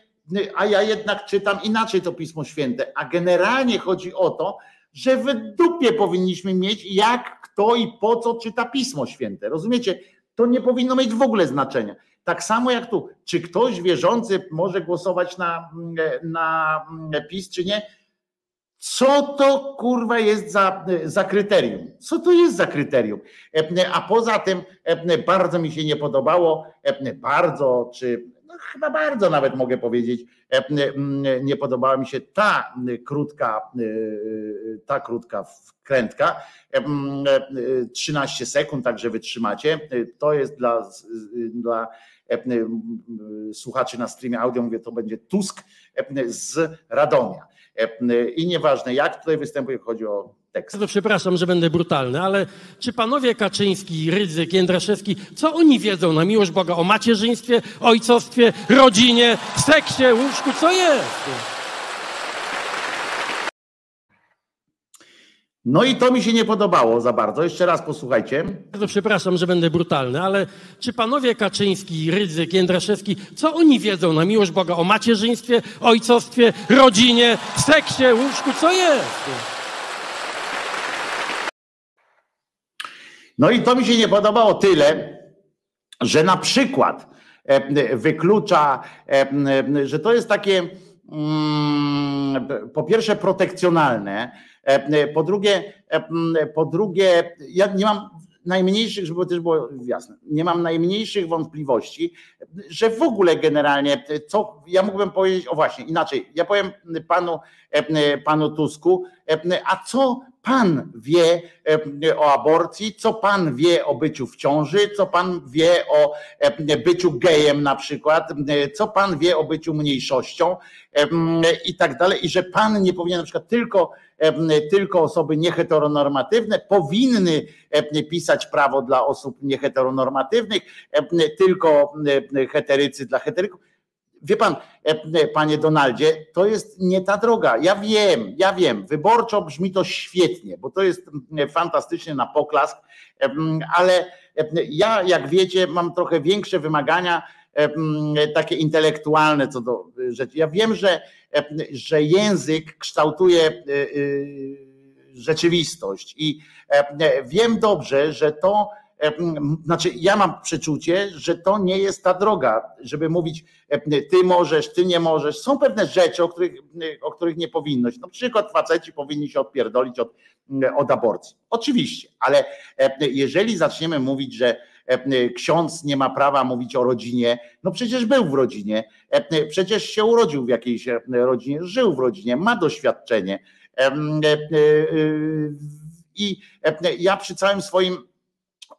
S3: a ja jednak czytam inaczej to Pismo Święte. A generalnie chodzi o to, że w dupie powinniśmy mieć, jak, kto i po co czyta Pismo Święte. Rozumiecie? To nie powinno mieć w ogóle znaczenia. Tak samo jak tu, czy ktoś wierzący może głosować na, na PiS, czy nie? Co to kurwa jest za, za kryterium? Co to jest za kryterium? A poza tym bardzo mi się nie podobało, bardzo, czy no chyba bardzo nawet mogę powiedzieć, nie podobała mi się ta krótka, ta krótka wkrętka, 13 sekund, także wytrzymacie. To jest dla, dla słuchaczy na streamie audio, mówię, to będzie Tusk z Radomia. I nieważne jak tutaj występuje, chodzi o tekst.
S17: To przepraszam, że będę brutalny, ale czy panowie Kaczyński, Rydzyk, Jędraszewski, co oni wiedzą na miłość Boga o macierzyństwie, ojcostwie, rodzinie, seksie, łóżku, co jest?
S3: No i to mi się nie podobało za bardzo. Jeszcze raz posłuchajcie.
S17: To przepraszam, że będę brutalny, ale czy panowie Kaczyński, Rydzyk, Jędraszewski, co oni wiedzą na miłość Boga o macierzyństwie, ojcostwie, rodzinie, seksie, łóżku, co jest?
S3: No i to mi się nie podobało tyle, że na przykład wyklucza, że to jest takie mm, po pierwsze protekcjonalne, po drugie, po drugie, ja nie mam najmniejszych, żeby też było jasne, nie mam najmniejszych wątpliwości, że w ogóle generalnie, co ja mógłbym powiedzieć, o właśnie, inaczej, ja powiem panu, panu Tusku, a co pan wie o aborcji, co pan wie o byciu w ciąży, co pan wie o byciu gejem na przykład, co pan wie o byciu mniejszością i tak dalej, i że pan nie powinien na przykład tylko tylko osoby nieheteronormatywne powinny pisać prawo dla osób nieheteronormatywnych, tylko heterycy dla heteryków. Wie pan, panie Donaldzie, to jest nie ta droga. Ja wiem, ja wiem, wyborczo brzmi to świetnie, bo to jest fantastycznie na poklask, ale ja, jak wiecie, mam trochę większe wymagania takie intelektualne co do rzeczy. Ja wiem, że, że język kształtuje rzeczywistość i wiem dobrze, że to znaczy ja mam przeczucie, że to nie jest ta droga, żeby mówić ty możesz, ty nie możesz. Są pewne rzeczy, o których, o których nie powinno się. Na przykład faceci powinni się odpierdolić od, od aborcji. Oczywiście, ale jeżeli zaczniemy mówić, że ksiądz nie ma prawa mówić o rodzinie, no przecież był w rodzinie, przecież się urodził w jakiejś rodzinie, żył w rodzinie, ma doświadczenie. I ja przy całym swoim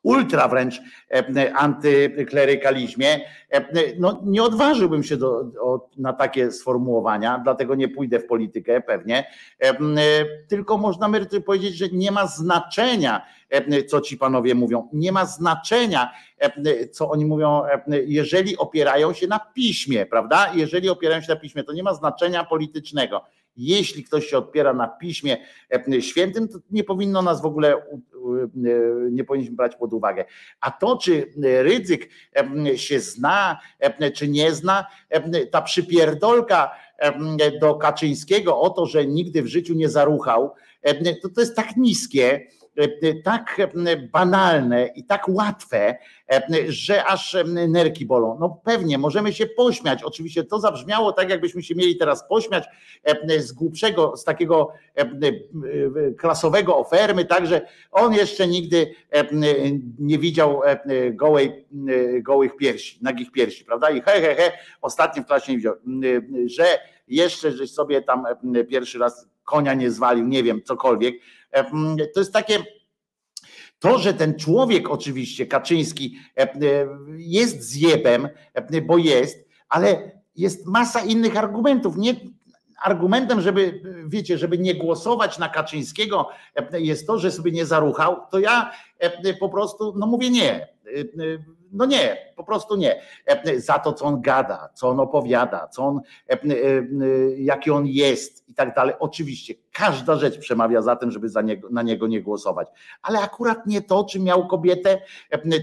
S3: ultra wręcz antyklerykalizmie, no nie odważyłbym się do, do, na takie sformułowania, dlatego nie pójdę w politykę pewnie, tylko można powiedzieć, że nie ma znaczenia, co ci panowie mówią, nie ma znaczenia, co oni mówią, jeżeli opierają się na piśmie, prawda? Jeżeli opierają się na piśmie, to nie ma znaczenia politycznego. Jeśli ktoś się odpiera na piśmie świętym, to nie powinno nas w ogóle, nie powinniśmy brać pod uwagę. A to, czy ryzyk się zna, czy nie zna, ta przypierdolka do Kaczyńskiego o to, że nigdy w życiu nie zaruchał, to, to jest tak niskie, tak banalne i tak łatwe, że aż nerki bolą. No pewnie, możemy się pośmiać. Oczywiście to zabrzmiało tak, jakbyśmy się mieli teraz pośmiać z głupszego, z takiego klasowego ofermy, także on jeszcze nigdy nie widział gołej, gołych piersi, nagich piersi, prawda? I he, he, he, ostatnio w klasie nie widział, że jeszcze, żeś sobie tam pierwszy raz konia nie zwalił, nie wiem, cokolwiek. To jest takie, to, że ten człowiek oczywiście, Kaczyński, jest zjebem, bo jest, ale jest masa innych argumentów. Nie, argumentem, żeby, wiecie, żeby nie głosować na Kaczyńskiego jest to, że sobie nie zaruchał, to ja po prostu, no mówię nie. No nie, po prostu nie. Za to, co on gada, co on opowiada, co on, jaki on jest i tak dalej. Oczywiście każda rzecz przemawia za tym, żeby za niego, na niego nie głosować. Ale akurat nie to, czy miał kobietę,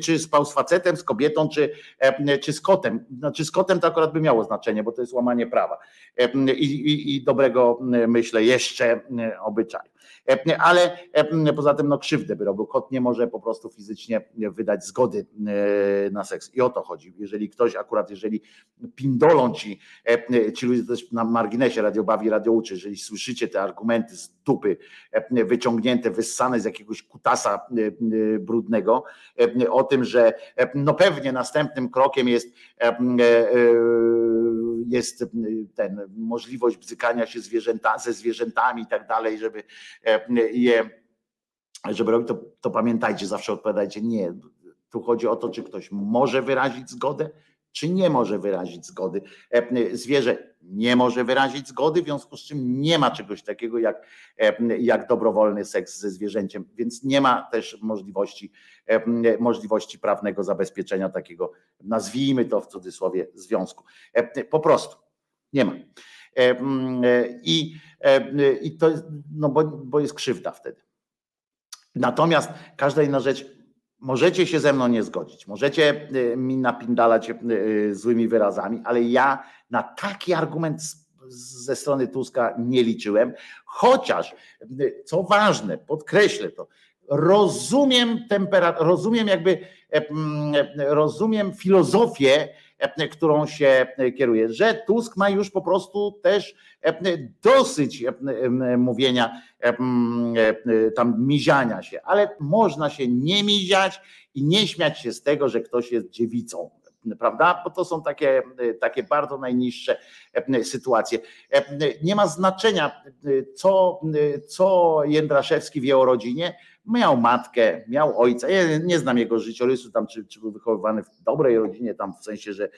S3: czy spał z facetem, z kobietą, czy, czy z kotem. Znaczy z kotem to akurat by miało znaczenie, bo to jest łamanie prawa i, i, i dobrego, myślę, jeszcze obyczaju. Ale poza tym no krzywdę by robił. Kot nie może po prostu fizycznie wydać zgody na seks. I o to chodzi. Jeżeli ktoś akurat, jeżeli pindolą ci, ci ludzie też na marginesie radio bawi, radio uczy, jeżeli słyszycie te argumenty z dupy wyciągnięte, wyssane z jakiegoś kutasa brudnego, o tym, że no pewnie następnym krokiem jest jest ten możliwość bzykania się zwierzęta, ze zwierzętami i tak dalej, żeby je żeby robić, to, to pamiętajcie, zawsze odpowiadajcie nie. Tu chodzi o to, czy ktoś może wyrazić zgodę, czy nie może wyrazić zgody. Zwierzę nie może wyrazić zgody, w związku z czym nie ma czegoś takiego jak, jak dobrowolny seks ze zwierzęciem, więc nie ma też możliwości, możliwości prawnego zabezpieczenia takiego, nazwijmy to w cudzysłowie, związku. Po prostu nie ma. I, i to no bo, bo jest krzywda wtedy. Natomiast każda inna rzecz, możecie się ze mną nie zgodzić, możecie mi napindalać złymi wyrazami, ale ja na taki argument ze strony Tuska nie liczyłem, chociaż, co ważne, podkreślę to, rozumiem temperaturę, rozumiem jakby, rozumiem filozofię, którą się kieruje, że Tusk ma już po prostu też dosyć mówienia, tam miziania się, ale można się nie miziać i nie śmiać się z tego, że ktoś jest dziewicą prawda? Bo to są takie, takie bardzo najniższe sytuacje. Nie ma znaczenia, co, co Jędraszewski wie o rodzinie. Miał matkę, miał ojca. Ja nie znam jego życiorysu, tam, czy, czy był wychowywany w dobrej rodzinie, tam w sensie, że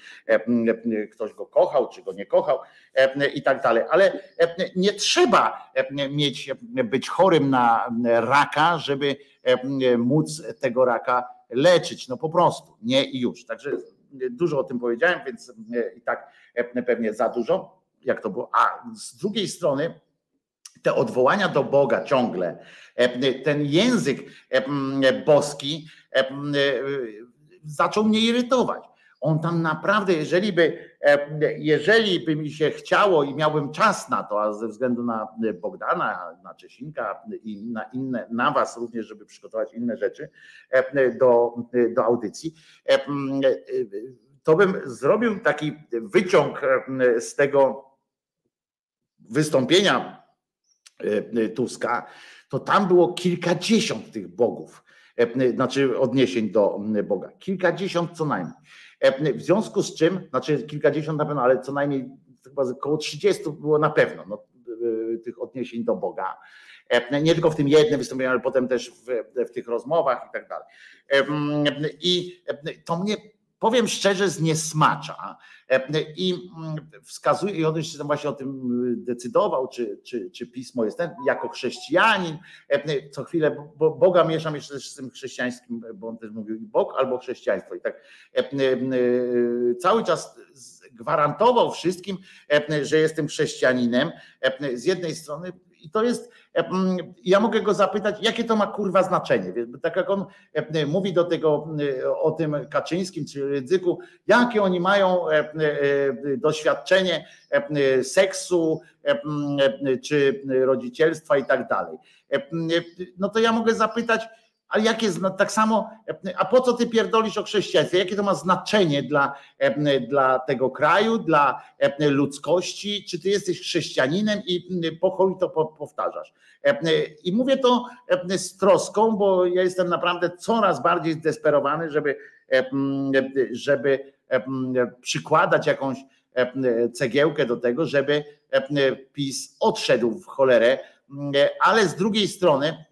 S3: ktoś go kochał, czy go nie kochał i tak dalej. Ale nie trzeba mieć, być chorym na raka, żeby móc tego raka leczyć. No po prostu, nie i już. Także dużo o tym powiedziałem, więc i tak pewnie za dużo, jak to było. A z drugiej strony te odwołania do Boga ciągle, ten język boski zaczął mnie irytować. On tam naprawdę, jeżeli by, jeżeli by mi się chciało i miałbym czas na to, a ze względu na Bogdana, na Czesinka i na inne, na was również, żeby przygotować inne rzeczy do, do audycji, to bym zrobił taki wyciąg z tego wystąpienia Tuska, to tam było kilkadziesiąt tych bogów, znaczy odniesień do Boga. Kilkadziesiąt co najmniej. W związku z czym, znaczy kilkadziesiąt na pewno, ale co najmniej chyba około 30 było na pewno no, tych odniesień do Boga. Nie tylko w tym jednym wystąpieniu, ale potem też w, w tych rozmowach i tak dalej. I to mnie powiem szczerze, zniesmacza i wskazuje, i on się właśnie o tym decydował, czy, czy, czy pismo jest ten, jako chrześcijanin, co chwilę, bo Boga mieszam jeszcze z tym chrześcijańskim, bo on też mówił i Bóg albo chrześcijaństwo. I tak cały czas gwarantował wszystkim, że jestem chrześcijaninem z jednej strony I to jest, ja mogę go zapytać, jakie to ma kurwa znaczenie. Tak jak on mówi do tego o tym Kaczyńskim czy Rydzyku, jakie oni mają e, e, doświadczenie e, seksu czy rodzicielstwa i tak dalej. No to ja mogę zapytać, a jakie zna- tak samo, a po co ty pierdolisz o chrześcijaństwie? Jakie to ma znaczenie dla, dla tego kraju, dla ludzkości? Czy ty jesteś chrześcijaninem i po chuj to po- powtarzasz? I mówię to z troską, bo ja jestem naprawdę coraz bardziej zdesperowany, żeby, żeby przykładać jakąś cegiełkę do tego, żeby PiS odszedł w cholerę, ale z drugiej strony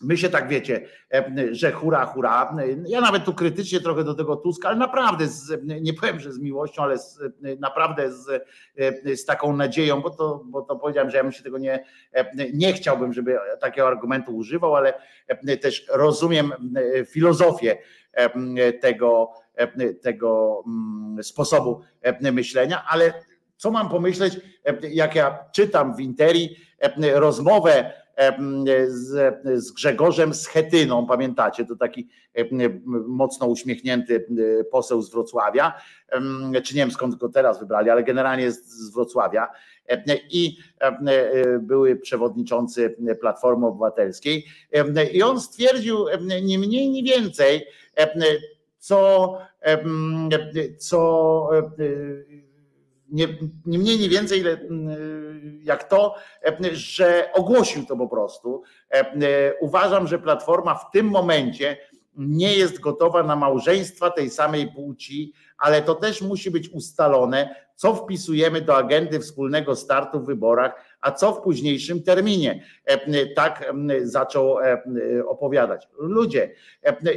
S3: My się tak wiecie, e, że hura, hura. Ja nawet tu krytycznie trochę do tego Tuska, ale naprawdę, z, nie powiem, że z miłością, ale z, naprawdę z, e, z taką nadzieją, bo to, bo to powiedziałem, że ja bym się tego nie, e, nie chciałbym, żeby takiego argumentu używał, ale też rozumiem filozofię tego, tego mm, sposobu myślenia, ale co mam pomyśleć, jak ja czytam w Interi rozmowę z, z Grzegorzem Schetyną, pamiętacie, to taki mocno uśmiechnięty poseł z Wrocławia, czy nie wiem skąd go teraz wybrali, ale generalnie z Wrocławia. I były przewodniczący Platformy Obywatelskiej. I on stwierdził nie mniej, nie więcej, co, co nie, nie mniej, nie więcej ile, jak to, że ogłosił to po prostu. Uważam, że Platforma w tym momencie nie jest gotowa na małżeństwa tej samej płci, ale to też musi być ustalone, co wpisujemy do agendy wspólnego startu w wyborach, a co w późniejszym terminie. Tak zaczął opowiadać. Ludzie,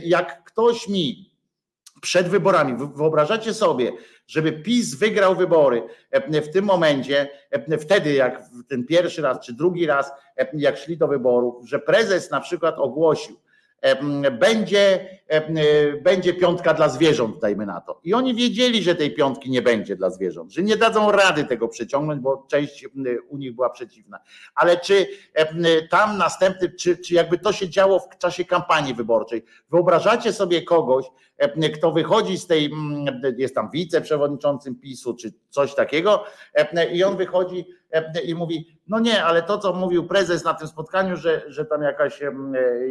S3: jak ktoś mi przed wyborami, wyobrażacie sobie, żeby PiS wygrał wybory w tym momencie, wtedy jak ten pierwszy raz czy drugi raz, jak szli do wyborów, że prezes na przykład ogłosił, będzie, będzie piątka dla zwierząt, dajmy na to. I oni wiedzieli, że tej piątki nie będzie dla zwierząt, że nie dadzą rady tego przeciągnąć, bo część u nich była przeciwna. Ale czy tam następny, czy, czy jakby to się działo w czasie kampanii wyborczej, wyobrażacie sobie kogoś, kto wychodzi z tej, jest tam wiceprzewodniczącym PiSu, czy coś takiego, i on wychodzi i mówi, no nie, ale to, co mówił prezes na tym spotkaniu, że, że tam jakaś,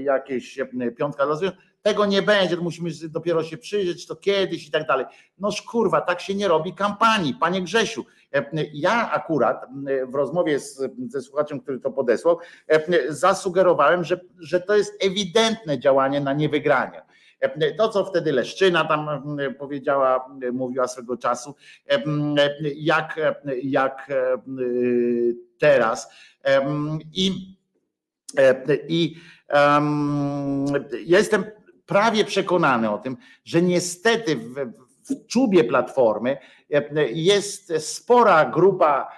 S3: jakieś piątka zwierząt, tego nie będzie, musimy dopiero się przyjrzeć, to kiedyś i tak dalej. No kurwa, tak się nie robi kampanii, panie Grzesiu. Ja akurat w rozmowie z, ze słuchaczem, który to podesłał, zasugerowałem, że, że to jest ewidentne działanie na niewygranie. To, co wtedy Leszczyna tam powiedziała, mówiła swego czasu, jak, jak teraz. I, i jestem prawie przekonany o tym, że niestety w, w czubie platformy jest spora grupa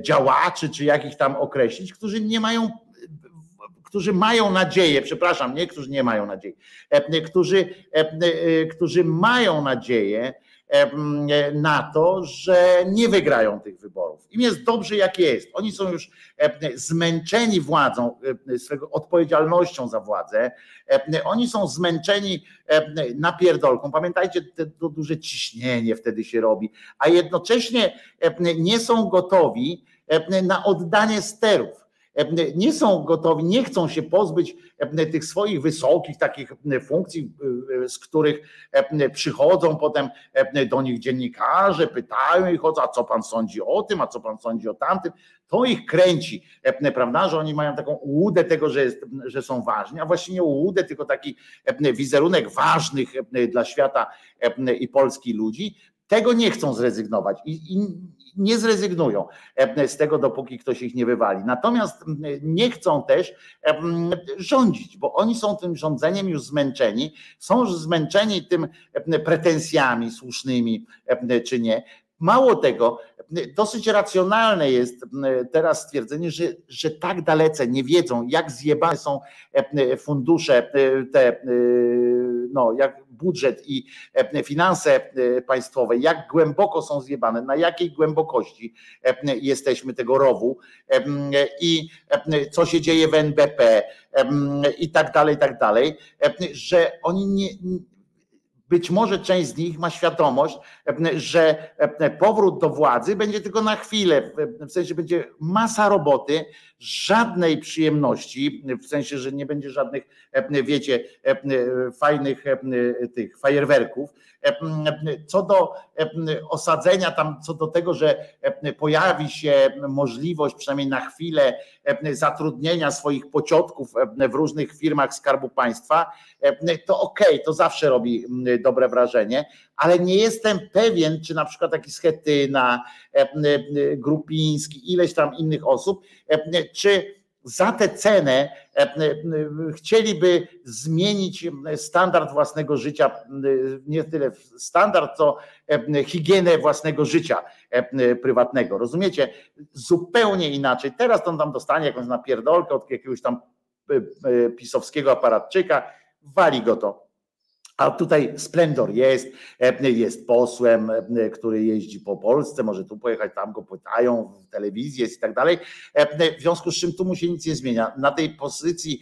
S3: działaczy, czy jak ich tam określić, którzy nie mają którzy mają nadzieję, przepraszam, nie, którzy nie mają nadziei, którzy, którzy mają nadzieję na to, że nie wygrają tych wyborów. Im jest dobrze, jak jest. Oni są już zmęczeni władzą, swego odpowiedzialnością za władzę. Oni są zmęczeni napierdolką. Pamiętajcie, to duże ciśnienie wtedy się robi, a jednocześnie nie są gotowi na oddanie sterów nie są gotowi, nie chcą się pozbyć tych swoich wysokich takich funkcji, z których przychodzą potem do nich dziennikarze, pytają ich o co, a co pan sądzi o tym, a co pan sądzi o tamtym. To ich kręci, prawda, że oni mają taką ułudę tego, że, jest, że są ważni, a właśnie nie ułudę, tylko taki wizerunek ważnych dla świata i Polski ludzi, tego nie chcą zrezygnować i, i, nie zrezygnują z tego, dopóki ktoś ich nie wywali. Natomiast nie chcą też rządzić, bo oni są tym rządzeniem już zmęczeni, są już zmęczeni tym pretensjami słusznymi czy nie. Mało tego, dosyć racjonalne jest teraz stwierdzenie, że, że tak dalece nie wiedzą, jak zjebane są fundusze, te, no, jak budżet i finanse państwowe, jak głęboko są zjebane, na jakiej głębokości jesteśmy tego rowu i co się dzieje w NBP i tak dalej, i tak dalej, że oni nie, być może część z nich ma świadomość, że powrót do władzy będzie tylko na chwilę, w sensie będzie masa roboty, żadnej przyjemności, w sensie, że nie będzie żadnych, wiecie, fajnych tych fajerwerków. Co do osadzenia tam, co do tego, że pojawi się możliwość przynajmniej na chwilę zatrudnienia swoich pociotków w różnych firmach Skarbu Państwa, to okej, okay, to zawsze robi dobre wrażenie, ale nie jestem pewien, czy na przykład taki Schetyna, Grupiński, ileś tam innych osób, czy za tę cenę chcieliby zmienić standard własnego życia, nie tyle standard, co higienę własnego życia prywatnego. Rozumiecie? Zupełnie inaczej. Teraz on tam dostanie jakąś napierdolkę od jakiegoś tam pisowskiego aparatczyka, wali go to a tutaj Splendor jest, e, jest posłem, e, który jeździ po Polsce, może tu pojechać, tam go pytają, w telewizji jest i tak dalej. E, w związku z czym tu mu się nic nie zmienia. Na tej pozycji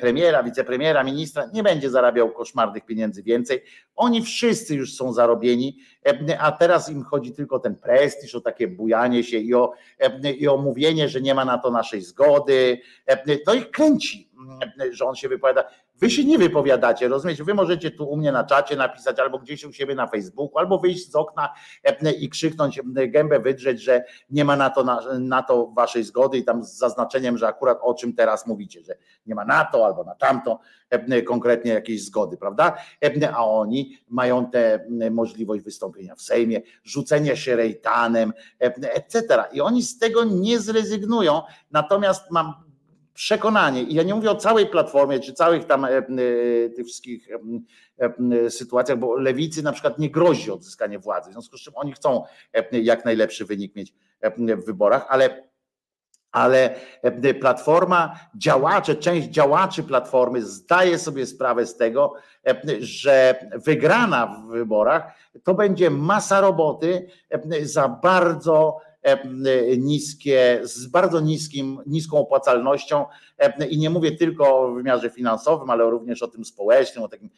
S3: premiera, wicepremiera, ministra nie będzie zarabiał koszmarnych pieniędzy więcej. Oni wszyscy już są zarobieni, a teraz im chodzi tylko o ten prestiż, o takie bujanie się i o, i o mówienie, że nie ma na to naszej zgody. To ich kręci, że on się wypowiada Wy się nie wypowiadacie, rozumiecie? Wy możecie tu u mnie na czacie napisać, albo gdzieś u siebie na Facebooku, albo wyjść z okna i krzyknąć, gębę wydrzeć, że nie ma na to, na, na to waszej zgody i tam z zaznaczeniem, że akurat o czym teraz mówicie, że nie ma na to albo na tamto konkretnie jakiejś zgody, prawda? A oni mają tę możliwość wystąpienia w Sejmie, rzucenia się rejtanem, etc. I oni z tego nie zrezygnują. Natomiast mam przekonanie, i ja nie mówię o całej platformie, czy całych tam e, e, tych wszystkich e, sytuacjach, bo lewicy na przykład nie grozi odzyskanie władzy, w związku z czym oni chcą jak najlepszy wynik mieć w wyborach, ale ale platforma, działacze, część działaczy platformy zdaje sobie sprawę z tego, że wygrana w wyborach to będzie masa roboty za bardzo niskie, z bardzo niskim, niską opłacalnością i nie mówię tylko o wymiarze finansowym, ale również o tym społecznym, o takim,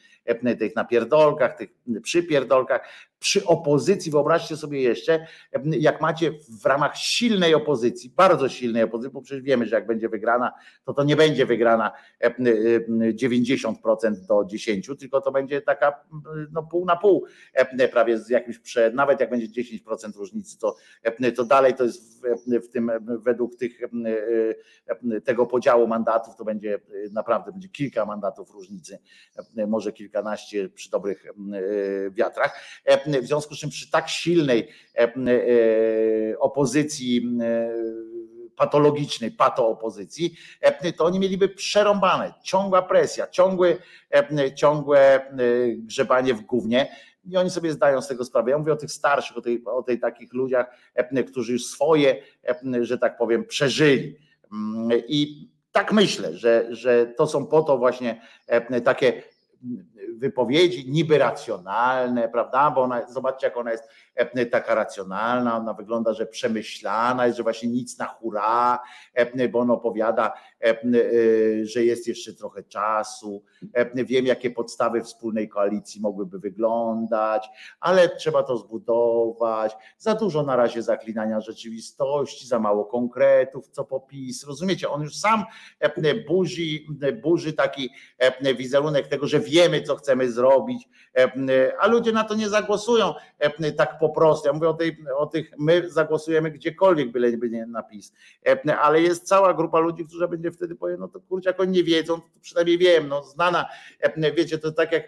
S3: tych napierdolkach, tych przypierdolkach. Przy opozycji, wyobraźcie sobie jeszcze, jak macie w ramach silnej opozycji, bardzo silnej opozycji, bo przecież wiemy, że jak będzie wygrana, to to nie będzie wygrana 90% do 10, tylko to będzie taka no, pół na pół, prawie z jakimś, nawet jak będzie 10% różnicy, to, to dalej to jest w, w tym, według tych, tego podziału mandatów, to będzie naprawdę będzie kilka mandatów różnicy, może kilkanaście przy dobrych wiatrach. W związku z czym przy tak silnej opozycji patologicznej, patoopozycji, to oni mieliby przerąbane, ciągła presja, ciągłe, ciągłe grzebanie w gównie i oni sobie zdają z tego sprawę. Ja mówię o tych starszych, o tej, o tej takich ludziach, którzy już swoje, że tak powiem, przeżyli. I tak myślę, że, że to są po to właśnie e, takie wypowiedzi niby racjonalne, prawda? Bo ona, zobaczcie, jak ona jest e, taka racjonalna, ona wygląda, że przemyślana, jest, że właśnie nic na hura, e, bo on opowiada, że jest jeszcze trochę czasu. Wiem, jakie podstawy wspólnej koalicji mogłyby wyglądać, ale trzeba to zbudować. Za dużo na razie zaklinania rzeczywistości, za mało konkretów, co popis. Rozumiecie, on już sam burzy, burzy taki wizerunek tego, że wiemy, co chcemy zrobić, a ludzie na to nie zagłosują tak po prostu. Ja mówię o, tej, o tych, my zagłosujemy gdziekolwiek, byle nie napis, ale jest cała grupa ludzi, którzy będzie wtedy powie, no to kurczę, jak oni nie wiedzą, to przynajmniej wiem, no znana, wiecie, to tak jak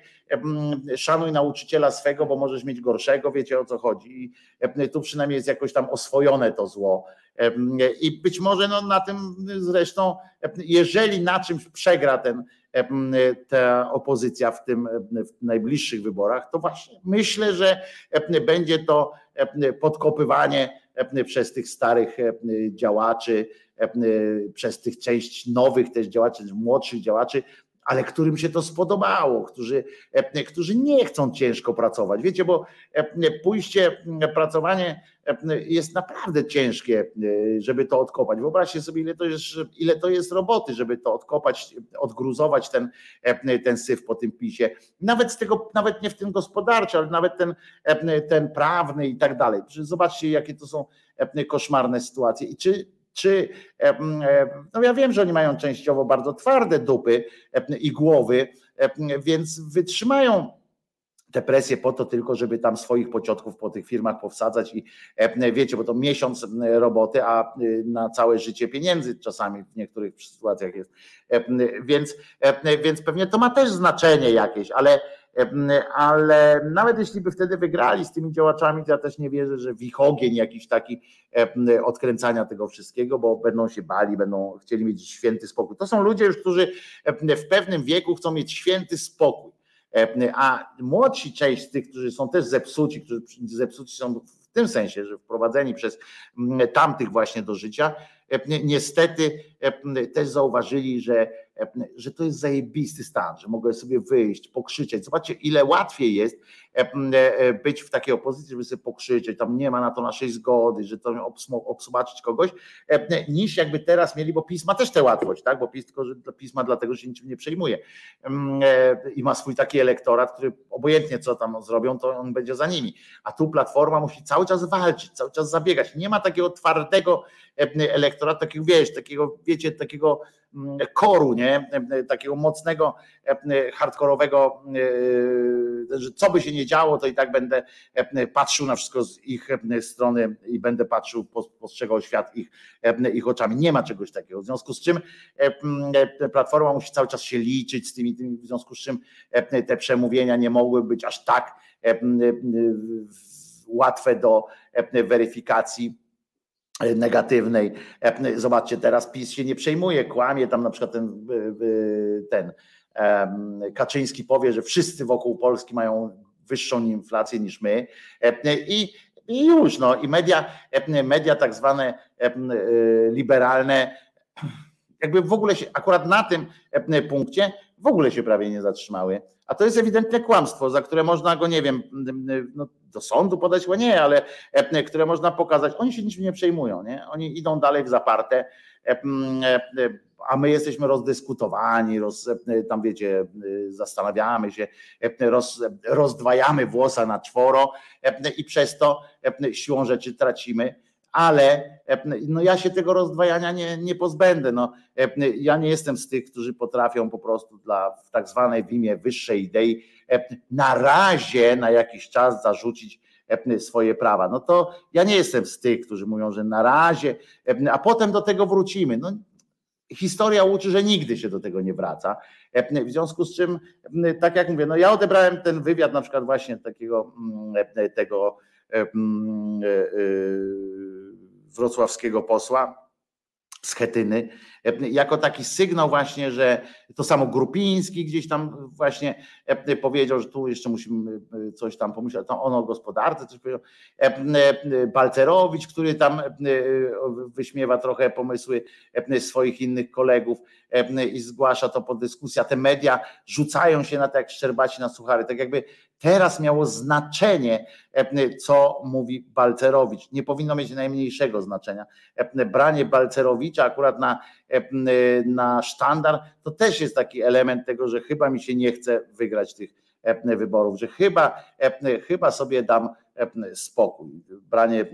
S3: szanuj nauczyciela swego, bo możesz mieć gorszego, wiecie o co chodzi. I tu przynajmniej jest jakoś tam oswojone to zło. I być może no, na tym zresztą, jeżeli na czymś przegra ten, ta opozycja w tym w najbliższych wyborach, to właśnie myślę, że będzie to podkopywanie przez tych starych działaczy, przez tych część nowych też działaczy, młodszych działaczy, ale którym się to spodobało, którzy, którzy nie chcą ciężko pracować. Wiecie, bo pójście, pracowanie jest naprawdę ciężkie, żeby to odkopać. Wyobraźcie sobie, ile to jest, ile to jest roboty, żeby to odkopać, odgruzować ten, ten syf po tym pisie. Nawet z tego, nawet nie w tym gospodarczym, ale nawet ten, ten prawny i tak dalej. Zobaczcie, jakie to są koszmarne sytuacje. I czy czy, no ja wiem, że oni mają częściowo bardzo twarde dupy i głowy, więc wytrzymają te presje po to tylko, żeby tam swoich pociotków po tych firmach powsadzać i wiecie, bo to miesiąc roboty, a na całe życie pieniędzy czasami w niektórych sytuacjach jest. Więc, więc pewnie to ma też znaczenie jakieś, ale ale nawet jeśli by wtedy wygrali z tymi działaczami, to ja też nie wierzę, że w ich ogień jakiś taki odkręcania tego wszystkiego, bo będą się bali, będą chcieli mieć święty spokój. To są ludzie już, którzy w pewnym wieku chcą mieć święty spokój. A młodsi część tych, którzy są też zepsuci, którzy zepsuci są w tym sensie, że wprowadzeni przez tamtych właśnie do życia, niestety też zauważyli, że że to jest zajebisty stan, że mogę sobie wyjść, pokrzyczeć. Zobaczcie, ile łatwiej jest e, e, być w takiej opozycji, żeby sobie pokrzyczeć, tam nie ma na to naszej zgody, że to obsubaczyć kogoś, niż jakby teraz mieli, bo pisma też tę łatwość, tak? Bo PiS tylko, że pisma dlatego, że się niczym nie przejmuje e, i ma swój taki elektorat, który obojętnie co tam zrobią, to on będzie za nimi. A tu Platforma musi cały czas walczyć, cały czas zabiegać. Nie ma takiego twardego elektoratu, takiego wiesz, takiego, wiecie, takiego koru, nie? takiego mocnego, hardkorowego, e, że co by się nie działo, to i tak będę patrzył na wszystko z ich strony i będę patrzył, postrzegał świat ich, ich oczami. Nie ma czegoś takiego. W związku z czym Platforma musi cały czas się liczyć z tymi, tymi w związku z czym te przemówienia nie mogły być aż tak łatwe do weryfikacji negatywnej. Zobaczcie, teraz PiS się nie przejmuje, kłamie tam na przykład ten, ten Kaczyński powie, że wszyscy wokół Polski mają wyższą inflację niż my i, i już, no i media, media tak zwane liberalne jakby w ogóle się, akurat na tym punkcie w ogóle się prawie nie zatrzymały. A to jest ewidentne kłamstwo, za które można go, nie wiem, no, do sądu podać, bo nie, ale które można pokazać. Oni się niczym nie przejmują, nie? Oni idą dalej w zaparte, a my jesteśmy rozdyskutowani, roz, tam wiecie, zastanawiamy się, roz, rozdwajamy włosa na czworo i przez to siłą rzeczy tracimy ale no ja się tego rozdwajania nie, nie pozbędę. No, ja nie jestem z tych, którzy potrafią po prostu dla w tak zwanej w imię wyższej idei na razie na jakiś czas zarzucić swoje prawa. No to ja nie jestem z tych, którzy mówią, że na razie, a potem do tego wrócimy. No, historia uczy, że nigdy się do tego nie wraca. W związku z czym, tak jak mówię, no ja odebrałem ten wywiad na przykład właśnie takiego tego wrocławskiego posła z Chetyny, jako taki sygnał właśnie, że to samo Grupiński gdzieś tam właśnie powiedział, że tu jeszcze musimy coś tam pomyśleć, to ono o gospodarce coś powiedział, Balcerowicz, który tam wyśmiewa trochę pomysły swoich innych kolegów i zgłasza to pod dyskusję, te media rzucają się na to jak szczerbaci na suchary, tak jakby teraz miało znaczenie, co mówi Balcerowicz. Nie powinno mieć najmniejszego znaczenia. Branie Balcerowicza akurat na, na sztandar to też jest taki element tego, że chyba mi się nie chce wygrać tych wyborów, że chyba, chyba sobie dam spokój. Branie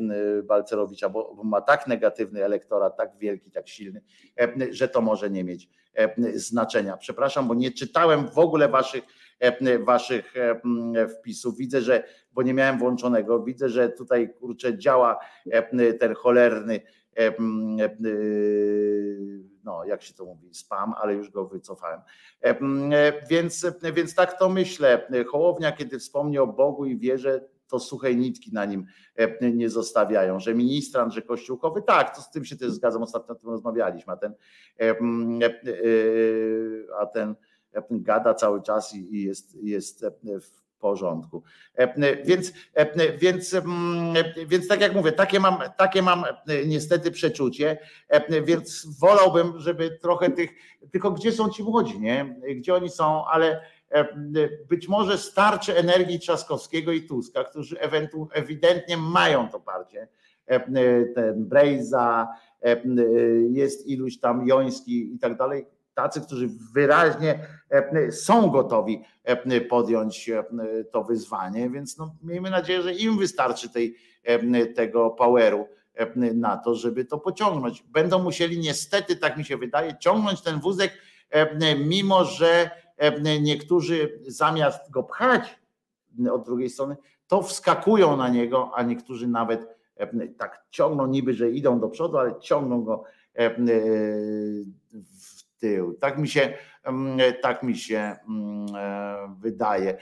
S3: Balcerowicza, bo ma tak negatywny elektorat, tak wielki, tak silny, że to może nie mieć znaczenia. Przepraszam, bo nie czytałem w ogóle waszych waszych wpisów. Widzę, że, bo nie miałem włączonego, widzę, że tutaj kurczę działa ten cholerny no jak się to mówi, spam, ale już go wycofałem. Więc, więc tak to myślę. Hołownia, kiedy wspomni o Bogu i wierze, to suchej nitki na nim nie zostawiają, że ministrant, że kościółkowy, tak, to z tym się też zgadzam, ostatnio o tym rozmawialiśmy, a ten, a ten gada cały czas i jest, jest porządku. Więc, więc, więc tak jak mówię, takie mam, takie mam niestety przeczucie, więc wolałbym, żeby trochę tych, tylko gdzie są ci młodzi, nie? Gdzie oni są, ale być może starczy energii Trzaskowskiego i Tuska, którzy ewidentnie mają to parcie. Ten Brejza, jest iluś tam Joński i tak dalej, tacy, którzy wyraźnie są gotowi podjąć to wyzwanie, więc no, miejmy nadzieję, że im wystarczy tej, tego poweru na to, żeby to pociągnąć. Będą musieli niestety, tak mi się wydaje, ciągnąć ten wózek, mimo że niektórzy zamiast go pchać od drugiej strony, to wskakują na niego, a niektórzy nawet tak ciągną niby, że idą do przodu, ale ciągną go tył. Tak mi się, tak mi się wydaje.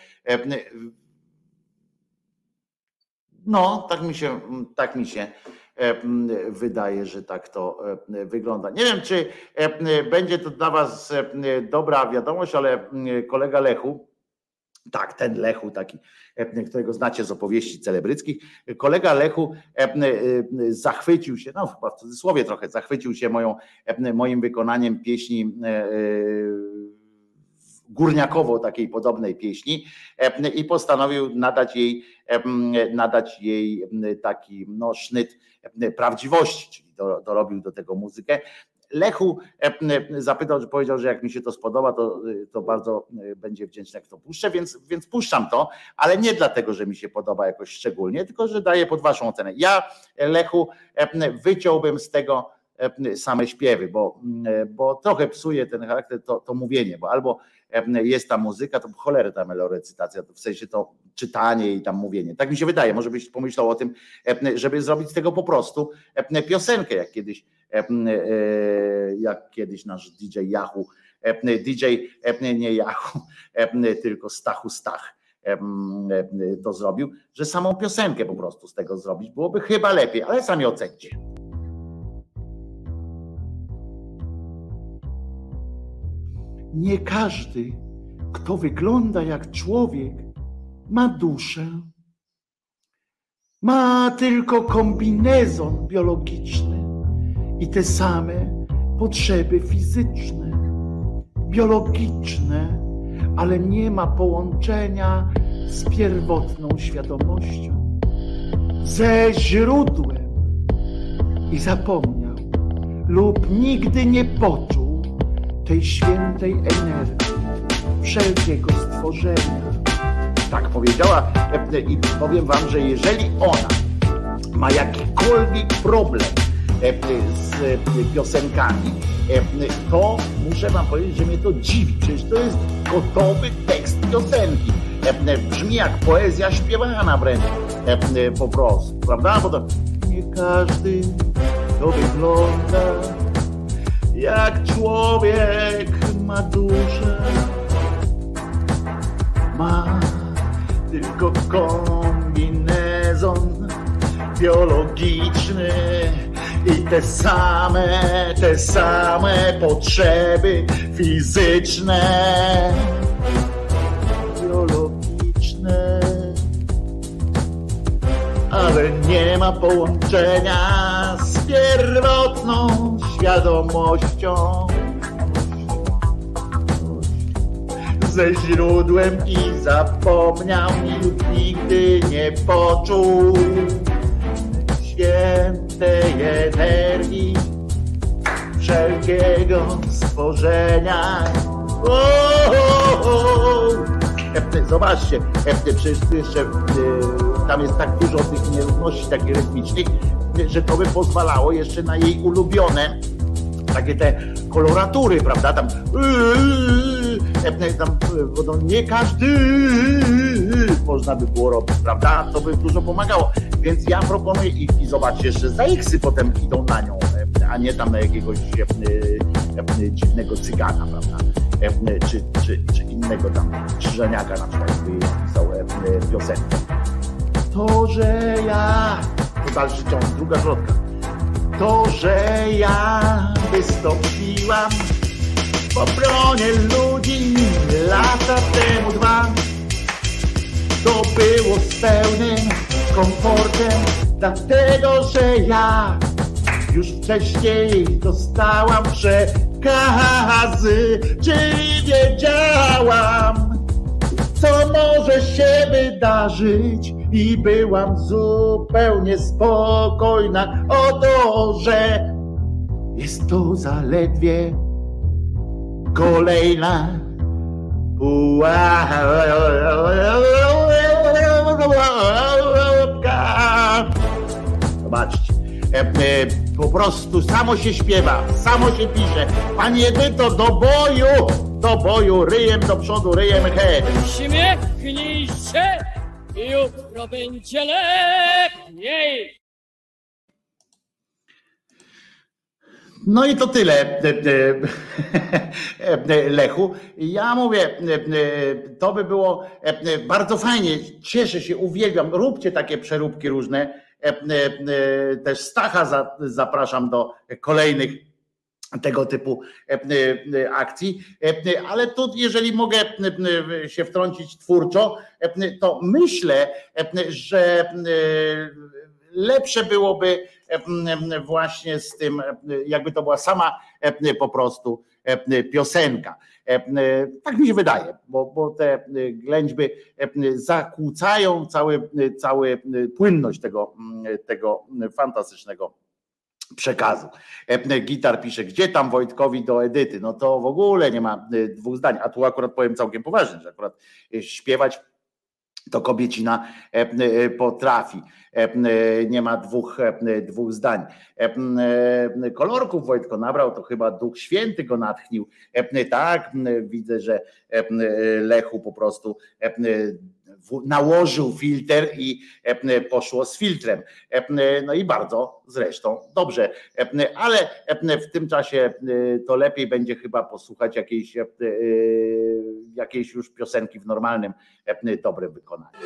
S3: No, tak mi się, tak mi się wydaje, że tak to wygląda. Nie wiem, czy będzie to dla Was dobra wiadomość, ale kolega Lechu, tak, ten Lechu taki, którego znacie z opowieści celebryckich. Kolega Lechu zachwycił się, no chyba w cudzysłowie trochę, zachwycił się moją, moim wykonaniem pieśni górniakowo takiej podobnej pieśni i postanowił nadać jej, nadać jej taki no, sznyt prawdziwości, czyli dorobił do tego muzykę. Lechu zapytał, że powiedział, że jak mi się to spodoba, to, to bardzo będzie wdzięczny, jak to puszczę, więc, więc puszczam to, ale nie dlatego, że mi się podoba jakoś szczególnie, tylko że daję pod waszą ocenę. Ja, Lechu, wyciąłbym z tego same śpiewy, bo, bo trochę psuje ten charakter to, to mówienie, bo albo jest ta muzyka, to cholerę ta melorecytacja, w sensie to czytanie i tam mówienie. Tak mi się wydaje, może byś pomyślał o tym, żeby zrobić z tego po prostu piosenkę, jak kiedyś, jak kiedyś nasz DJ Yahoo, DJ nie Yahoo, tylko Stachu Stach to zrobił, że samą piosenkę po prostu z tego zrobić byłoby chyba lepiej, ale sami ocencie. Nie każdy, kto wygląda jak człowiek, ma duszę. Ma tylko kombinezon biologiczny i te same potrzeby fizyczne, biologiczne, ale nie ma połączenia z pierwotną świadomością, ze źródłem i zapomniał lub nigdy nie poczuł tej świętej energii wszelkiego stworzenia. Tak powiedziała i powiem wam, że jeżeli ona ma jakikolwiek problem z piosenkami, to muszę wam powiedzieć, że mnie to dziwi. Przecież to jest gotowy tekst piosenki. Brzmi jak poezja śpiewana wręcz po prostu, prawda? Bo to nie każdy to wygląda jak człowiek ma duszę, ma tylko kombinezon biologiczny i te same, te same potrzeby fizyczne, biologiczne, ale nie ma połączenia z pierwotną świadomością. Ze źródłem i zapomniał nigdy nie poczuł świętej energii wszelkiego stworzenia. O. Zobaczcie, przecież jeszcze tam jest tak dużo tych nierówności takich rytmicznych, że to by pozwalało jeszcze na jej ulubione takie te koloratury, prawda? Tam, tam no nie każdy można by było robić, prawda? To by dużo pomagało. Więc ja proponuję i, i zobaczcie, że za X-y potem idą na nią, a nie tam na jakiegoś dziwnego cygana, prawda? Czy, czy, czy innego tam krzyżeniaka na przykład, który pisał piosenkę. To, że ja to dalszy ciąg, druga zwrotka. To, że ja wystąpiłam w obronie ludzi lata temu dwa. to było z pełnym komfortem, dlatego że ja już wcześniej dostałam przekazy, czyli wiedziałam, co może się wydarzyć i byłam zupełnie spokojna o to, że jest to zaledwie kolejna pułapka. Zobaczcie, e, e, po prostu samo się śpiewa, samo się pisze. Panie Edyto, do boju, do boju, ryjem do przodu, ryjem
S18: się i jutro będzie lepiej.
S3: No i to tyle, e, e, e, Lechu. Ja mówię, to by było bardzo fajnie. Cieszę się, uwielbiam. Róbcie takie przeróbki różne. Też Stacha zapraszam do kolejnych tego typu akcji. Ale tu, jeżeli mogę się wtrącić twórczo, to myślę, że lepsze byłoby właśnie z tym, jakby to była sama po prostu piosenka. Tak mi się wydaje, bo, bo te ględźby zakłócają cały, cały płynność tego, tego fantastycznego przekazu. Gitar pisze, gdzie tam Wojtkowi do Edyty? No to w ogóle nie ma dwóch zdań. A tu akurat powiem całkiem poważnie, że akurat śpiewać to kobiecina potrafi. Nie ma dwóch, dwóch zdań. Kolorków Wojtko nabrał, to chyba Duch Święty go natchnił. Tak, widzę, że Lechu po prostu nałożył filtr i poszło z filtrem. No i bardzo zresztą dobrze, ale w tym czasie to lepiej będzie chyba posłuchać jakiejś, jakiejś już piosenki w normalnym, dobrym wykonaniu.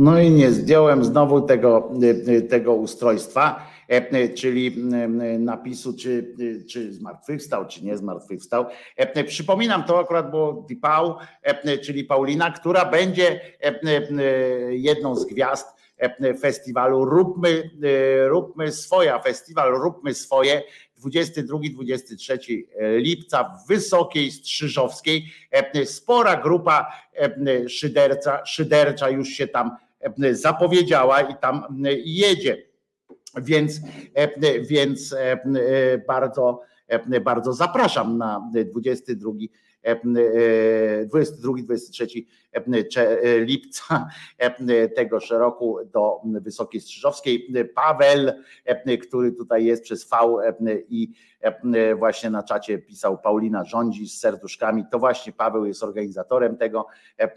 S3: No i nie zdjąłem znowu tego, tego ustrojstwa, e, czyli napisu, czy, czy zmartwychwstał, czy nie zmartwychwstał. E, przypominam, to akurat było Dipał, e, czyli Paulina, która będzie jedną z gwiazd festiwalu Róbmy, Róbmy Swoja, festiwal Róbmy Swoje 22-23 lipca w Wysokiej Strzyżowskiej. Spora grupa szyderca, szydercza już się tam zapowiedziała i tam jedzie. Więc, więc bardzo, bardzo zapraszam na 22 22-23 lipca tegoż roku do Wysokiej Strzyżowskiej. Paweł, który tutaj jest przez V i właśnie na czacie pisał Paulina rządzi z serduszkami, to właśnie Paweł jest organizatorem tego.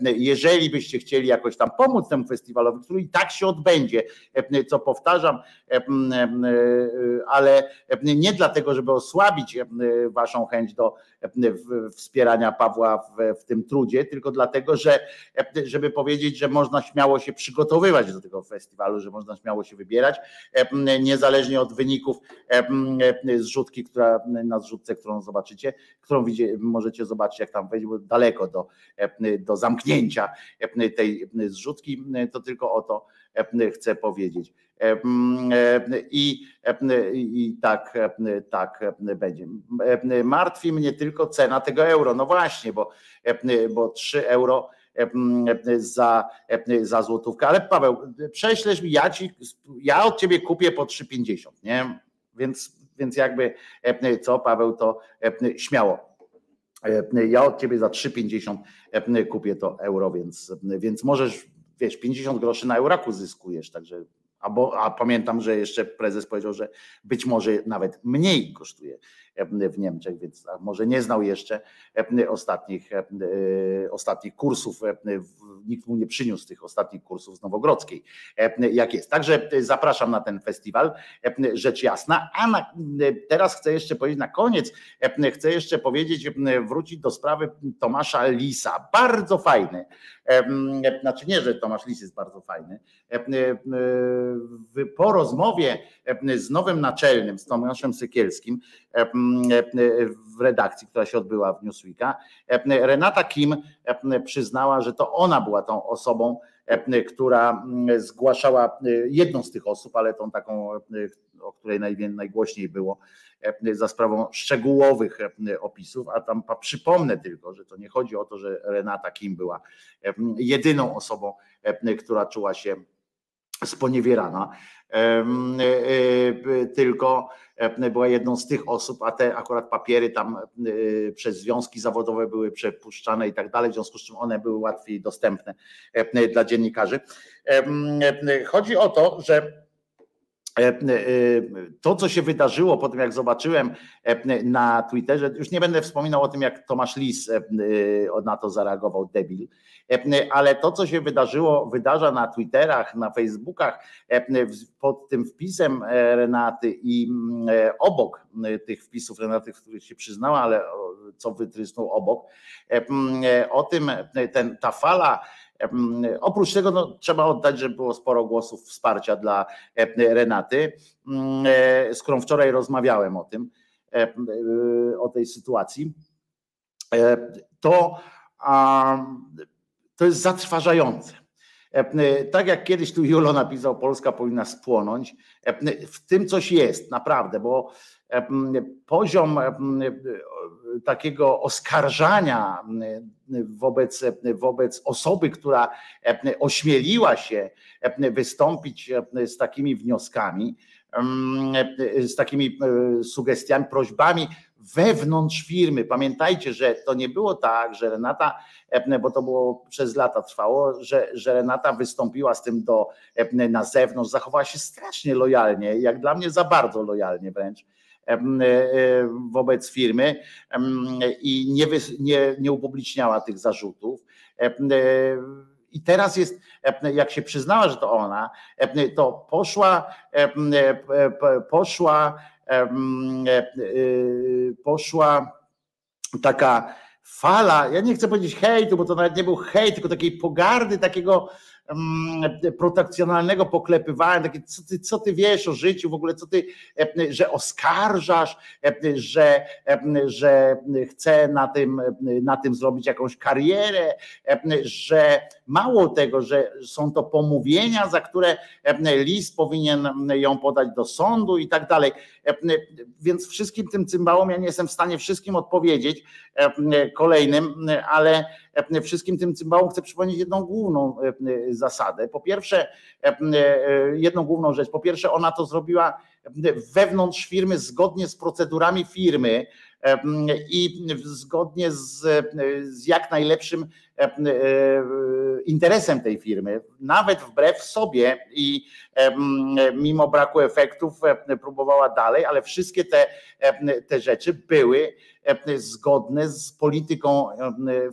S3: Jeżeli byście chcieli jakoś tam pomóc temu festiwalowi, który i tak się odbędzie, co powtarzam, ale nie dlatego, żeby osłabić waszą chęć do wspierania Pawła w, w tym trudzie, tylko dlatego, że żeby powiedzieć, że można śmiało się przygotowywać do tego festiwalu, że można śmiało się wybierać, niezależnie od wyników zrzutki, która na zrzutce, którą zobaczycie, którą widzicie, możecie zobaczyć, jak tam wejść, bo daleko do, do zamknięcia tej zrzutki, to tylko o to chcę powiedzieć. I, I tak, tak będzie. Martwi mnie tylko cena tego euro. No właśnie, bo, bo 3 euro za, za złotówkę. Ale Paweł, prześlesz mi, ja, ci, ja od ciebie kupię po 3,50, nie? Więc, więc jakby co, Paweł, to śmiało. Ja od ciebie za 3,50 kupię to euro, więc, więc możesz, wiesz, 50 groszy na euraku zyskujesz, także a, pamiętam, że jeszcze prezes powiedział, że być może nawet mniej kosztuje w Niemczech, więc może nie znał jeszcze ostatnich, ostatnich kursów, nikt mu nie przyniósł tych ostatnich kursów z Nowogrodzkiej, jak jest. Także zapraszam na ten festiwal, rzecz jasna. A na, teraz chcę jeszcze powiedzieć na koniec, chcę jeszcze powiedzieć, wrócić do sprawy Tomasza Lisa. Bardzo fajny. Znaczy nie, że Tomasz Lis jest bardzo fajny. Po rozmowie z nowym naczelnym, z Tomaszem Sykielskim, w redakcji, która się odbyła w Newsweeka, Renata Kim przyznała, że to ona była tą osobą, która zgłaszała jedną z tych osób, ale tą taką, o której najgłośniej było, za sprawą szczegółowych opisów, a tam przypomnę tylko, że to nie chodzi o to, że Renata Kim była jedyną osobą, która czuła się sponiewierana, tylko była jedną z tych osób, a te akurat papiery tam przez związki zawodowe były przepuszczane i tak dalej, w związku z czym one były łatwiej dostępne dla dziennikarzy. Chodzi o to, że to, co się wydarzyło po tym, jak zobaczyłem na Twitterze, już nie będę wspominał o tym, jak Tomasz Lis na to zareagował, debil, ale to, co się wydarzyło, wydarza na Twitterach, na Facebookach, pod tym wpisem Renaty i obok tych wpisów Renaty, w których się przyznała, ale co wytrysnął obok, o tym ten, ta fala Oprócz tego no, trzeba oddać, że było sporo głosów wsparcia dla Renaty, z którą wczoraj rozmawiałem o tym, o tej sytuacji. To, to jest zatrważające. Tak jak kiedyś tu Julo napisał, Polska powinna spłonąć. W tym coś jest, naprawdę, bo poziom takiego oskarżania wobec, wobec osoby, która ośmieliła się wystąpić z takimi wnioskami, z takimi sugestiami, prośbami wewnątrz firmy. Pamiętajcie, że to nie było tak, że Renata, bo to było przez lata trwało, że, że Renata wystąpiła z tym do, na zewnątrz, zachowała się strasznie lojalnie, jak dla mnie za bardzo lojalnie wręcz wobec firmy i nie, nie, nie upubliczniała tych zarzutów. I teraz jest, jak się przyznała, że to ona, to poszła, poszła, poszła taka fala, ja nie chcę powiedzieć hejtu, bo to nawet nie był hejt, tylko takiej pogardy, takiego protekcjonalnego poklepywania, takie co ty, co ty wiesz o życiu, w ogóle co ty, że oskarżasz, że, że chce na tym, na tym zrobić jakąś karierę, że mało tego, że są to pomówienia, za które list powinien ją podać do sądu i tak dalej. Więc wszystkim tym cymbałom ja nie jestem w stanie wszystkim odpowiedzieć kolejnym, ale wszystkim tym cymbałom chcę przypomnieć jedną główną zasadę. Po pierwsze, jedną główną rzecz. Po pierwsze, ona to zrobiła wewnątrz firmy zgodnie z procedurami firmy i zgodnie z, z jak najlepszym interesem tej firmy, nawet wbrew sobie i mimo braku efektów próbowała dalej, ale wszystkie te, te rzeczy były zgodne z polityką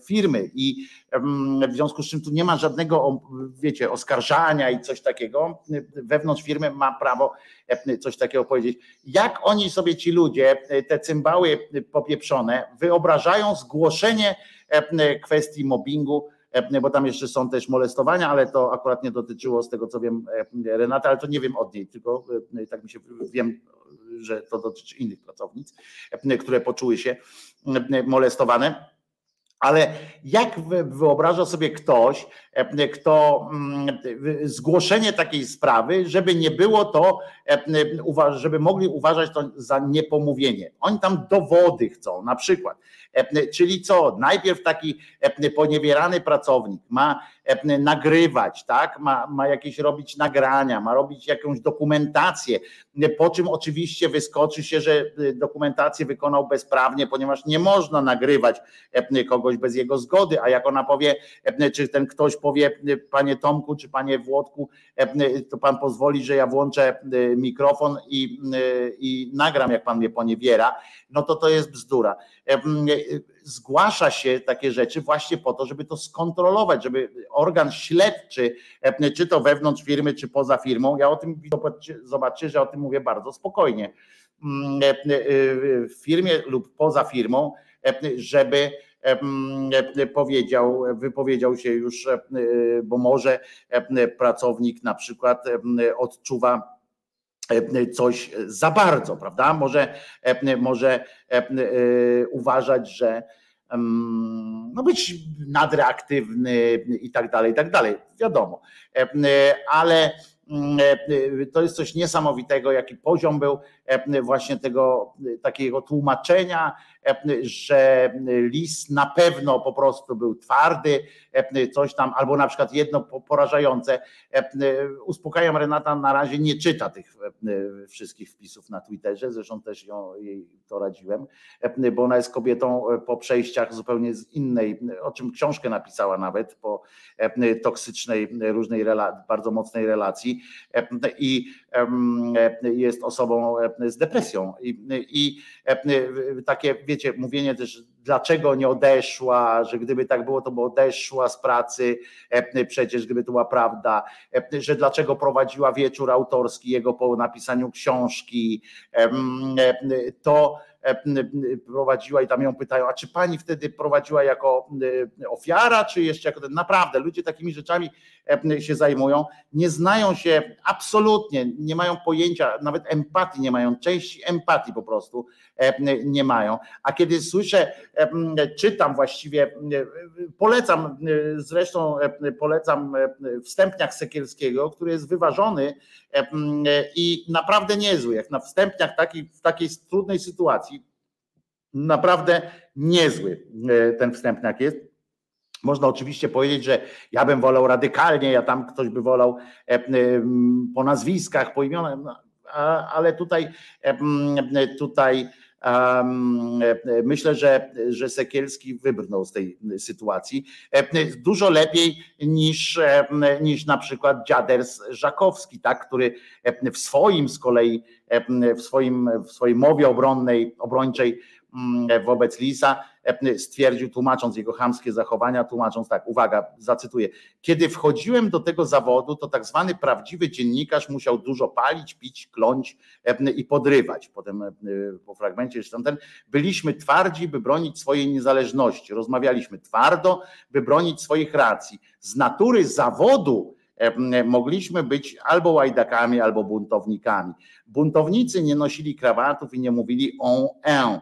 S3: firmy i w związku z czym tu nie ma żadnego, wiecie, oskarżania i coś takiego. Wewnątrz firmy ma prawo coś takiego powiedzieć. Jak oni sobie ci ludzie, te cymbały popieprzone, wyobrażają zgłoszenie kwestii mobbingu, bo tam jeszcze są też molestowania, ale to akurat nie dotyczyło z tego co wiem Renata, ale to nie wiem od niej, tylko tak mi się wiem, że to dotyczy innych pracownic, które poczuły się molestowane. Ale jak wyobraża sobie ktoś, kto zgłoszenie takiej sprawy, żeby nie było to, żeby mogli uważać to za niepomówienie. Oni tam dowody chcą, na przykład. Czyli co? Najpierw taki poniewierany pracownik ma nagrywać, tak? Ma, ma jakieś robić nagrania, ma robić jakąś dokumentację, po czym oczywiście wyskoczy się, że dokumentację wykonał bezprawnie, ponieważ nie można nagrywać kogoś bez jego zgody, a jak ona powie, czy ten ktoś powie, panie Tomku, czy panie Włodku, to pan pozwoli, że ja włączę mikrofon i, i nagram, jak pan mnie poniewiera, no to to jest bzdura zgłasza się takie rzeczy właśnie po to, żeby to skontrolować, żeby organ śledczy, czy to wewnątrz firmy, czy poza firmą, ja o tym zobaczcie, że o tym mówię bardzo spokojnie, w firmie lub poza firmą, żeby powiedział, wypowiedział się już, bo może pracownik na przykład odczuwa coś za bardzo, prawda? Może, może uważać, że no być nadreaktywny i tak dalej, i tak dalej. Wiadomo. Ale to jest coś niesamowitego, jaki poziom był właśnie tego takiego tłumaczenia, że lis na pewno po prostu był twardy, coś tam, albo na przykład jedno porażające. Uspokajam Renata, na razie nie czyta tych wszystkich wpisów na Twitterze, zresztą też ją, jej to radziłem, bo ona jest kobietą po przejściach zupełnie z innej, o czym książkę napisała nawet, po toksycznej, różnej, bardzo mocnej relacji i jest osobą z depresją. I, i takie, wiecie, mówienie też, dlaczego nie odeszła, że gdyby tak było, to by odeszła z pracy, przecież gdyby to była prawda, że dlaczego prowadziła wieczór autorski jego po napisaniu książki, to prowadziła i tam ją pytają, a czy pani wtedy prowadziła jako ofiara, czy jeszcze jako ten, naprawdę, ludzie takimi rzeczami się zajmują, nie znają się absolutnie, nie mają pojęcia, nawet empatii nie mają, części empatii po prostu nie mają. A kiedy słyszę, czytam właściwie, polecam, zresztą polecam wstępniak Sekielskiego, który jest wyważony i naprawdę niezły, jak na wstępniak taki, w takiej trudnej sytuacji, naprawdę niezły ten wstępniak jest można oczywiście powiedzieć, że ja bym wolał radykalnie, ja tam ktoś by wolał e, po nazwiskach, po imionach, no, ale tutaj, tutaj myślę, że, że Sekielski wybrnął z tej sytuacji. Dużo lepiej niż, niż na przykład dziaders Żakowski, tak, który w swoim z kolei, w swoim, w swojej mowie obronnej, obrończej wobec Lisa e, stwierdził, tłumacząc jego chamskie zachowania, tłumacząc tak, uwaga, zacytuję. Kiedy wchodziłem do tego zawodu, to tak zwany prawdziwy dziennikarz musiał dużo palić, pić, kląć e, i podrywać. Potem e, po fragmencie jeszcze ten, byliśmy twardzi, by bronić swojej niezależności. Rozmawialiśmy twardo, by bronić swoich racji. Z natury zawodu mogliśmy być albo łajdakami, albo buntownikami. Buntownicy nie nosili krawatów i nie mówili on en,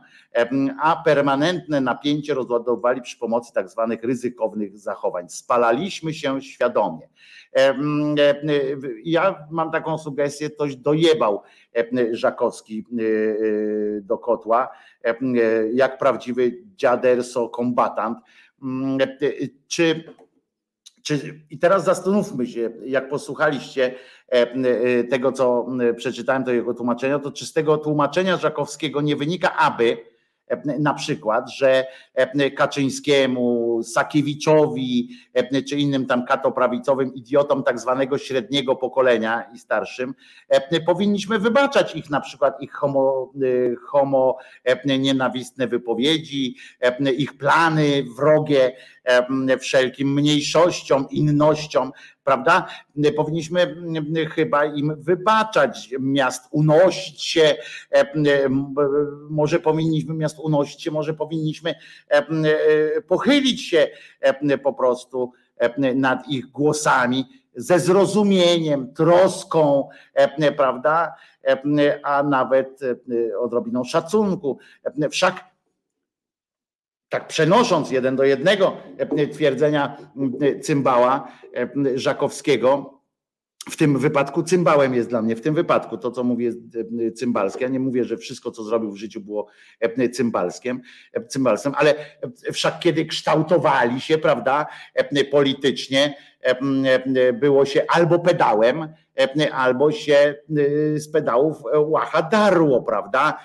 S3: a permanentne napięcie rozładowali przy pomocy tak zwanych ryzykownych zachowań. Spalaliśmy się świadomie. Ja mam taką sugestię, ktoś dojebał Żakowski do kotła, jak prawdziwy dziaderso kombatant. Czy czy, I teraz zastanówmy się, jak posłuchaliście tego, co przeczytałem, to jego tłumaczenia, to czy z tego tłumaczenia Żakowskiego nie wynika, aby na przykład, że Kaczyńskiemu, Sakiewiczowi czy innym tam katoprawicowym idiotom tak zwanego średniego pokolenia i starszym powinniśmy wybaczać ich na przykład ich homo, homo nienawistne wypowiedzi, ich plany wrogie wszelkim mniejszościom, innościom, prawda? Powinniśmy chyba im wybaczać miast, unosić się, może powinniśmy miast unosić się, może powinniśmy pochylić się po prostu nad ich głosami ze zrozumieniem, troską, prawda? A nawet odrobiną szacunku. Wszak tak przenosząc jeden do jednego twierdzenia cymbała Żakowskiego, w tym wypadku cymbałem jest dla mnie, w tym wypadku to, co mówię cymbalskie, ja nie mówię, że wszystko, co zrobił w życiu było cymbalskiem, cymbalsem, ale wszak kiedy kształtowali się, prawda, politycznie, było się albo pedałem, albo się z pedałów łacha darło, prawda,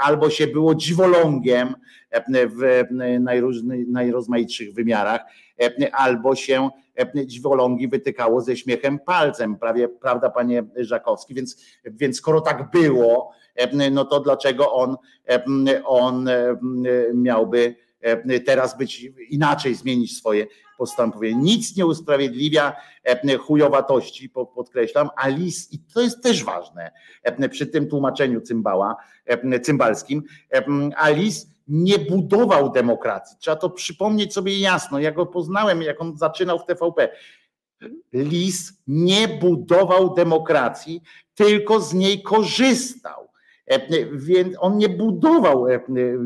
S3: albo się było dziwolągiem w najrozmaitszych wymiarach, albo się dziwolągi wytykało ze śmiechem palcem, prawie, prawda, panie Żakowski, więc, więc skoro tak było, no to dlaczego on, on miałby teraz być inaczej, zmienić swoje postanowienie. Nic nie usprawiedliwia chujowatości, podkreślam, a lis, i to jest też ważne przy tym tłumaczeniu cymbała, cymbalskim, a lis nie budował demokracji. Trzeba to przypomnieć sobie jasno. Ja go poznałem, jak on zaczynał w TVP. Lis nie budował demokracji, tylko z niej korzystał. Więc on nie budował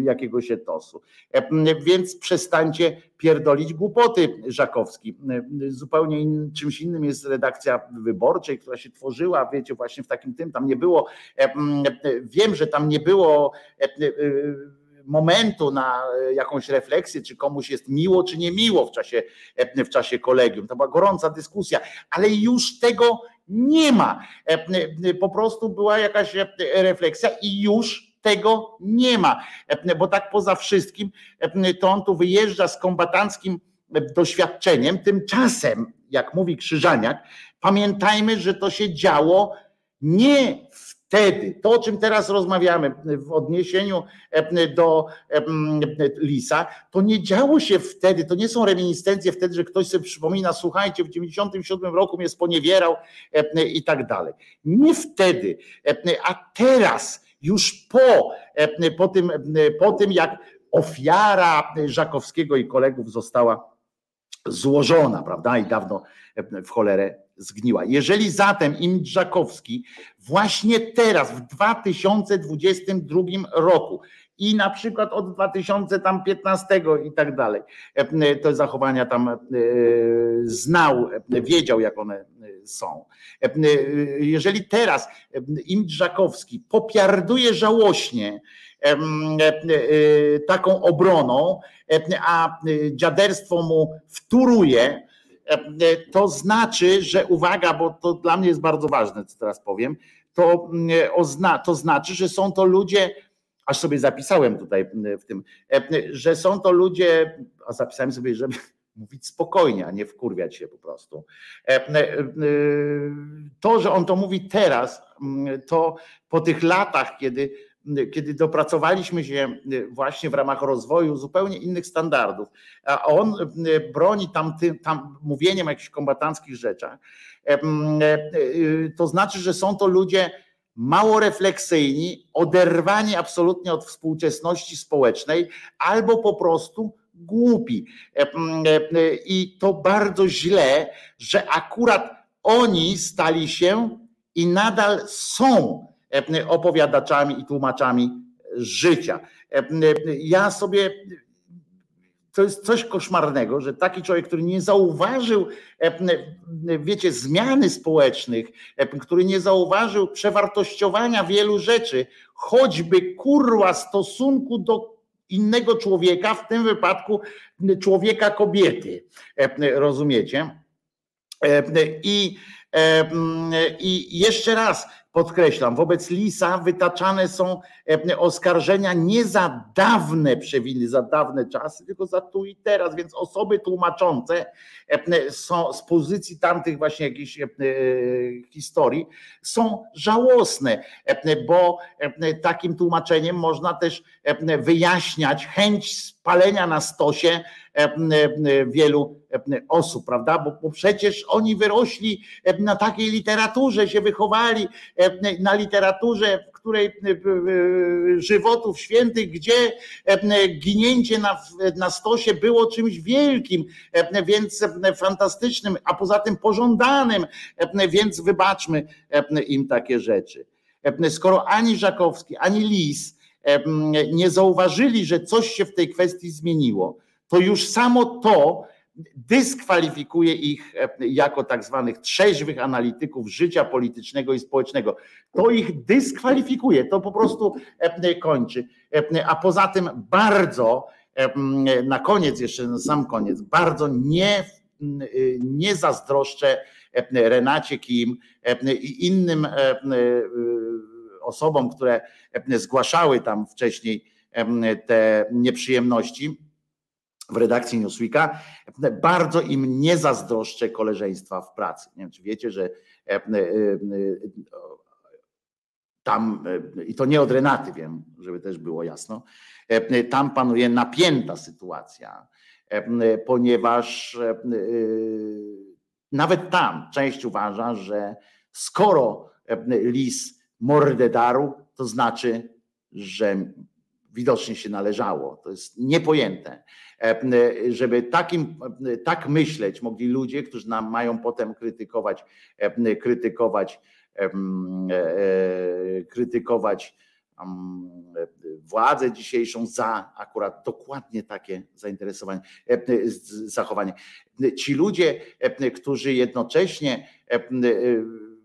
S3: jakiegoś etosu. Więc przestańcie pierdolić głupoty Żakowski. Zupełnie czymś innym jest redakcja wyborczej, która się tworzyła, wiecie, właśnie w takim tym, tam nie było, wiem, że tam nie było momentu na jakąś refleksję, czy komuś jest miło, czy nie miło w czasie, w czasie kolegium. To była gorąca dyskusja, ale już tego nie ma. Po prostu była jakaś refleksja i już tego nie ma. Bo tak poza wszystkim, to on tu wyjeżdża z kombatanckim doświadczeniem. Tymczasem, jak mówi Krzyżaniak, pamiętajmy, że to się działo nie w wtedy, to o czym teraz rozmawiamy w odniesieniu do Lisa, to nie działo się wtedy, to nie są reminiscencje wtedy, że ktoś sobie przypomina, słuchajcie, w 97 roku mnie sponiewierał i tak dalej. Nie wtedy, a teraz, już po, po, tym, po tym, jak ofiara Żakowskiego i kolegów została złożona, prawda, i dawno w cholerę zgniła. Jeżeli zatem Imdżakowski właśnie teraz, w 2022 roku i na przykład od 2015 i tak dalej, te zachowania tam e, znał, wiedział jak one są. Jeżeli teraz Imdżakowski popiarduje żałośnie e, taką obroną, a dziaderstwo mu wtóruje, E, to znaczy, że uwaga, bo to dla mnie jest bardzo ważne, co teraz powiem, to, mm, to znaczy, że są to ludzie, aż sobie zapisałem tutaj mm, w tym, e, że są to ludzie, a zapisałem sobie, żeby mówić spokojnie, a nie wkurwiać się po prostu. E, to, że on to mówi teraz, mm, to po tych latach, kiedy kiedy dopracowaliśmy się y, właśnie w ramach rozwoju zupełnie innych standardów, a on y, broni tam, tam mówieniem o jakichś kombatanckich rzeczach, y, to znaczy, że są to ludzie mało refleksyjni, oderwani absolutnie od współczesności społecznej, albo po prostu głupi. I to bardzo źle, że akurat oni stali się i nadal są opowiadaczami i tłumaczami życia. Ja sobie to jest coś koszmarnego, że taki człowiek, który nie zauważył, wiecie, zmiany społecznych, który nie zauważył przewartościowania wielu rzeczy, choćby kurła stosunku do innego człowieka, w tym wypadku człowieka kobiety. Rozumiecie? I, i jeszcze raz, podkreślam, wobec Lisa wytaczane są e, oskarżenia nie za dawne przewiny, za dawne czasy, tylko za tu i teraz, więc osoby tłumaczące e, są z pozycji tamtych właśnie jakichś e, historii są żałosne, bo takim tłumaczeniem można też wyjaśniać chęć spalenia na stosie wielu osób, prawda? Bo, bo przecież oni wyrośli na takiej literaturze, się wychowali na literaturze, w której żywotów świętych, gdzie ginięcie na, na stosie było czymś wielkim, więc fantastycznym, a poza tym pożądanym, więc wybaczmy im takie rzeczy. Skoro ani Żakowski, ani Lis nie zauważyli, że coś się w tej kwestii zmieniło, to już samo to dyskwalifikuje ich e, jako tak zwanych trzeźwych analityków życia politycznego i społecznego. To ich dyskwalifikuje, to po prostu e, kończy. E, a poza tym bardzo, na koniec, jeszcze na sam koniec, bardzo nie, nie zazdroszczę Renacie Kim i innym osobom, które zgłaszały tam wcześniej te nieprzyjemności w redakcji Newsweeka, bardzo im nie zazdroszczę koleżeństwa w pracy. Nie wiem, czy wiecie, że e, e, e, tam, i to nie od Renaty wiem, żeby też było jasno, tam panuje napięta sytuacja, ponieważ nawet tam część uważa, że skoro lis mordę to znaczy, że widocznie się należało. To jest niepojęte. E, żeby takim, tak myśleć mogli ludzie, którzy nam mają potem krytykować, e, krytykować, e, krytykować władzę dzisiejszą za akurat dokładnie takie zainteresowanie, zachowanie. Ci ludzie, którzy jednocześnie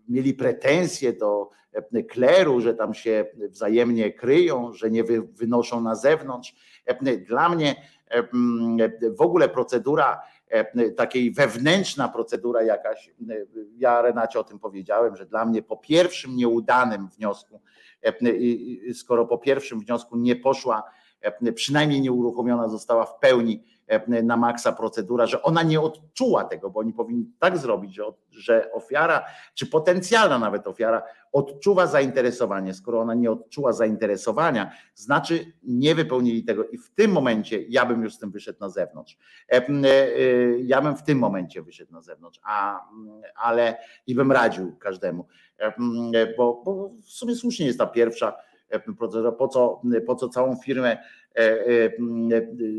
S3: mieli pretensje do kleru, że tam się wzajemnie kryją, że nie wynoszą na zewnątrz. Dla mnie w ogóle procedura, takiej wewnętrzna procedura jakaś, ja Renacie o tym powiedziałem, że dla mnie po pierwszym nieudanym wniosku, skoro po pierwszym wniosku nie poszła, przynajmniej nie uruchomiona została w pełni E, na maksa procedura, że ona nie odczuła tego, bo oni powinni tak zrobić, że, że ofiara, czy potencjalna nawet ofiara, odczuwa zainteresowanie. Skoro ona nie odczuła zainteresowania, znaczy nie wypełnili tego i w tym momencie ja bym już z tym wyszedł na zewnątrz. E, e, ja bym w tym momencie wyszedł na zewnątrz, a, ale i bym radził każdemu, bo, bo w sumie słusznie jest ta pierwsza procedura, po co, po co całą firmę E, e,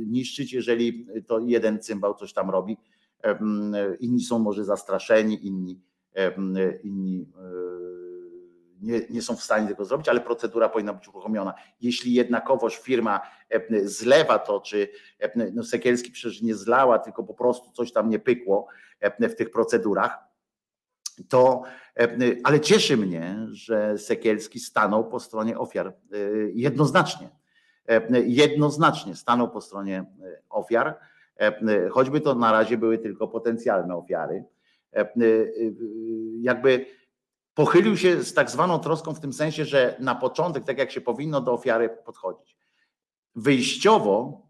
S3: niszczyć, jeżeli to jeden cymbał coś tam robi. E, inni są może zastraszeni, inni, inni nie, nie, są w stanie tego zrobić, ale procedura powinna być uruchomiona. Jeśli jednakowoż firma zlewa to, czy no Sekielski przecież nie zlała, tylko po prostu coś tam nie pykło w tych procedurach, to, ale cieszy mnie, że Sekielski stanął po stronie ofiar jednoznacznie E, jednoznacznie stanął po stronie e, ofiar, e, choćby to na razie były tylko potencjalne ofiary. Jakby pochylił się z tak zwaną troską w tym sensie, że na początek, tak jak się powinno do ofiary podchodzić. Wyjściowo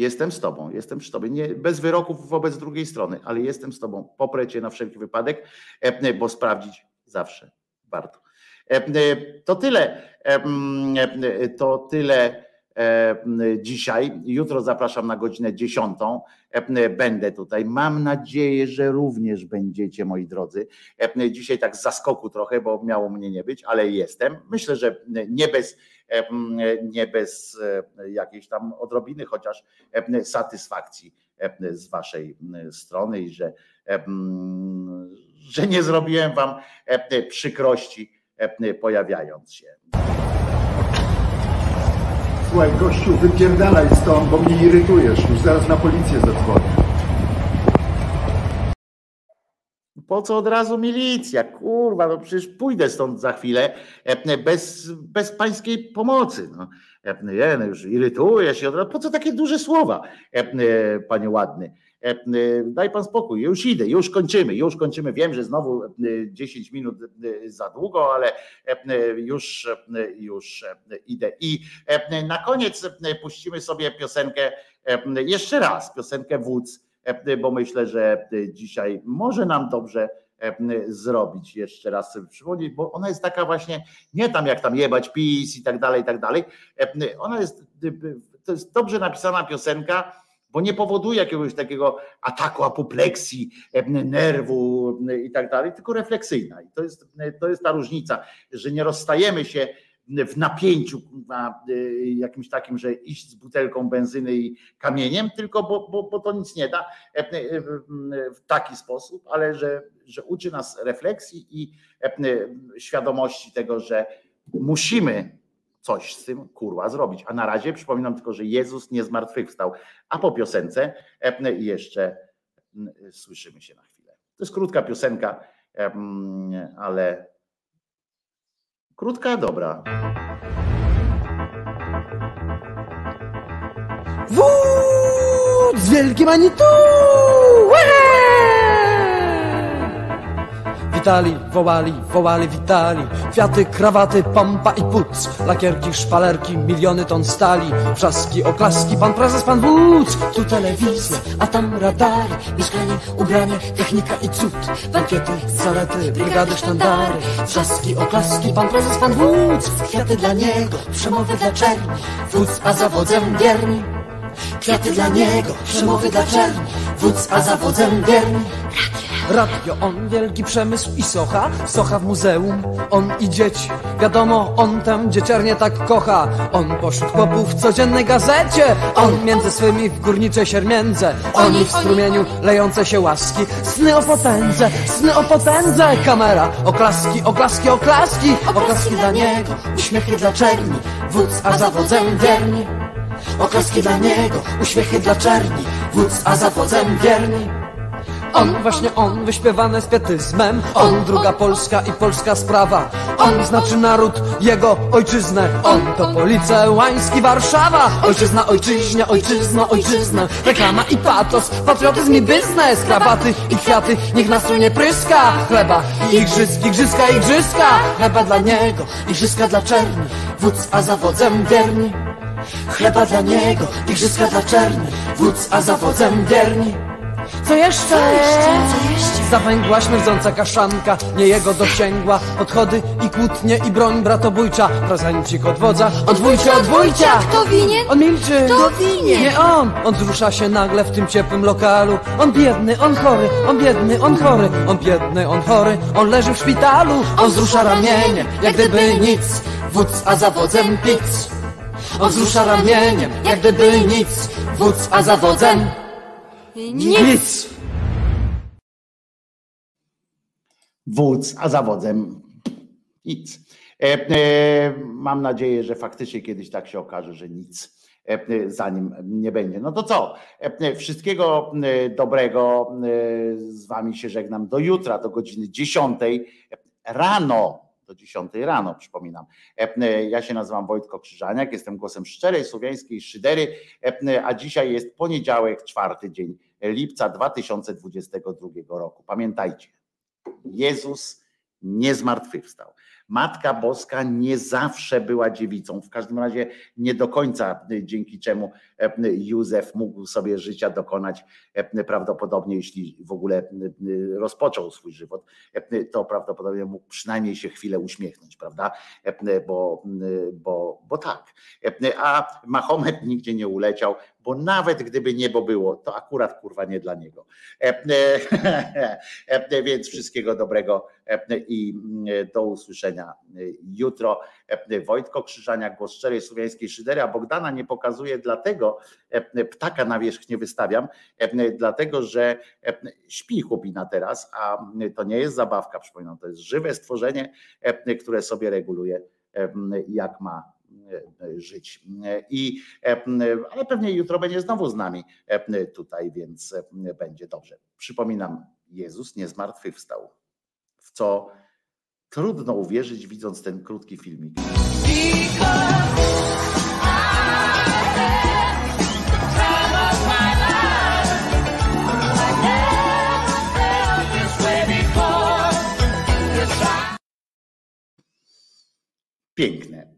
S3: jestem z tobą, jestem przy tobie, nie, bez wyroków wobec drugiej strony, ale jestem z tobą, poprę cię na wszelki wypadek, bo sprawdzić zawsze warto. To tyle to tyle dzisiaj. Jutro zapraszam na godzinę 10. Będę tutaj. Mam nadzieję, że również będziecie, moi drodzy. Dzisiaj tak z zaskoku trochę, bo miało mnie nie być, ale jestem. Myślę, że nie bez, nie bez jakiejś tam odrobiny, chociaż satysfakcji z waszej strony i że że nie zrobiłem wam przykrości pojawiając się.
S19: Słuchaj, gościu, wypierdalaj stąd, bo mnie irytujesz. Już zaraz na policję zadzwonię.
S3: Po co od razu milicja? Kurwa, no przecież pójdę stąd za chwilę bez, bez pańskiej pomocy. No. Nie, no już irytuję się od razu. Po co takie duże słowa, panie ładny? Daj pan spokój, już idę, już kończymy, już kończymy. Wiem, że znowu 10 minut za długo, ale już, już idę. I na koniec puścimy sobie piosenkę, jeszcze raz, piosenkę Wódz, bo myślę, że dzisiaj może nam dobrze zrobić jeszcze raz sobie przypomnieć, bo ona jest taka właśnie, nie tam jak tam jebać PiS i tak dalej, i tak dalej. Ona jest, to jest dobrze napisana piosenka, bo nie powoduje jakiegoś takiego ataku apopleksji, nerwu i tak dalej, tylko refleksyjna. I to jest, to jest ta różnica, że nie rozstajemy się w napięciu jakimś takim, że iść z butelką benzyny i kamieniem, tylko bo, bo, bo to nic nie da w taki sposób, ale że, że uczy nas refleksji i świadomości tego, że musimy coś z tym kurwa zrobić. A na razie przypominam tylko, że Jezus nie zmartwychwstał. A po piosence jeszcze słyszymy się na chwilę. To jest krótka piosenka, ale krótka, dobra.
S12: Wódz wielki manitu! Witali, wołali, wołali, witali. Kwiaty, krawaty, pompa i puc Lakierki, szpalerki, miliony ton stali. Wrzaski, oklaski, pan prezes, pan wódz.
S13: Tu telewizja, a tam radary. Mieszkanie, ubranie, technika i cud. Bankiety, zalety, brygady, sztandary. Wrzaski, oklaski, pan prezes, pan wódz. Kwiaty dla niego, przemowy dla czerni Wódz, a zawodzem wierni Kwiaty dla niego, przemowy dla czerni. Wódz, a zawodzem wierni
S12: Radio, on wielki przemysł i socha. Socha w muzeum, on i dzieci. Wiadomo, on tam dzieciarnie tak kocha. On pośród chłopów w codziennej gazecie. On między swymi w górniczej siermiędze. Oni w strumieniu lejące się łaski. Sny o potędze, sny o potędze. Kamera, oklaski, oklaski, oklaski.
S13: Oklaski dla niego, uśmiechy dla czerni. Wódz, a zawodzem wierni Oklaski dla niego, uśmiechy dla czerni Wódz, a zawodzem wierni.
S12: On, właśnie on, wyśpiewany z pietyzmem. On, druga Polska i polska sprawa. On znaczy naród, jego ojczyznę. On to policja łański Warszawa. Ojczyzna, ojczyźnia, ojczyzna, ojczyzna. Reklama i patos, patriotyzm i biznes. Krawaty i kwiaty, niech nas tu nie pryska. Chleba i igrzysk, igrzyska, igrzyska.
S13: Chleba dla niego, igrzyska dla czerni. Wódz, a zawodzem wierni Chleba dla niego, igrzyska dla czerni Wódz, a zawodzem wierni.
S12: Co jeszcze? Zawęgła śmierdząca kaszanka, nie jego dosięgła. Odchody i kłótnie i broń bratobójcza. Prezencik od wodza, odwójcie, odwójcie
S14: Kto winien?
S12: On milczy.
S14: Kto winien?
S12: Nie on, on wzrusza się nagle w tym ciepłym lokalu. On biedny, on chory, on biedny, on chory. On biedny, on chory, on leży w szpitalu. On wzrusza ramieniem, jak gdyby nic.
S13: Wódz, a zawodzem pic
S12: On wzrusza ramieniem, jak gdyby nic
S13: Wódz, a zawodzem
S12: nic.
S3: Wódz, a zawodem nic. E, e, mam nadzieję, że faktycznie kiedyś tak się okaże, że nic e, za nim nie będzie. No to co? E, Wszystkiego e, dobrego. E, Z wami się żegnam do jutra, do godziny 10 rano. Do 10 rano, przypominam. Ja się nazywam Wojtko Krzyżaniak, jestem głosem szczerej słowiańskiej szydery, a dzisiaj jest poniedziałek, czwarty dzień lipca 2022 roku. Pamiętajcie, Jezus nie zmartwychwstał. Matka Boska nie zawsze była dziewicą, w każdym razie nie do końca, dzięki czemu Józef mógł sobie życia dokonać prawdopodobnie, jeśli w ogóle rozpoczął swój żywot, to prawdopodobnie mógł przynajmniej się chwilę uśmiechnąć, prawda? Bo, bo, bo tak. A Mahomet nigdzie nie uleciał, bo nawet gdyby niebo było, to akurat kurwa nie dla niego. Więc wszystkiego dobrego i do usłyszenia jutro. Wojtko Krzyżania, głos szczerej słowiańskiej szydery, a Bogdana nie pokazuje dlatego, ptaka na wierzch nie wystawiam, dlatego że śpi chłopina teraz, a to nie jest zabawka, przypominam, to jest żywe stworzenie, które sobie reguluje jak ma żyć. I, ale pewnie jutro będzie znowu z nami tutaj, więc będzie dobrze. Przypominam, Jezus nie zmartwychwstał, w co trudno uwierzyć, widząc ten krótki filmik. Piękne.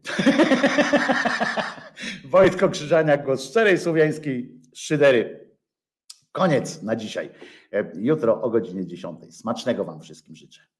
S3: Wojtko Krzyżaniak, głos szczerej słowiańskiej szydery. Koniec na dzisiaj. Jutro o godzinie 10. Smacznego Wam wszystkim życzę.